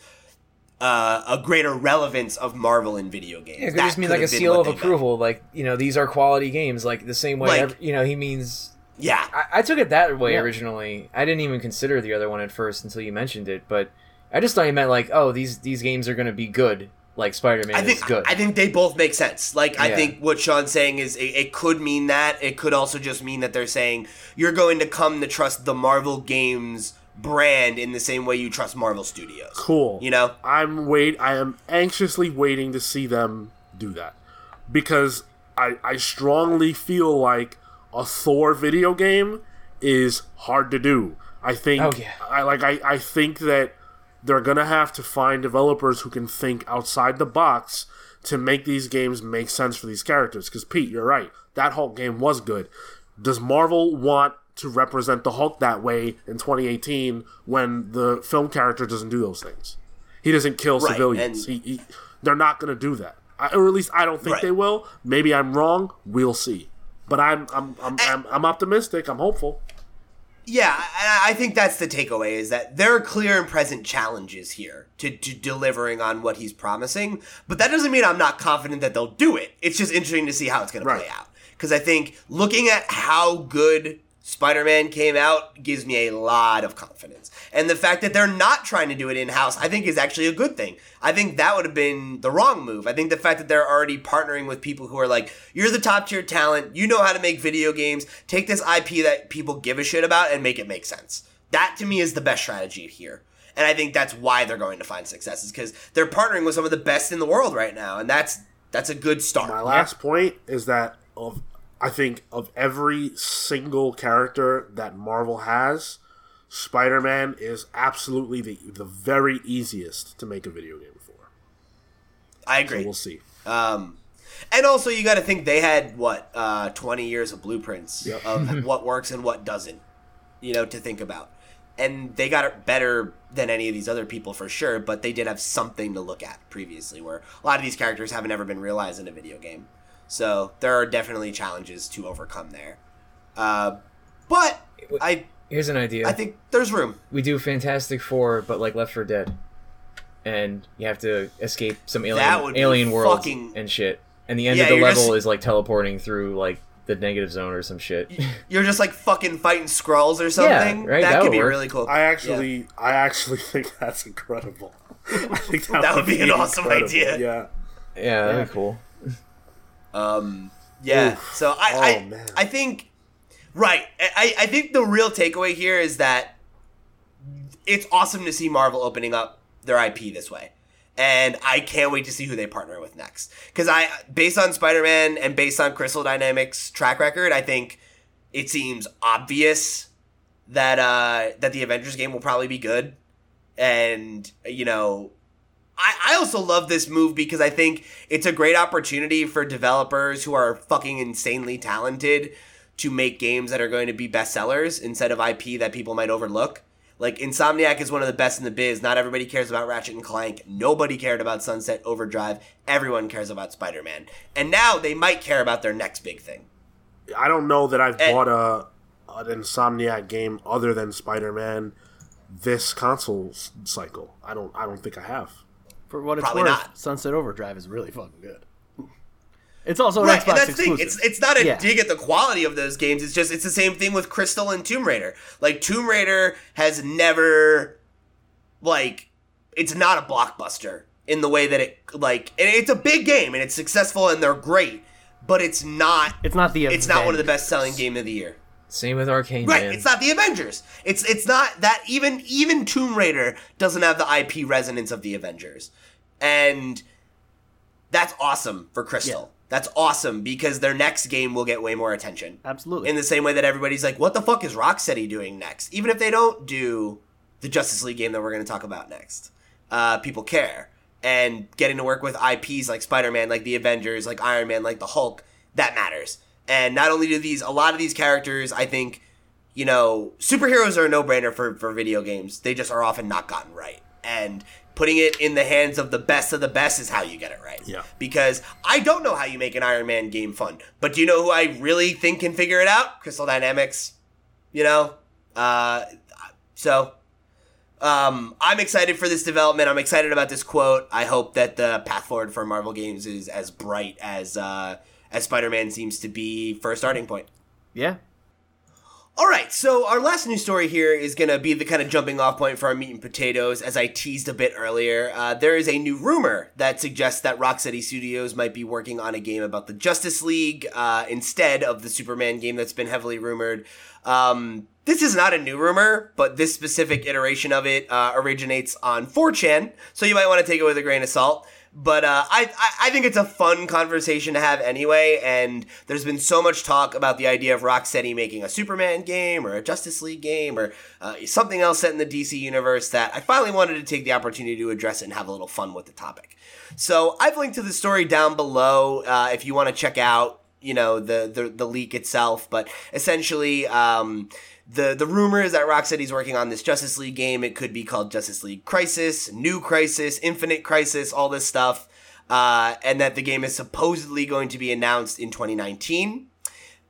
uh, a greater relevance of Marvel in video games. It could That just mean could like a seal of they meant. approval, like you know these are quality games, like the same way Like- ev- you know he means. Yeah. I, I took it that way Yeah. originally. I didn't even consider the other one at first until you mentioned it, but I just thought you meant like, oh, these these games are going to be good, like Spider Man I is think good. I think they both make sense. Like I think what Sean's saying is it, it could mean that. It could also just mean that they're saying you're going to come to trust the Marvel Games brand in the same way you trust Marvel Studios. Cool. You know? I'm wait. I am anxiously waiting to see them do that because I I strongly feel like a Thor video game is hard to do. I think. Oh, yeah. I like. I I think that they're gonna have to find developers who can think outside the box to make these games make sense for these characters. Because Pete, you're right. That Hulk game was good. Does Marvel want to represent the Hulk that way in 2018 when the film character doesn't do those things? He doesn't kill Right, civilians. and- He, he, they're not going to do that, I, or at least I don't think Right. they will. Maybe I'm wrong. We'll see. But I'm I'm I'm, I'm, I'm optimistic. I'm hopeful. Yeah, I, I think that's the takeaway is that there are clear and present challenges here to, to delivering on what he's promising, but that doesn't mean I'm not confident that they'll do it. It's just interesting to see how it's going to play out. Because I think looking at how good Spider Man came out gives me a lot of confidence. And the fact that they're not trying to do it in house, I think is actually a good thing. I think that would have been the wrong move. I think the fact that they're already partnering with people who are like, you're the top tier talent, you know how to make video games, take this IP that people give a shit about and make it make sense. That to me is the best strategy here. And I think that's why they're going to find success is because they're partnering with some of the best in the world right now, and that's that's a good start. My last point is that of I think of every single character that Marvel has, Spider-Man is absolutely the the very easiest to make a video game for. I So agree. we'll see. Um, and also, you got to think they had what uh, twenty years of blueprints Yep. of what works and what doesn't, you know, to think about. And they got it better than any of these other people for sure, but they did have something to look at previously, where a lot of these characters haven't ever been realized in a video game. So there are definitely challenges to overcome there. Uh, but I, Here's an idea. I think there's room. we do Fantastic Four, but like Left 4 Dead, and you have to escape some alien alien world fucking- and shit. And the end Yeah, of the level just- is like teleporting through like the negative zone or some shit. You're just like fucking fighting Skrulls or something. right, That that could be work. really cool. I actually, I actually think that's incredible. I think that, That would be an awesome idea. Yeah, yeah, that'd be cool. Um, yeah. Oof. So I, Oh, I. I think, right. I, I think the real takeaway here is that it's awesome to see Marvel opening up their IP this way. And I can't wait to see who they partner with next. Because I, based on Spider Man and based on Crystal Dynamics' track record, I think it seems obvious that uh, that the Avengers game will probably be good. And you know, I, I also love this move because I think it's a great opportunity for developers who are fucking insanely talented to make games that are going to be bestsellers instead of IP that people might overlook. Like Insomniac is one of the best in the biz. Not everybody cares about Ratchet and Clank. Nobody cared about Sunset Overdrive. Everyone cares about Spider-Man. And now they might care about their next big thing. I don't know that I've And- bought a an Insomniac game other than Spider Man this console cycle. I don't. I don't think I have. For what it's Probably worth, not. Sunset Overdrive is really fucking good. It's also an Right, Xbox and that's the thing. It's it's not a Yeah. dig at the quality of those games. It's just it's the same thing with Crystal and Tomb Raider. Like Tomb Raider has never like it's not a blockbuster in the way that it like and it's a big game and it's successful and they're great, but it's not It's not the. it's not one of the best selling game of the year. Same with Arkane, Right, man. it's not the Avengers. It's it's not that even even Tomb Raider doesn't have the IP resonance of the Avengers. And that's awesome for Crystal. That's awesome because their next game will get way more attention. Absolutely. In the same way that everybody's like, what the fuck is Rocksteady doing next? Even if they don't do the Justice League game that we're going to talk about next, uh, people care. And getting to work with IPs like Spider Man, like the Avengers, like Iron Man, like the Hulk, that matters. And not only do these, a lot of these characters, I think, you know, superheroes are a no brainer for, for video games. They just are often not gotten right. And putting it in the hands of the best of the best is how you get it right. Yeah. Because I don't know how you make an Iron Man game fun. But do you know who I really think can figure it out? Crystal Dynamics. You know? Uh, so um, I'm excited for this development. I'm excited about this quote. I hope that the path forward for Marvel games is as bright as uh, as Spider-Man seems to be for a starting point. yeah. All right, so our last news story here is going to be the kind of jumping off point for our meat and potatoes, as I teased a bit earlier. Uh, there is a new rumor that suggests that Rocksteady Studios might be working on a game about the Justice League uh, instead of the Superman game that's been heavily rumored. Um, this is not a new rumor, but this specific iteration of it uh, originates on 4chan, so you might want to take it with a grain of salt. But uh, I, I think it's a fun conversation to have anyway, and there's been so much talk about the idea of Rocksteady making a Superman game or a Justice League game or uh, something else set in the DC universe that I finally wanted to take the opportunity to address it and have a little fun with the topic. So I've linked to the story down below uh, if you want to check out you know the, the the leak itself, but essentially. Um, the the rumor is that Rocksteady's working on this Justice League game. It could be called Justice League Crisis, New Crisis, Infinite Crisis, all this stuff, uh, and that the game is supposedly going to be announced in 2019.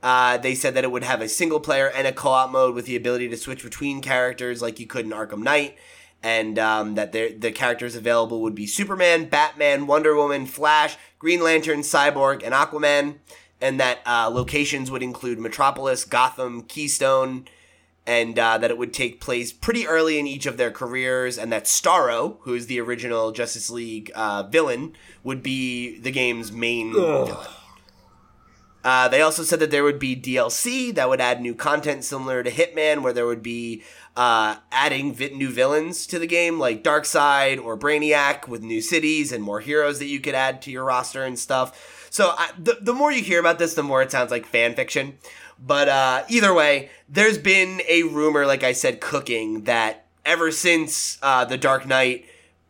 Uh, they said that it would have a single player and a co-op mode with the ability to switch between characters like you could in Arkham Knight, and um, that the characters available would be Superman, Batman, Wonder Woman, Flash, Green Lantern, Cyborg, and Aquaman, and that uh, locations would include Metropolis, Gotham, Keystone, and uh, that it would take place pretty early in each of their careers, and that Starro, who is the original Justice League uh, villain, would be the game's main villain. Uh, they also said that there would be DLC that would add new content similar to Hitman, where there would be uh, adding vi- new villains to the game, like Darkseid or Brainiac, with new cities and more heroes that you could add to your roster and stuff. So I, the the more you hear about this, the more it sounds like fan fiction. But uh, either way, there's been a rumor, like I said, cooking that ever since uh, the Dark Knight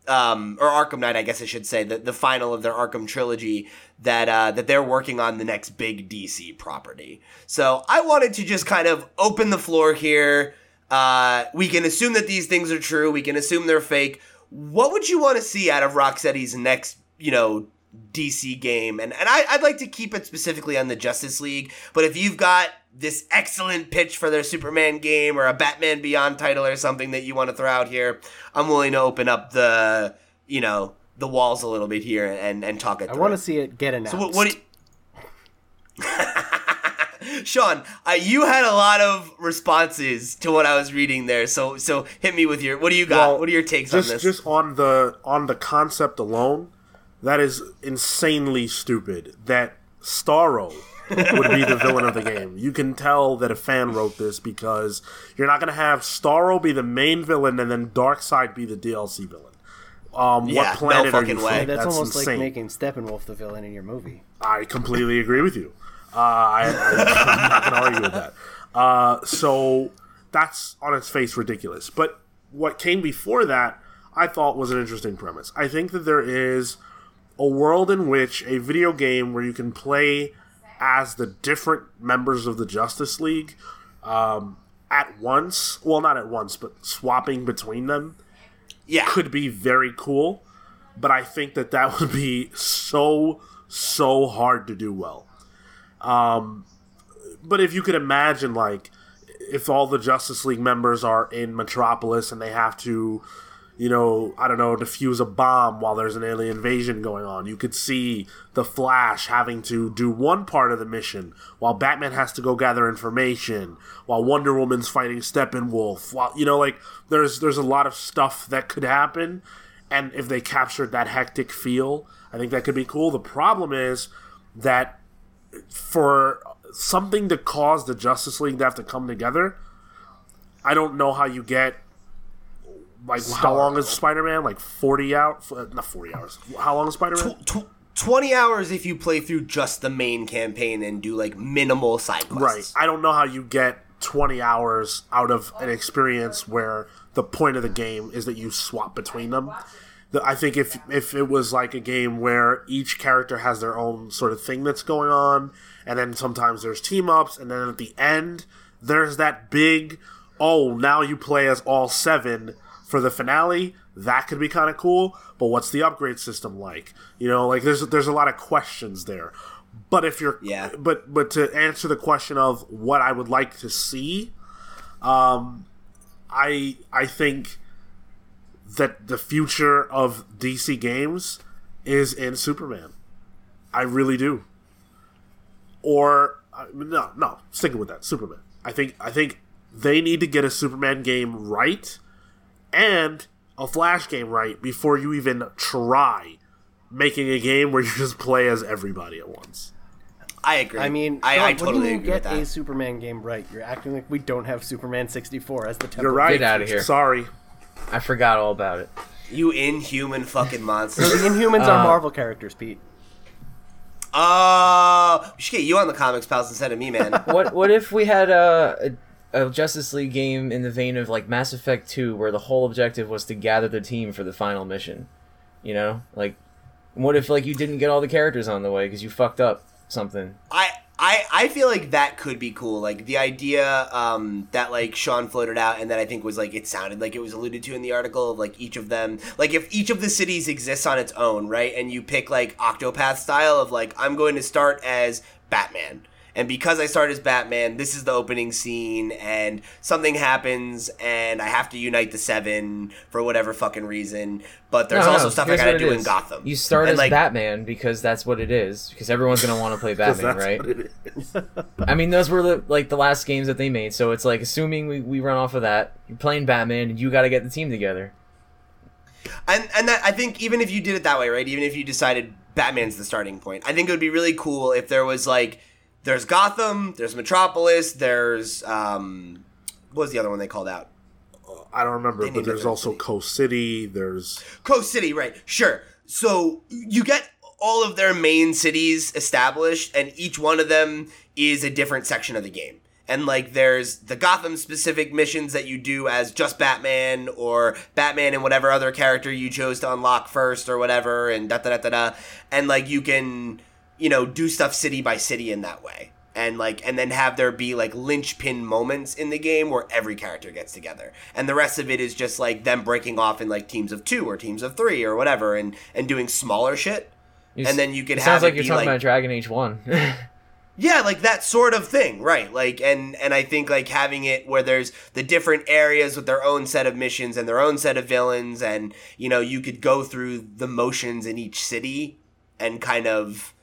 um, or Arkham Knight, I guess I should say, the, the final of their Arkham trilogy, that uh, that they're working on the next big DC property. So I wanted to just kind of open the floor here. Uh, we can assume that these things are true. We can assume they're fake. What would you want to see out of Rocksteady's next, you know, DC game? And and I, I'd like to keep it specifically on the Justice League. But if you've got this excellent pitch for their Superman game or a Batman Beyond title or something that you want to throw out here, I'm willing to open up the, you know, the walls a little bit here and and talk it. I want to see it get announced. So what? what you... Sean, uh, you had a lot of responses to what I was reading there. So so hit me with your. What do you got? Well, what are your takes just on this? just on the on the concept alone, that is insanely stupid. That Starro would be the villain of the game. You can tell that a fan wrote this because you're not going to have Starro be the main villain and then Darkseid be the DLC villain. Um, Yeah, what planet no are you fucking from? way. That's, almost insane. like making Steppenwolf the villain in your movie. I completely agree with you. Uh, I, I, I'm not going to argue with that. Uh, so that's on its face ridiculous. But what came before that, I thought was an interesting premise. I think that there is a world in which a video game where you can play as the different members of the Justice League um, at once. Well, not at once, but swapping between them yeah, could be very cool, but I think that that would be so so hard to do well. Um, but if you could imagine, like, if all the Justice League members are in Metropolis and they have to, you know, I don't know, defuse a bomb while there's an alien invasion going on, you could see the Flash having to do one part of the mission while Batman has to go gather information, while Wonder Woman's fighting Steppenwolf, while you know, like there's there's a lot of stuff that could happen, and if they captured that hectic feel, I think that could be cool. The problem is that for something to cause the Justice League to have to come together, I don't know how you get like how long is Spider Man? Like forty out? Not forty hours. How long is Spider Man? Tw- 20 hours if you play through just the main campaign and do like minimal side quests. Right. I don't know how you get twenty hours out of an experience where the point of the game is that you swap between them. The, I think if if it was like a game where each character has their own sort of thing that's going on, and then sometimes there's team ups, and then at the end there's that big oh now you play as all seven for the finale. That could be kind of cool, but what's the upgrade system like? You know, like there's there's a lot of questions there. But if you're Yeah. but but to answer the question of what I would like to see, um, I I think that the future of DC games is in Superman. I really do. Or uh, no, no, sticking with that Superman. I think I think they need to get a Superman game right and a Flash game right before you even try making a game where you just play as everybody at once. I agree. I mean, I, Sean, I when totally you agree with get that. a Superman game right, you're acting like we don't have Superman 64 as the template. You're right. Get outta here. Sorry. I forgot all about it. You inhuman fucking monster. The Inhumans Uh, are Marvel characters, Pete. Oh, we should get you on the comics pals instead of me, man. What what if we had a, a Justice League game in the vein of like Mass Effect Two, where the whole objective was to gather the team for the final mission? You know, like what if like you didn't get all the characters on the way because you fucked up something? I, I I feel like that could be cool. Like the idea um, that like Sean floated out, and that I think was like it sounded like it was alluded to in the article of like each of them. Like if each of the cities exists on its own, right? And you pick like Octopath style of like I'm going to start as Batman. And because I start as Batman, this is the opening scene, and something happens, and I have to unite the Seven for whatever fucking reason. But there's No, also no, stuff I gotta do in. Gotham. You start And, as like, Batman because that's what it is. Because everyone's gonna want to play Batman, right? what it is. I mean, those were the, like the last games that they made. So it's like assuming we, we run off of that, you're playing Batman, and you got to get the team together. and and that I think even if you did it that way, right? Even if you decided Batman's the starting point, I think it would be really cool if there was like there's Gotham, there's Metropolis, there's um, what was the other one they called out? I don't remember, but there's also cities. Coast City. There's Coast City, right? Sure. So you get all of their main cities established, and each one of them is a different section of the game. And like, there's the Gotham specific missions that you do as just Batman, or Batman and whatever other character you chose to unlock first, or whatever, and da da da da da. And like, you can, you know, do stuff city by city in that way. And like, and then have there be like linchpin moments in the game where every character gets together, and the rest of it is just like them breaking off in like teams of two or teams of three or whatever, and and doing smaller shit. You And then you could it have sounds like you're talking like- about Dragon Age One. Yeah, like that sort of thing, right? Like, and and I think like having it where there's the different areas with their own set of missions and their own set of villains, and you know you could go through the motions in each city and kind of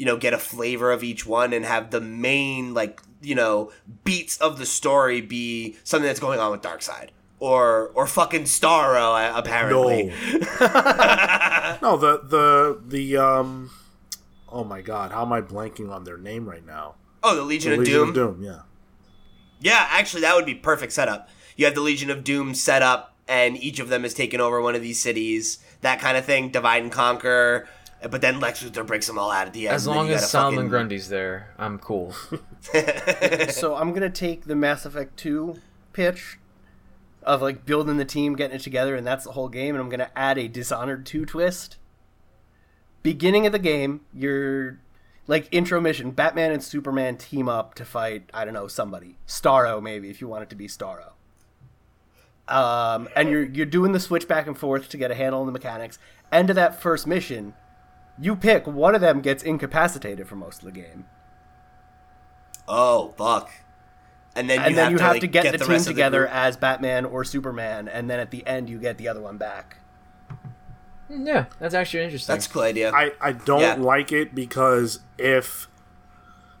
you know get a flavor of each one and have the main like you know beats of the story be something that's going on with Darkseid or or fucking Starro apparently. no no the the the um. Oh my God! How am I blanking on their name right now? Oh, the Legion, The of, Legion Doom. of Doom. Yeah. Yeah, actually, that would be perfect setup. You have the Legion of Doom set up, and each of them is taking over one of these cities. That kind of thing, divide and conquer. But then Lex Luthor breaks them all out at the end. as long as gotta Solomon fucking- Grundy's there, I'm cool. so I'm gonna take the Mass Effect 2 pitch of like building the team, getting it together, and that's the whole game. And I'm gonna add a Dishonored 2 twist. Beginning of the game, you're like intro mission. Batman and Superman team up to fight. I don't know somebody, Starro maybe if you want it to be Starro. Um, and you're you're doing the switch back and forth to get a handle on the mechanics. End of that first mission, you pick one of them gets incapacitated for most of the game. Oh fuck! And then you and then have you to, have like, to get, the team rest together group. as Batman or Superman, and then at the end you get the other one back. yeah, that's actually interesting. That's a cool idea. I, I don't Yeah. like it because if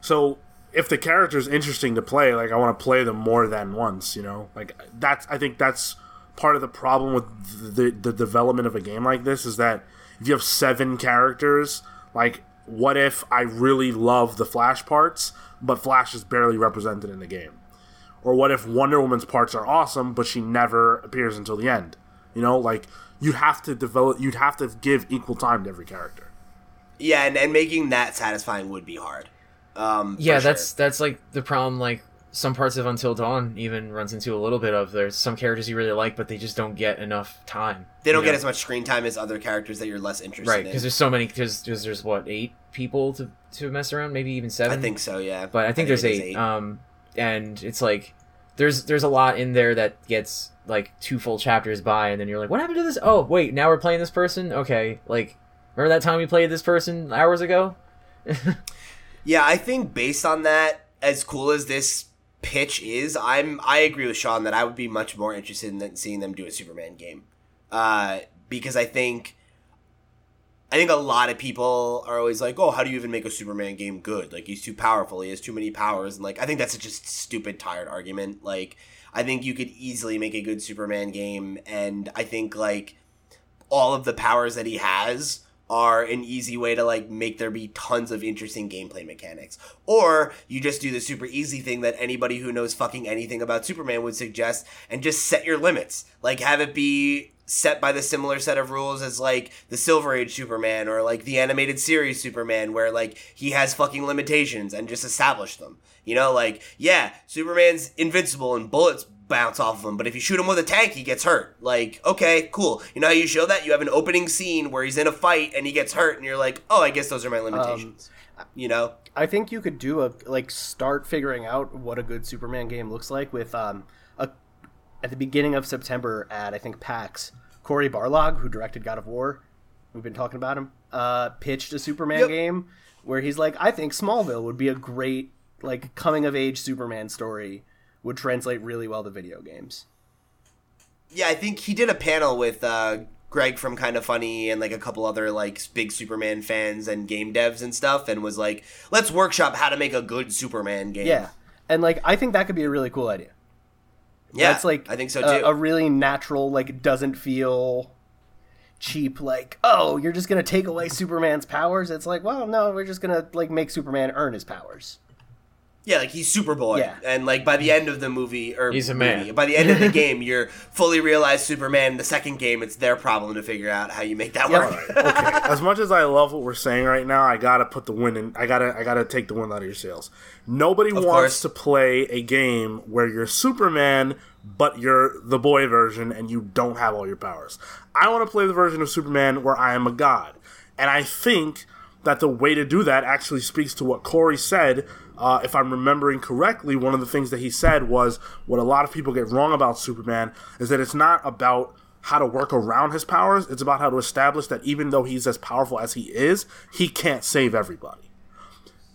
so if the character's interesting to play, like I want to play them more than once, you know? Like that's I think that's part of the problem with the the development of a game like this is that if you have seven characters, like what if I really love the Flash parts, but Flash is barely represented in the game? Or what if Wonder Woman's parts are awesome, but she never appears until the end? You know, like you'd have to develop, you'd have to give equal time to every character. yeah, and, and making that satisfying would be hard. Um, for yeah, sure. that's that's like the problem. Like some parts of Until Dawn even runs into a little bit of. There's some characters you really like, but they just don't get enough time. they don't get know? as much screen time as other characters that you're less interested right in. because there's so many. Because there's what eight people to to mess around, maybe even seven. I think so. Yeah, but I think there's it is eight. Um, and it's like there's there's a lot in there that gets like two full chapters by, and then you're like, what happened to this? Oh, wait, now we're playing this person. Okay, like remember that time we played this person hours ago? Yeah, I think based on that, as cool as this pitch is, I'm I agree with Sean that I would be much more interested in seeing them do a Superman game, uh, because I think. I think a lot of people are always like, "Oh, how do you even make a Superman game good? Like he's too powerful. He has too many powers." And like, I think that's a stupid, tired argument. Like, I think you could easily make a good Superman game, and I think like all of the powers that he has are an easy way to like make there be tons of interesting gameplay mechanics. Or you just do the super easy thing that anybody who knows fucking anything about Superman would suggest and just set your limits. Like have it be set by the similar set of rules as like the Silver Age Superman or like the animated series Superman where like he has fucking limitations and just establish them. You know, like yeah, Superman's invincible and bullets bounce off of him, but if you shoot him with a tank, he gets hurt. Like, okay, cool. You know how you show that? You have an opening scene where he's in a fight and he gets hurt, and you're like, oh, I guess those are my limitations. you know? I think you could do a like start figuring out what a good Superman game looks like with um a at the beginning of September at I think PAX, Cory Barlog, who directed God of War, we've been talking about him, uh, pitched a Superman Yep. game where he's like, I think Smallville would be a great like coming of age Superman story would translate really well to video games. Yeah, I think he did a panel with uh, Greg from Kind of Funny and like a couple other like big Superman fans and game devs and stuff, and was like, let's workshop how to make a good Superman game. Yeah. And like I think that could be a really cool idea. yeah, it's like I think so a- A, really natural, like doesn't feel cheap. Like, oh, you're just gonna take away Superman's powers. It's like, well, no, we're just gonna like make Superman earn his powers. Yeah, like he's Superboy, Yeah. and like by the end of the movie, or He's a man. movie, by the end of the game, you're fully realized Superman. The second game, it's their problem to figure out how you make that Yeah. work. okay. As much as I love what we're saying right now, I gotta put the win in. I gotta, I gotta take the win out of your sails. Nobody wants course. to play a game where you're Superman, but you're the boy version and you don't have all your powers. I want to play the version of Superman where I am a god, and I think that the way to do that actually speaks to what Cory said. Uh, if I'm remembering correctly, one of the things that he said was what a lot of people get wrong about Superman is that it's not about how to work around his powers. It's about how to establish that even though he's as powerful as he is, he can't save everybody.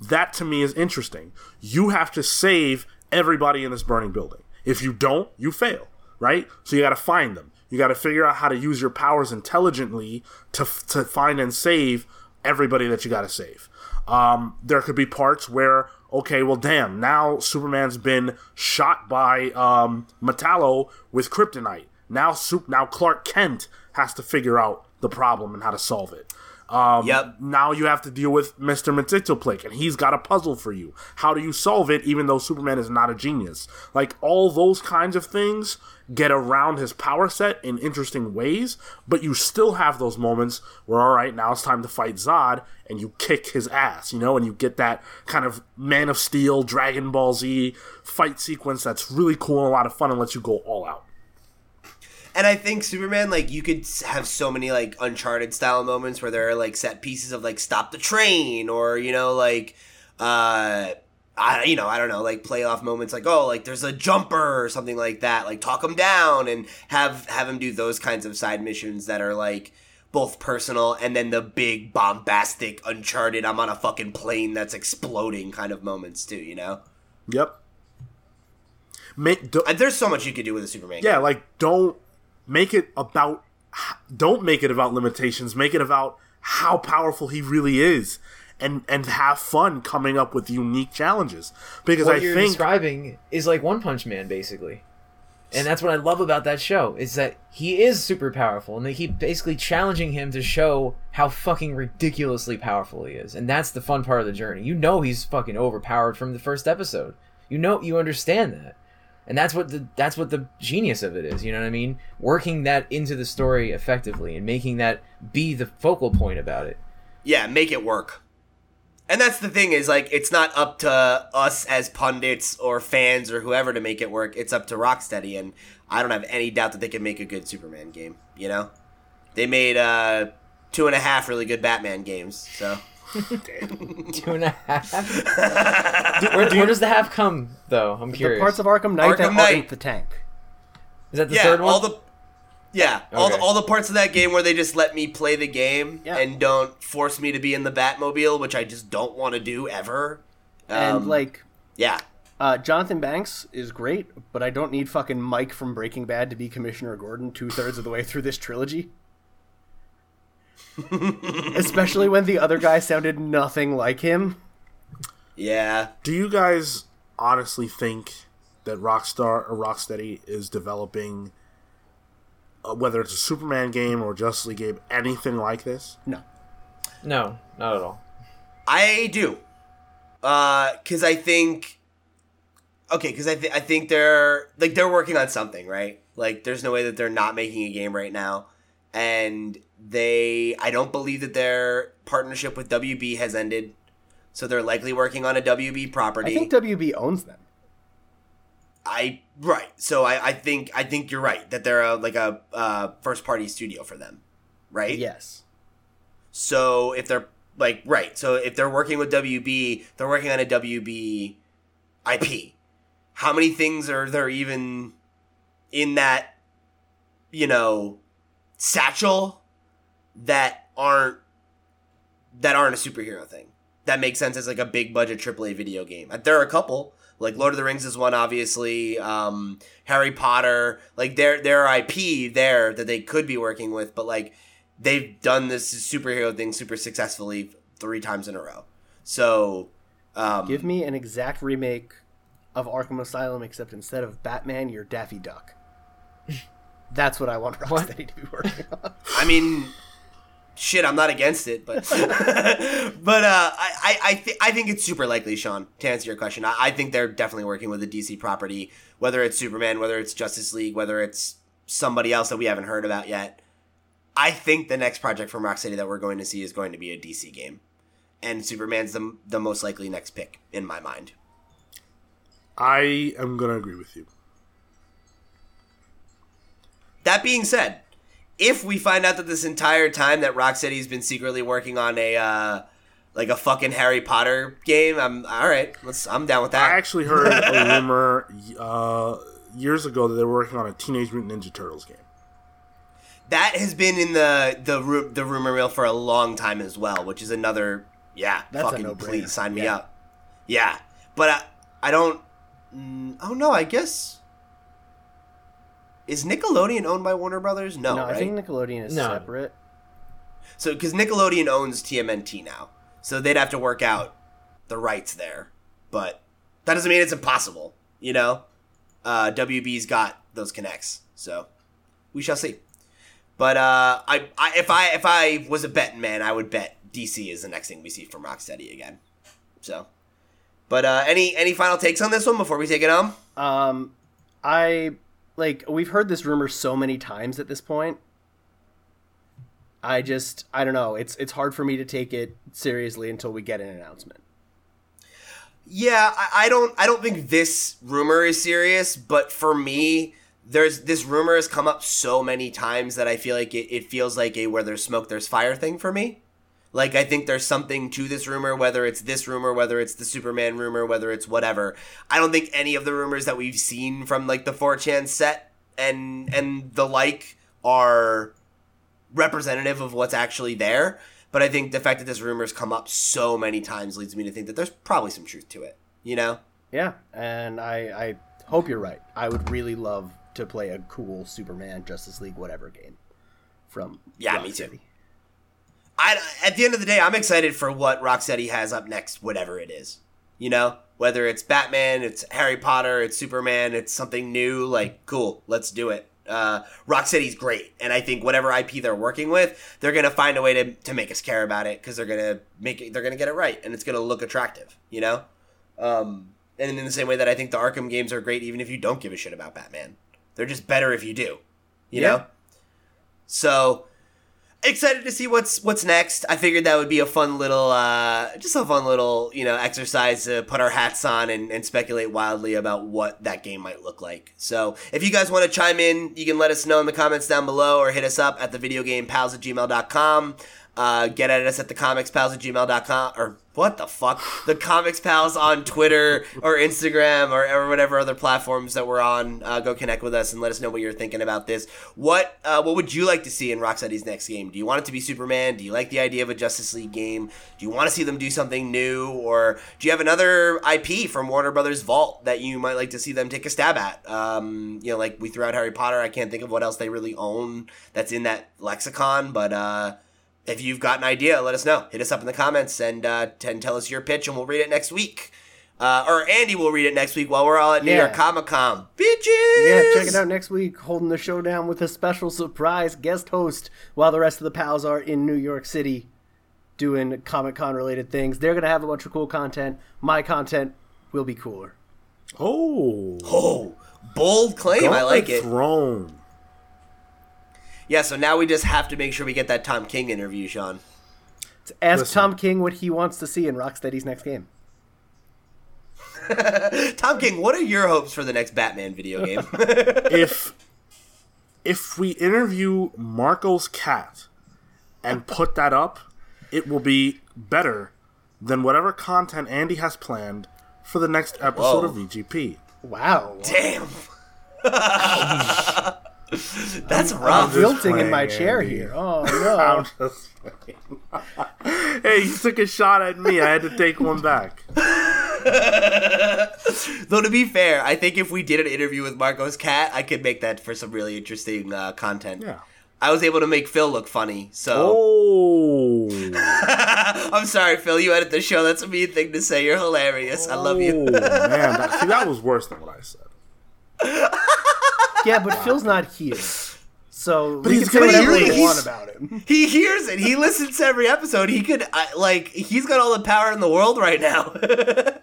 That to me is interesting. You have to save everybody in this burning building. If you don't, you fail, right? So you got to find them. You got to figure out how to use your powers intelligently to to find and save everybody that you got to save. Um, there could be parts where, okay, well, damn, now Superman's been shot by um, Metallo with kryptonite. Now, Sup- now Clark Kent has to figure out the problem and how to solve it. Um, Yep. Now you have to deal with Mr. Mxyzptlk, and he's got a puzzle for you. How do you solve it, even though Superman is not a genius? Like, all those kinds of things get around his power set in interesting ways, but you still have those moments where, all right, now it's time to fight Zod, and you kick his ass, you know, and you get that kind of Man of Steel, Dragon Ball Z fight sequence that's really cool and a lot of fun and lets you go all out. And I think Superman, like, you could have so many like Uncharted style moments where there are like set pieces of like stop the train, or you know, like, uh, I you know, I don't know, like playoff moments, like oh, like there's a jumper or something like that, like talk him down and have have him do those kinds of side missions that are like both personal and then the big bombastic Uncharted, I'm on a fucking plane that's exploding kind of moments too, you know. Yep. Make, do, there's so much you could do with a Superman. yeah, like don't make it about don't make it about limitations. Make it about how powerful he really is, and and have fun coming up with unique challenges. Because what I you're think describing is like One Punch Man, basically. And that's what I love about that show is that he is super powerful, and they keep basically challenging him to show how fucking ridiculously powerful he is. And that's the fun part of the journey. You know he's fucking overpowered from the first episode. You know you understand that, and that's what the that's what the genius of it is. You know what I mean? Working that into the story effectively and making that be the focal point about it. yeah, make it work. And that's the thing is like it's not up to us as pundits or fans or whoever to make it work. It's up to Rocksteady, and I don't have any doubt that they can make a good Superman game. You know, they made uh, two and a half really good Batman games. So Two and a half. where, where does the half come though? I'm The curious. parts of Arkham Knight that Arkham Knight. aren't the tank. Is that the yeah, third one? all the yeah, all the all the parts of that game where they just let me play the game Yeah. and don't force me to be in the Batmobile, which I just don't want to do ever. And Um, like yeah, uh, Jonathan Banks is great, but I don't need fucking Mike from Breaking Bad to be Commissioner Gordon two thirds of the way through this trilogy. Especially when the other guy sounded nothing like him. yeah. Do you guys honestly think that Rockstar or Rocksteady is developing, Uh, whether it's a Superman game or Justice League game, anything like this? No. no, not at all. I do, uh, because I think, okay, because I th- I think they're like they're working on something, right? Like, there's no way that they're not making a game right now, and they I don't believe that their partnership with WB has ended, so they're likely working on a WB property. I think WB owns them. I right, so I I think I think you're right that they're a, like a uh, first party studio for them, right? Yes. So if they're like right, so if they're working with WB, they're working on a WB IP. How many things are there even in that you know satchel that aren't that aren't a superhero thing? That makes sense as like a big budget AAA video game. There are a couple. Like Lord of the Rings is one, obviously. Um, Harry Potter, like their their IP there that they could be working with, but like they've done this superhero thing super successfully three times in a row. So, um, Give me an exact remake of Arkham Asylum, except instead of Batman, you're Daffy Duck. That's what I want Rocksteady to be working on. I mean, shit, I'm not against it, but but uh, I I I, th- I think it's super likely, Sean. To answer your question, I, I think they're definitely working with a DC property, whether it's Superman, whether it's Justice League, whether it's somebody else that we haven't heard about yet. I think the next project from Rocksteady that we're going to see is going to be a DC game, and Superman's the the most likely next pick in my mind. I am gonna agree with you. That being said, if we find out that this entire time that Rocksteady's been secretly working on a uh, like a fucking Harry Potter game, I'm all right. Let's. I'm down with that. I actually heard a rumor uh, years ago that they were working on a Teenage Mutant Ninja Turtles game. that has been in the the ru- the rumor mill for a long time as well, which is another yeah. That's a fucking no-brainer. please sign me Yeah. up. Yeah, but I, I don't. Mm, oh no, I guess. Is Nickelodeon owned by Warner Brothers? No, no, right? I think Nickelodeon is No. separate. So, because Nickelodeon owns TMNT now, so they'd have to work out the rights there. But that doesn't mean it's impossible. You know, uh, WB's got those connects, so we shall see. But uh, I, I, if I, if I was a betting man, I would bet DC is the next thing we see from Rocksteady again. So, but uh, any any final takes on this one before we take it home? Um, I like we've heard this rumor so many times at this point. I just I don't know. It's it's hard for me to take it seriously until we get an announcement. Yeah, I, I don't I don't think this rumor is serious, but for me, there's this rumor has come up so many times that I feel like it, it feels like a where there's smoke, there's fire thing for me. Like I think there's something to this rumor, whether it's this rumor, whether it's the Superman rumor, whether it's whatever. I don't think any of the rumors that we've seen from like the 4chan set and and the like are representative of what's actually there. But I think the fact that this rumor's come up so many times leads me to think that there's probably some truth to it. You know? Yeah, and I I hope you're right. I would really love to play a cool Superman Justice League whatever game from Yeah, me too. I at the end of the day, I'm excited for what Rocksteady has up next, whatever it is. You know, whether it's Batman, it's Harry Potter, it's Superman, it's something new. Like, cool, let's do it. Uh, Rocksteady's great, and I think whatever IP they're working with, they're gonna find a way to, to make us care about it because they're gonna make it, they're gonna get it right, and it's gonna look attractive. You know, um, and in the same way that I think the Arkham games are great, even if you don't give a shit about Batman, they're just better if you do. You Yeah. know, so excited to see what's what's next. I figured that would be a fun little, uh, just a fun little, you know, exercise to put our hats on and, and speculate wildly about what that game might look like. So if you guys want to chime in, you can let us know in the comments down below or hit us up at the videogamepals at gmail.com. Uh, get at us at the comicspals at gmail.com or what the fuck? The Comics Pals on Twitter or Instagram or, or whatever other platforms that we're on. Uh, go connect with us and let us know what you're thinking about this. What uh, what would you like to see in Rocksteady's next game? Do you want it to be Superman? Do you like the idea of a Justice League game? Do you want to see them do something new? Or do you have another IP from Warner Brothers Vault that you might like to see them take a stab at? Um, you know, like we threw out Harry Potter. I can't think of what else they really own that's in that lexicon, but uh, if you've got an idea, let us know. Hit us up in the comments and uh, t- and tell us your pitch, and we'll read it next week. Uh, or Andy will read it next week while we're all at New Yeah. York Comic Con. Bitches! Yeah, check it out next week. Holding the showdown with a special surprise guest host while the rest of the pals are in New York City doing Comic Con related things. They're gonna have a bunch of cool content. My content will be cooler. Oh, Oh, bold claim. I like it. Throne. Yeah, so now we just have to make sure we get that Tom King interview, Sean. Ask Listen. Tom King what he wants to see in Rocksteady's next game. Tom King, what are your hopes for the next Batman video game? if if we interview Marco's cat and put that up, it will be better than whatever content Andy has planned for the next episode Whoa. of VGP. Wow. Damn. That's I'm rough. just Wilting in my playing, chair Andy. here. Oh I'm no. just hey, you took a shot at me. I had to take one back. Though to be fair, I think if we did an interview with Marco's cat, I could make that for some really interesting uh, content. Yeah. I was able to make Phil look funny, so Oh, I'm sorry, Phil. You edit the show. That's a mean thing to say. You're hilarious. I love Oh, you. man, that, see, that was worse than what I said. Yeah, but Phil's not here. So But he's can say whatever we want about him. He hears it. He listens to every episode. He could I, like he's got all the power in the world right now.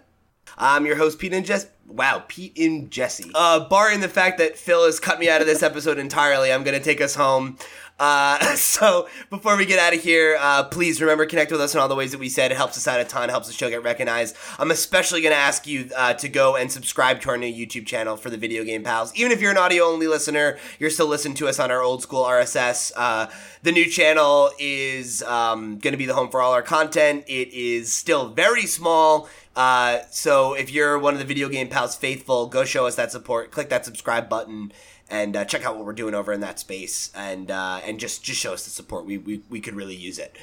I'm your host Pete and Jess. Wow, Pete and Jesse. Uh, barring the fact that Phil has cut me out of this episode entirely, I'm gonna take us home. Uh, so before we get out of here, uh, please remember connect with us in all the ways that we said. It helps us out a ton. Helps the show get recognized. I'm especially gonna ask you uh, to go and subscribe to our new YouTube channel for the Video Game Pals. Even if you're an audio only listener, you're still listening to us on our old school RSS. Uh, the new channel is um, going to be the home for all our content. It is still very small. Uh, so if you're one of the Video Game Pals faithful, go show us that support. Click that subscribe button and uh, check out what we're doing over in that space. And uh, and just just show us the support. We we, we could really use it.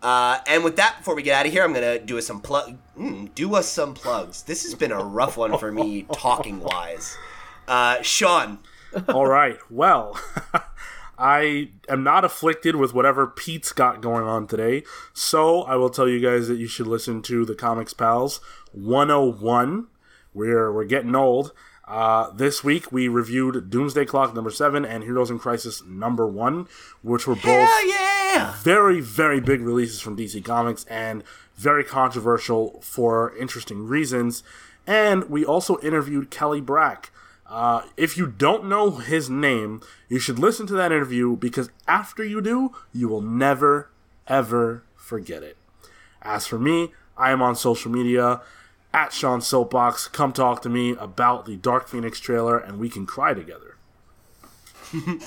Uh, and with that, before we get out of here, I'm gonna do us some plug. Mm, do us some plugs. This has been a rough one for me, talking wise. Uh, Sean, All right. Well, I am not afflicted with whatever Pete's got going on today, so I will tell you guys that you should listen to the Comics Pals 101. We're we're getting old. Uh, this week we reviewed Doomsday Clock number seven and Heroes in Crisis number one, which were both yeah! very, very big releases from DC Comics and very controversial for interesting reasons. And we also interviewed Kelly Brack. Uh, if you don't know his name, you should listen to that interview because after you do, you will never, ever forget it. As for me, I am on social media at Sean Soapbox. Come talk to me about the Dark Phoenix trailer and we can cry together.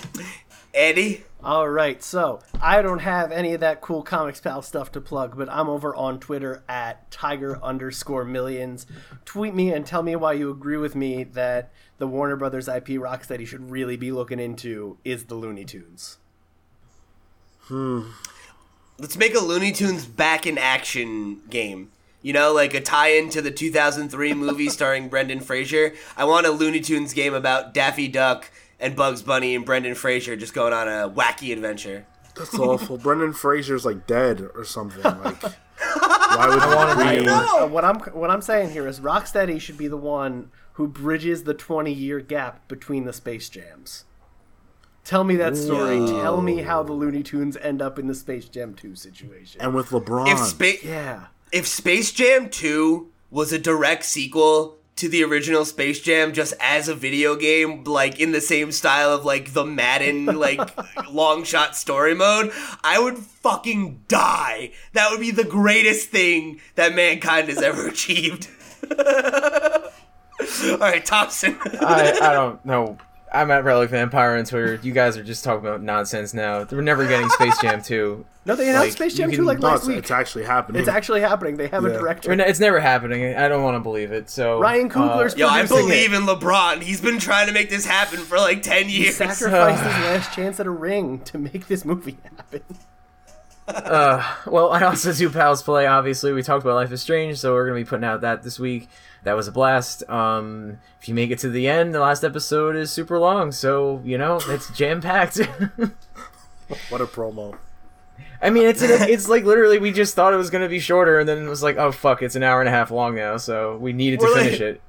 Eddie, All right, so I don't have any of that cool Comics Pal stuff to plug, but I'm over on Twitter at Tiger underscore Millions. Tweet me and tell me why you agree with me that the Warner Brothers IP rocks that Rocksteady should really be looking into is the Looney Tunes. Hmm. Let's make a Looney Tunes back in action game. You know, like a tie-in to the 2003 movie starring Brendan Fraser. I want a Looney Tunes game about Daffy Duck and Bugs Bunny and Brendan Fraser just going on a wacky adventure. That's awful. Brendan Fraser's like dead or something. Like, why would we? Uh, what I'm what I'm saying here is Rocksteady should be the one who bridges the 20 year gap between the Space Jams. Tell me that story. Tell me how the Looney Tunes end up in the Space Jam 2 situation. And with LeBron, If Space yeah. If Space Jam 2 was a direct sequel to the original Space Jam just as a video game, like in the same style of like the Madden like long shot story mode, I would fucking die. That would be the greatest thing that mankind has ever achieved. All right, Thompson. I, I don't know. I'm at Relic Vampire on Twitter. You guys are just talking about nonsense now. We're never getting Space Jam 2. No, they announced Like, Space Jam 2 like last it's, week. it's actually happening. It's actually happening. They have a Yeah. director. I mean, it's never happening. I don't want to believe it. So Ryan Coogler's uh, Yo, I believe it. in LeBron. He's been trying to make this happen for like 10 years. He years. sacrificed his last chance at a ring to make this movie happen. well, I also do Pals Play. Obviously, we talked about Life is Strange, so we're gonna be putting out that this week. That was a blast. Um, if you make it to the end, the last episode is super long, so you know it's jam packed. what a promo. I mean, it's it's like literally we just thought it was gonna be shorter, and then it was like, oh fuck, it's an hour and a half long now, so we needed to We're like- finish it.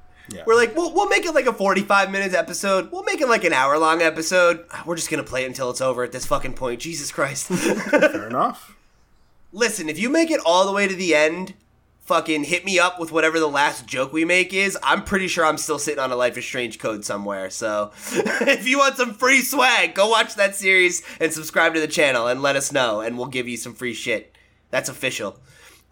We're like, we'll, we'll make it like a 45 minutes episode. We'll make it like an hour long episode. We're just going to play it until it's over at this fucking point. Jesus Christ. Fair enough. Listen, if you make it all the way to the end, fucking hit me up with whatever the last joke we make is. I'm pretty sure I'm still sitting on a Life is Strange code somewhere. So if you want some free swag, go watch that series and subscribe to the channel and let us know, and we'll give you some free shit. That's official.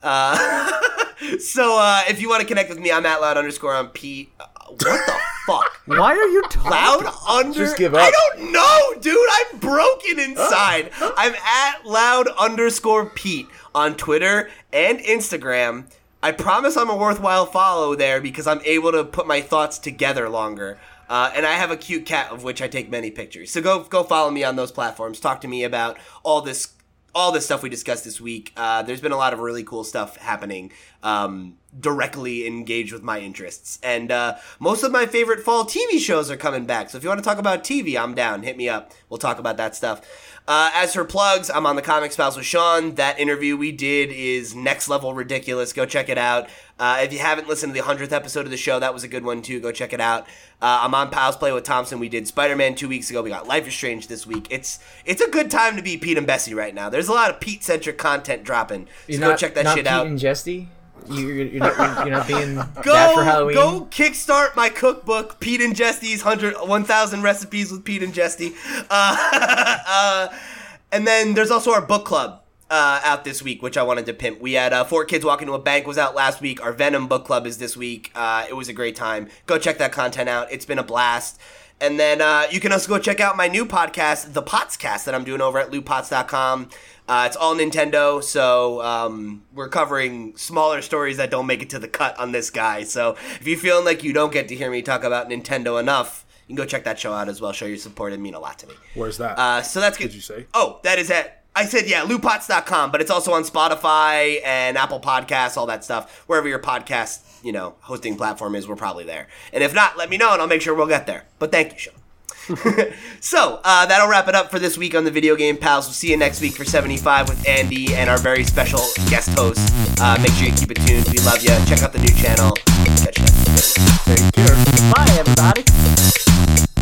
Uh, so uh, if you want to connect with me, I'm at loud underscore on Pete. Uh, what the fuck? Why are you talking? Loud under. Just give up. I don't know, dude. I'm broken inside. I'm at loud underscore Pete on Twitter and Instagram. I promise I'm a worthwhile follow there because I'm able to put my thoughts together longer. Uh, and I have a cute cat of which I take many pictures. So go go follow me on those platforms. Talk to me about all this all this stuff we discussed this week. Uh, there's been a lot of really cool stuff happening um, directly engage with my interests. And uh, most of my favorite fall TV shows are coming back. So if you want to talk about TV, I'm down. Hit me up. We'll talk about that stuff. Uh, as for plugs, I'm on the Comics Pals with Sean. That interview we did is next level ridiculous. Go check it out. Uh, if you haven't listened to the 100th episode of the show, that was a good one too. Go check it out. Uh, I'm on Pals Play with Thompson. We did Spider Man two weeks ago. We got Life is Strange this week. It's it's a good time to be Pete and Bessie right now. There's a lot of Pete centric content dropping. So You're go not, check that shit Pete out. and Jesty? You're, you're, not, you're, not being bad for Go, Halloween? go kickstart my cookbook, Pete and Jesty's 100, 1,000 recipes with Pete and Jesty. Uh, uh, and then there's also our book club uh, out this week, which I wanted to pimp. We had uh, Four Kids Walk Into a Bank was out last week. Our Venom book club is this week. Uh, it was a great time. Go check that content out. It's been a blast. And then uh, you can also go check out my new podcast, The Potscast, that I'm doing over at lootpots.com. Uh, it's all Nintendo, so um, we're covering smaller stories that don't make it to the cut on this guy. So if you're feeling like you don't get to hear me talk about Nintendo enough, you can go check that show out as well. Show your support; it mean a lot to me. Where's that? Uh, so that's good. Did you say? Oh, that is it. I said yeah, lootpots.com, but it's also on Spotify and Apple Podcasts, all that stuff. Wherever your podcast, you know, hosting platform is, we're probably there. And if not, let me know and I'll make sure we'll get there. But thank you, Sean. so uh, that'll wrap it up for this week on the Video Game Pals. We'll see you next week for 75 with Andy and our very special guest host. Uh, make sure you keep it tuned. We love you. Check out the new channel. Catch you next week. Take care. Bye, everybody.